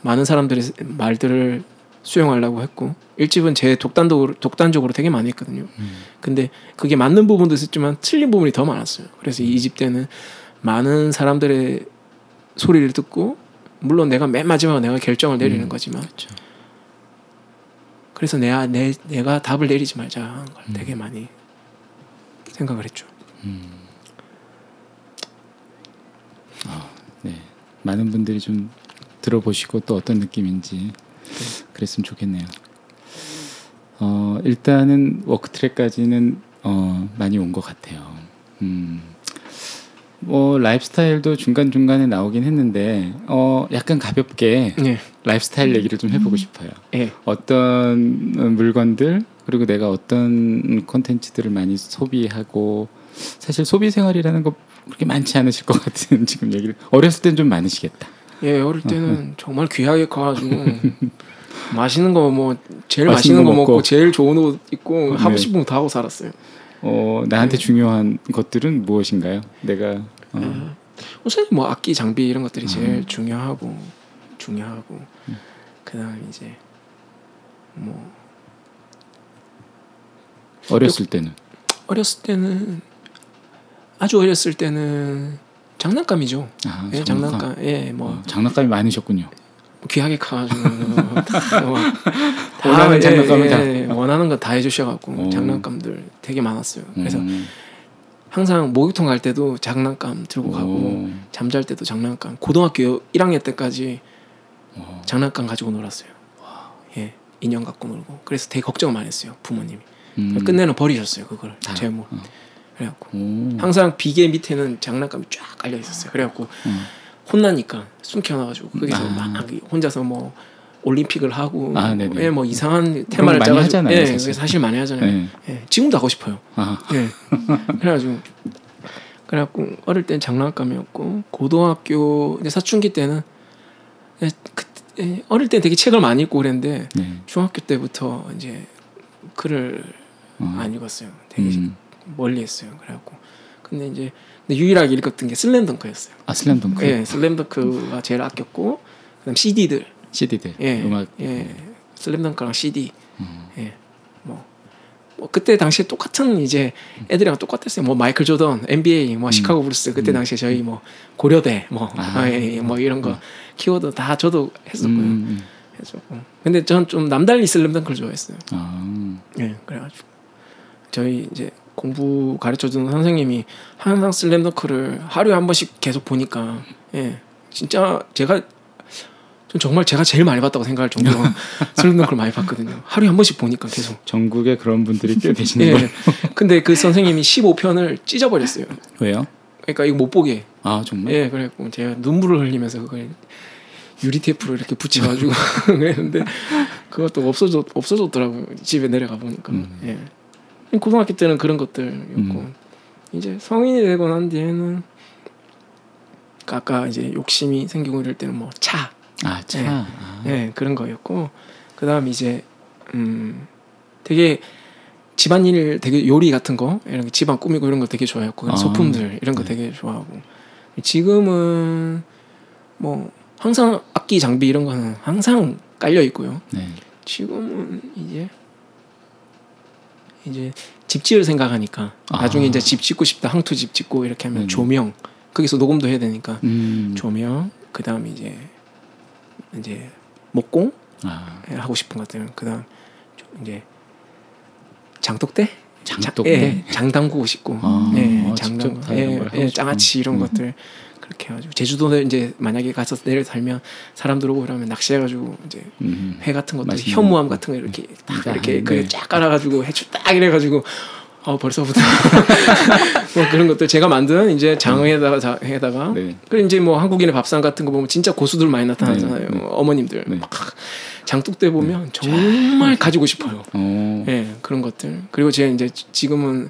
많은 사람들의 말들을 수용하려고 했고 일집은 제 독단적으로 독단적으로 되게 많이 했거든요. 음. 근데 그게 맞는 부분도 있었지만 틀린 부분이 더 많았어요. 그래서 이 집 때는 많은 사람들의 소리를 듣고 물론 내가 맨 마지막에 내가 결정을 내리는 음. 거지만 그렇죠. 그래서 내가 내 내가 답을 내리지 말자 음. 되게 많이 생각을 했죠. 음. 아, 네. 많은 분들이 좀 들어보시고 또 어떤 느낌인지 그랬으면 좋겠네요. 어, 일단은 워크트랙까지는 어, 많이 온 것 같아요. 음. 뭐 라이프스타일도 중간 중간에 나오긴 했는데 어 약간 가볍게 예, 라이프스타일 얘기를 좀 해보고 싶어요. 예, 어떤 물건들 그리고 내가 어떤 콘텐츠들을 많이 소비하고 사실 소비 생활이라는 거 그렇게 많지 않으실 것 같은 지금 얘기를 어렸을 땐 좀 많으시겠다. 예. 어릴 때는 정말 귀하게 커가지고 맛있는 거 뭐 제일 맛있는 맛있는 거거 먹고, 먹고. 제일 좋은 옷 입고 하고 네. 싶은 거다 하고 살았어요. 어 나한테 네. 중요한 것들은 무엇인가요? 내가 어, 어. 우선 뭐 악기 장비 이런 것들이 제일 음. 중요하고 중요하고 그다음 이제 뭐 어렸을 때는 어렸을 때는 아주 어렸을 때는 장난감이죠. 아, 예, 장난감. 장난감. 예, 뭐 어, 장난감이 많으셨군요. 귀하게 커가지고 다 뭐, 다 원하는 예, 장난감은 다. 예, 원하는 거 다 해주셔갖고 어. 장난감들 되게 많았어요. 그래서 음. 항상 목욕탕 갈 때도 장난감 들고 가고 오. 잠잘 때도 장난감. 고등학교 1학년 때까지 어. 장난감 가지고 놀았어요. 예. 인형 갖고 놀고 그래서 되게 걱정을 많이 했어요 부모님이 음. 끝내는 버리셨어요 그걸 다. 제목 어. 그래갖고 오. 항상 비계 밑에는 장난감이 쫙 깔려 있었어요 그래갖고 음. 혼나니까 숨겨놔가지고 거기서 아. 막 혼자서 뭐 올림픽을 하고 아. 예, 뭐 이상한 테마를 많이 짜가지고 하잖아요, 예, 사실. 사실. 많이 하잖아요 네. 예, 지금도 하고 싶어요 아. 예. 그래가지고 그래갖고 어릴 땐 장난감이었고 고등학교 이제 사춘기 때는 예, 그, 예, 어릴 때 되게 책을 많이 읽고 그랬는데 네. 중학교 때부터 이제 글을 어. 안 읽었어요. 되게 음. 멀리 했어요. 그래갖고 근데 이제 근데 유일하게 읽었던 게 슬램덩크였어요. 아 슬램덩크. 예, 슬램덩크가 제일 아꼈고 그다음 CD들, CD들. 예, 음악. 예, 슬램덩크랑 CD, 음. 예, 뭐, 뭐 그때 당시에 똑같은 이제 애들이랑 똑같았어요. 뭐 마이클 조던, NBA, 뭐 시카고 불스 그때 음. 당시에 저희 뭐 고려대, 뭐, 아. 아, 예, 예, 뭐 이런 거 키워드 다 저도 했었고요. 음. 했었고. 근데 전 좀 남달리 슬램덩크를 좋아했어요. 아. 예, 그래가지고 저희 이제 공부 가르쳐주는 선생님이 항상 슬램덩크를 하루에 한 번씩 계속 보니까 예, 진짜 제가 전 정말 제가 제일 많이 봤다고 생각할 정도로 슬램덩크를 많이 봤거든요. 하루에 한 번씩 보니까 계속. 전국에 그런 분들이 꽤 계시는 예. 거예요. 근데 그 선생님이 15편을 찢어버렸어요. 왜요? 그러니까 이거 못 보게. 아 정말? 예, 그래갖고 제가 눈물을 흘리면서 그걸 유리 테이프로 이렇게 붙여가지고 그랬는데 그것도 없어졌 없어졌더라고요. 집에 내려가 보니까. 음. 예. 고등학교 때는 그런 것들이었고 음. 이제 성인이 되고 난 뒤에는 아까 이제 욕심이 생기고 이럴 때는 뭐 차, 아 차. 예. 아. 예, 그런 거였고 그다음 이제 음 되게 집안일 되게 요리 같은 거 이런 거 집안 꾸미고 이런 거 되게 좋아했고 아. 소품들 이런 거 네. 되게 좋아하고 지금은 뭐 항상 악기 장비 이런 거는 항상 깔려 있고요. 네. 지금은 이제 이제 집 지을 생각하니까 아. 나중에 이제 집 짓고 싶다 항토 집 짓고 이렇게 하면 네네. 조명 거기서 녹음도 해야 되니까 음. 조명 그다음 이제 이제 목공 아 하고 싶은 것들 그다음 이제 장독대 장독대. 예, 장 담그고 싶고 아, 예, 아, 장 직접 담그 다 이런 예, 예. 장아찌 이런 음. 것들 그렇게 해가지고 제주도에 이제 만약에 가서 내려 살면 사람들 오고 그러면 낚시해가지고 이제 음. 회 같은 것도 현무암 거. 같은 거 이렇게 딱 아, 이렇게 네. 그쫙 깔아가지고 해주 딱 이래가지고 어 벌써부터 뭐 그런 것들 제가 만든 이제 장에다가 자- 해다가 네. 그리고 이제 뭐 한국인의 밥상 같은 거 보면 진짜 고수들 많이 나타나잖아요 네, 네. 어머님들 네. 막 장독대 보면 정말 가지고 싶어요 어. 예 그런 것들 그리고 제가 이제 지- 지금은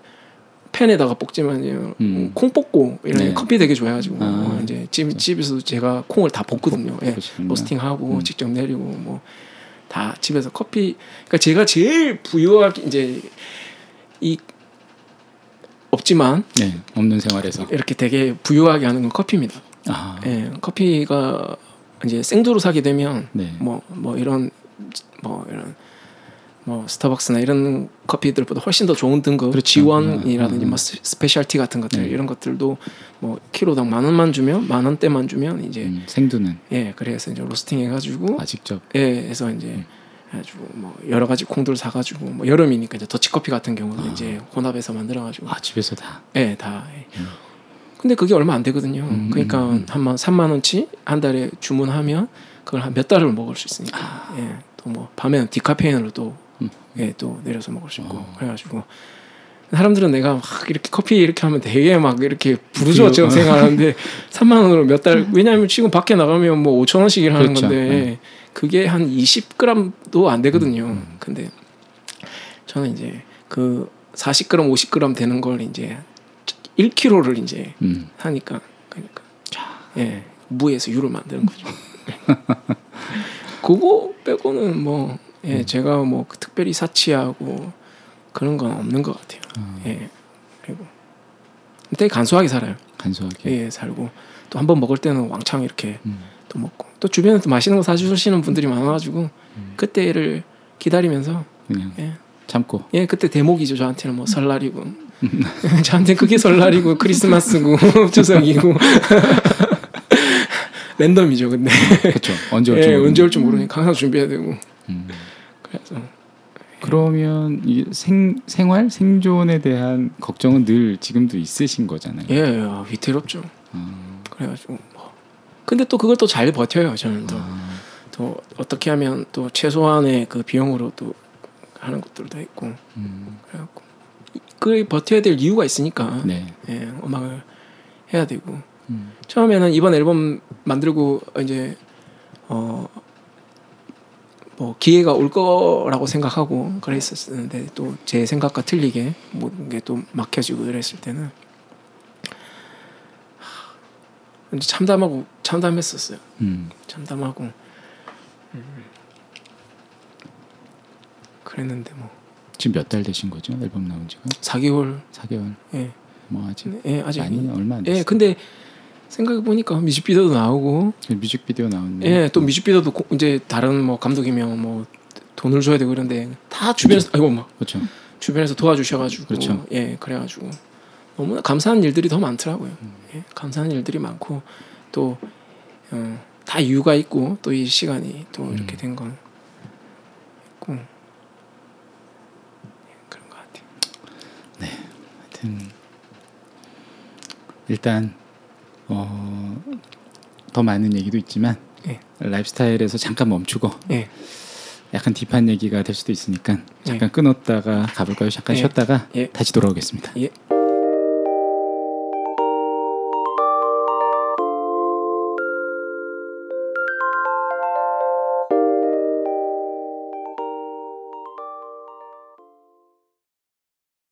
팬에다가 볶지만요 음. 콩 볶고 이런 네. 커피 되게 좋아해가지고 아. 어, 이제 집 집에서 제가 콩을 다 볶거든요 예. 로스팅하고 음. 직접 내리고 뭐 다 집에서 커피 그러니까 제가 제일 부유하게 이제 이 없지만 네. 없는 생활에서. 이렇게 되게 부유하게 하는 건 커피입니다. 아. 예, 커피가 이제 생두로 사게 되면 네. 뭐뭐 이런 뭐 이런 뭐 스타벅스나 이런 커피들보다 훨씬 더 좋은 등급 그렇죠. G1이라든지 음. 뭐 스- specialty 같은 것들 네. 이런 것들도 뭐 키로당 만 원만 주면 만 원대만 주면 이제 음, 생두는 예 그래서 이제 로스팅 해가지고 아 직접. 예, 해서 이제 해가지고 뭐 여러 가지 콩들 사가지고 뭐 여름이니까 이제 더치커피 같은 경우는 아. 이제 혼합해서 만들어가지고 아 집에서 다. 예, 다. 예. 근데 그게 얼마 안 되거든요. 음, 그러니까 음, 음. 한만 3만 원치 한 달에 주문하면 그걸 한 몇 달을 먹을 수 있으니까. 예. 또 뭐 밤에는 디카페인으로 또 아. 음. 예, 또 내려서 먹을 수 있고. 어. 그래가지고 사람들은 내가 막 이렇게 커피 이렇게 하면 되게 막 이렇게 부르주아처럼 그, 어. 생각하는데 3만 원으로 몇 달 왜냐하면 지금 밖에 나가면 뭐 5천 원씩을 하는 그렇죠. 건데 네. 그게 한 20g도 안 되거든요. 음. 근데 저는 이제 그 40g, 50g 되는 걸 이제 1kg를 이제 음. 하니까 그러니까 예 무에서 유를 만드는 거죠. 그거 빼고는 뭐 예, 제가 뭐그 특별히 사치하고 그런 건 없는 것 같아요. 아, 예 그리고 되게 간소하게 살아요. 간소하게. 예 살고 또 한 번 먹을 때는 왕창 이렇게 음. 또 먹고 또 주변에 또 맛있는 거 사주시는 분들이 많아가지고 음. 그때를 기다리면서 그냥 예. 참고. 예, 그때 대목이죠. 저한테는 뭐 설날이고. 저한테 그게 설날이고 크리스마스고 추석이고 랜덤이죠. 근데 그렇죠. 언제 올지 예. 언제 올지 모르니까 항상 준비해야 되고. 음. 그래서 그러면 이 생 생활 생존에 대한 걱정은 늘 지금도 있으신 거잖아요. 예, 예 아, 위태롭죠. 아, 그래가지고 뭐. 근데 또 그걸 또 잘 버텨요. 저는 또 아, 또 어떻게 하면 또 최소한의 그 비용으로 또 하는 것들도 있고 음, 그래갖고 그 버텨야 될 이유가 있으니까 네. 예, 음악을 해야 되고 음, 처음에는 이번 앨범 만들고 이제 어 뭐 기회가 올 거라고 생각하고 그랬었는데 또 제 생각과 틀리게 모든 게 또 막혀지고 이랬을 때는 참담하고 참담했었어요. 음. 참담하고 음. 그랬는데 뭐 지금 몇 달 되신 거죠? 앨범 나온 지가 4개월 4개월. 예, 뭐 아직 예 아직 많이 얼마 안 됐어요. 예 근데 생각해 보니까 뮤직비디오도 나오고 뮤직비디오 나왔네. 예, 또 뮤직비디오도 고- 이제 다른 뭐 감독이면 뭐 돈을 줘야 되고 그런데 다 주변에서 아이고 막 그렇죠. 주변에서 도와주셔가지고 그렇죠. 예 그래가지고 너무나 감사한 일들이 더 많더라고요. 음. 예, 감사한 일들이 많고 또 어, 다 이유가 있고 또 이 시간이 또 음. 이렇게 된 건 있고 예, 그런 것 같아요. 하여튼 일단 어, 더 많은 얘기도 있지만 예. 라이프스타일에서 잠깐 멈추고 예, 약간 딥한 얘기가 될 수도 있으니까 잠깐 예. 끊었다가 가볼까요? 잠깐 예. 쉬었다가 예. 다시 돌아오겠습니다. 예.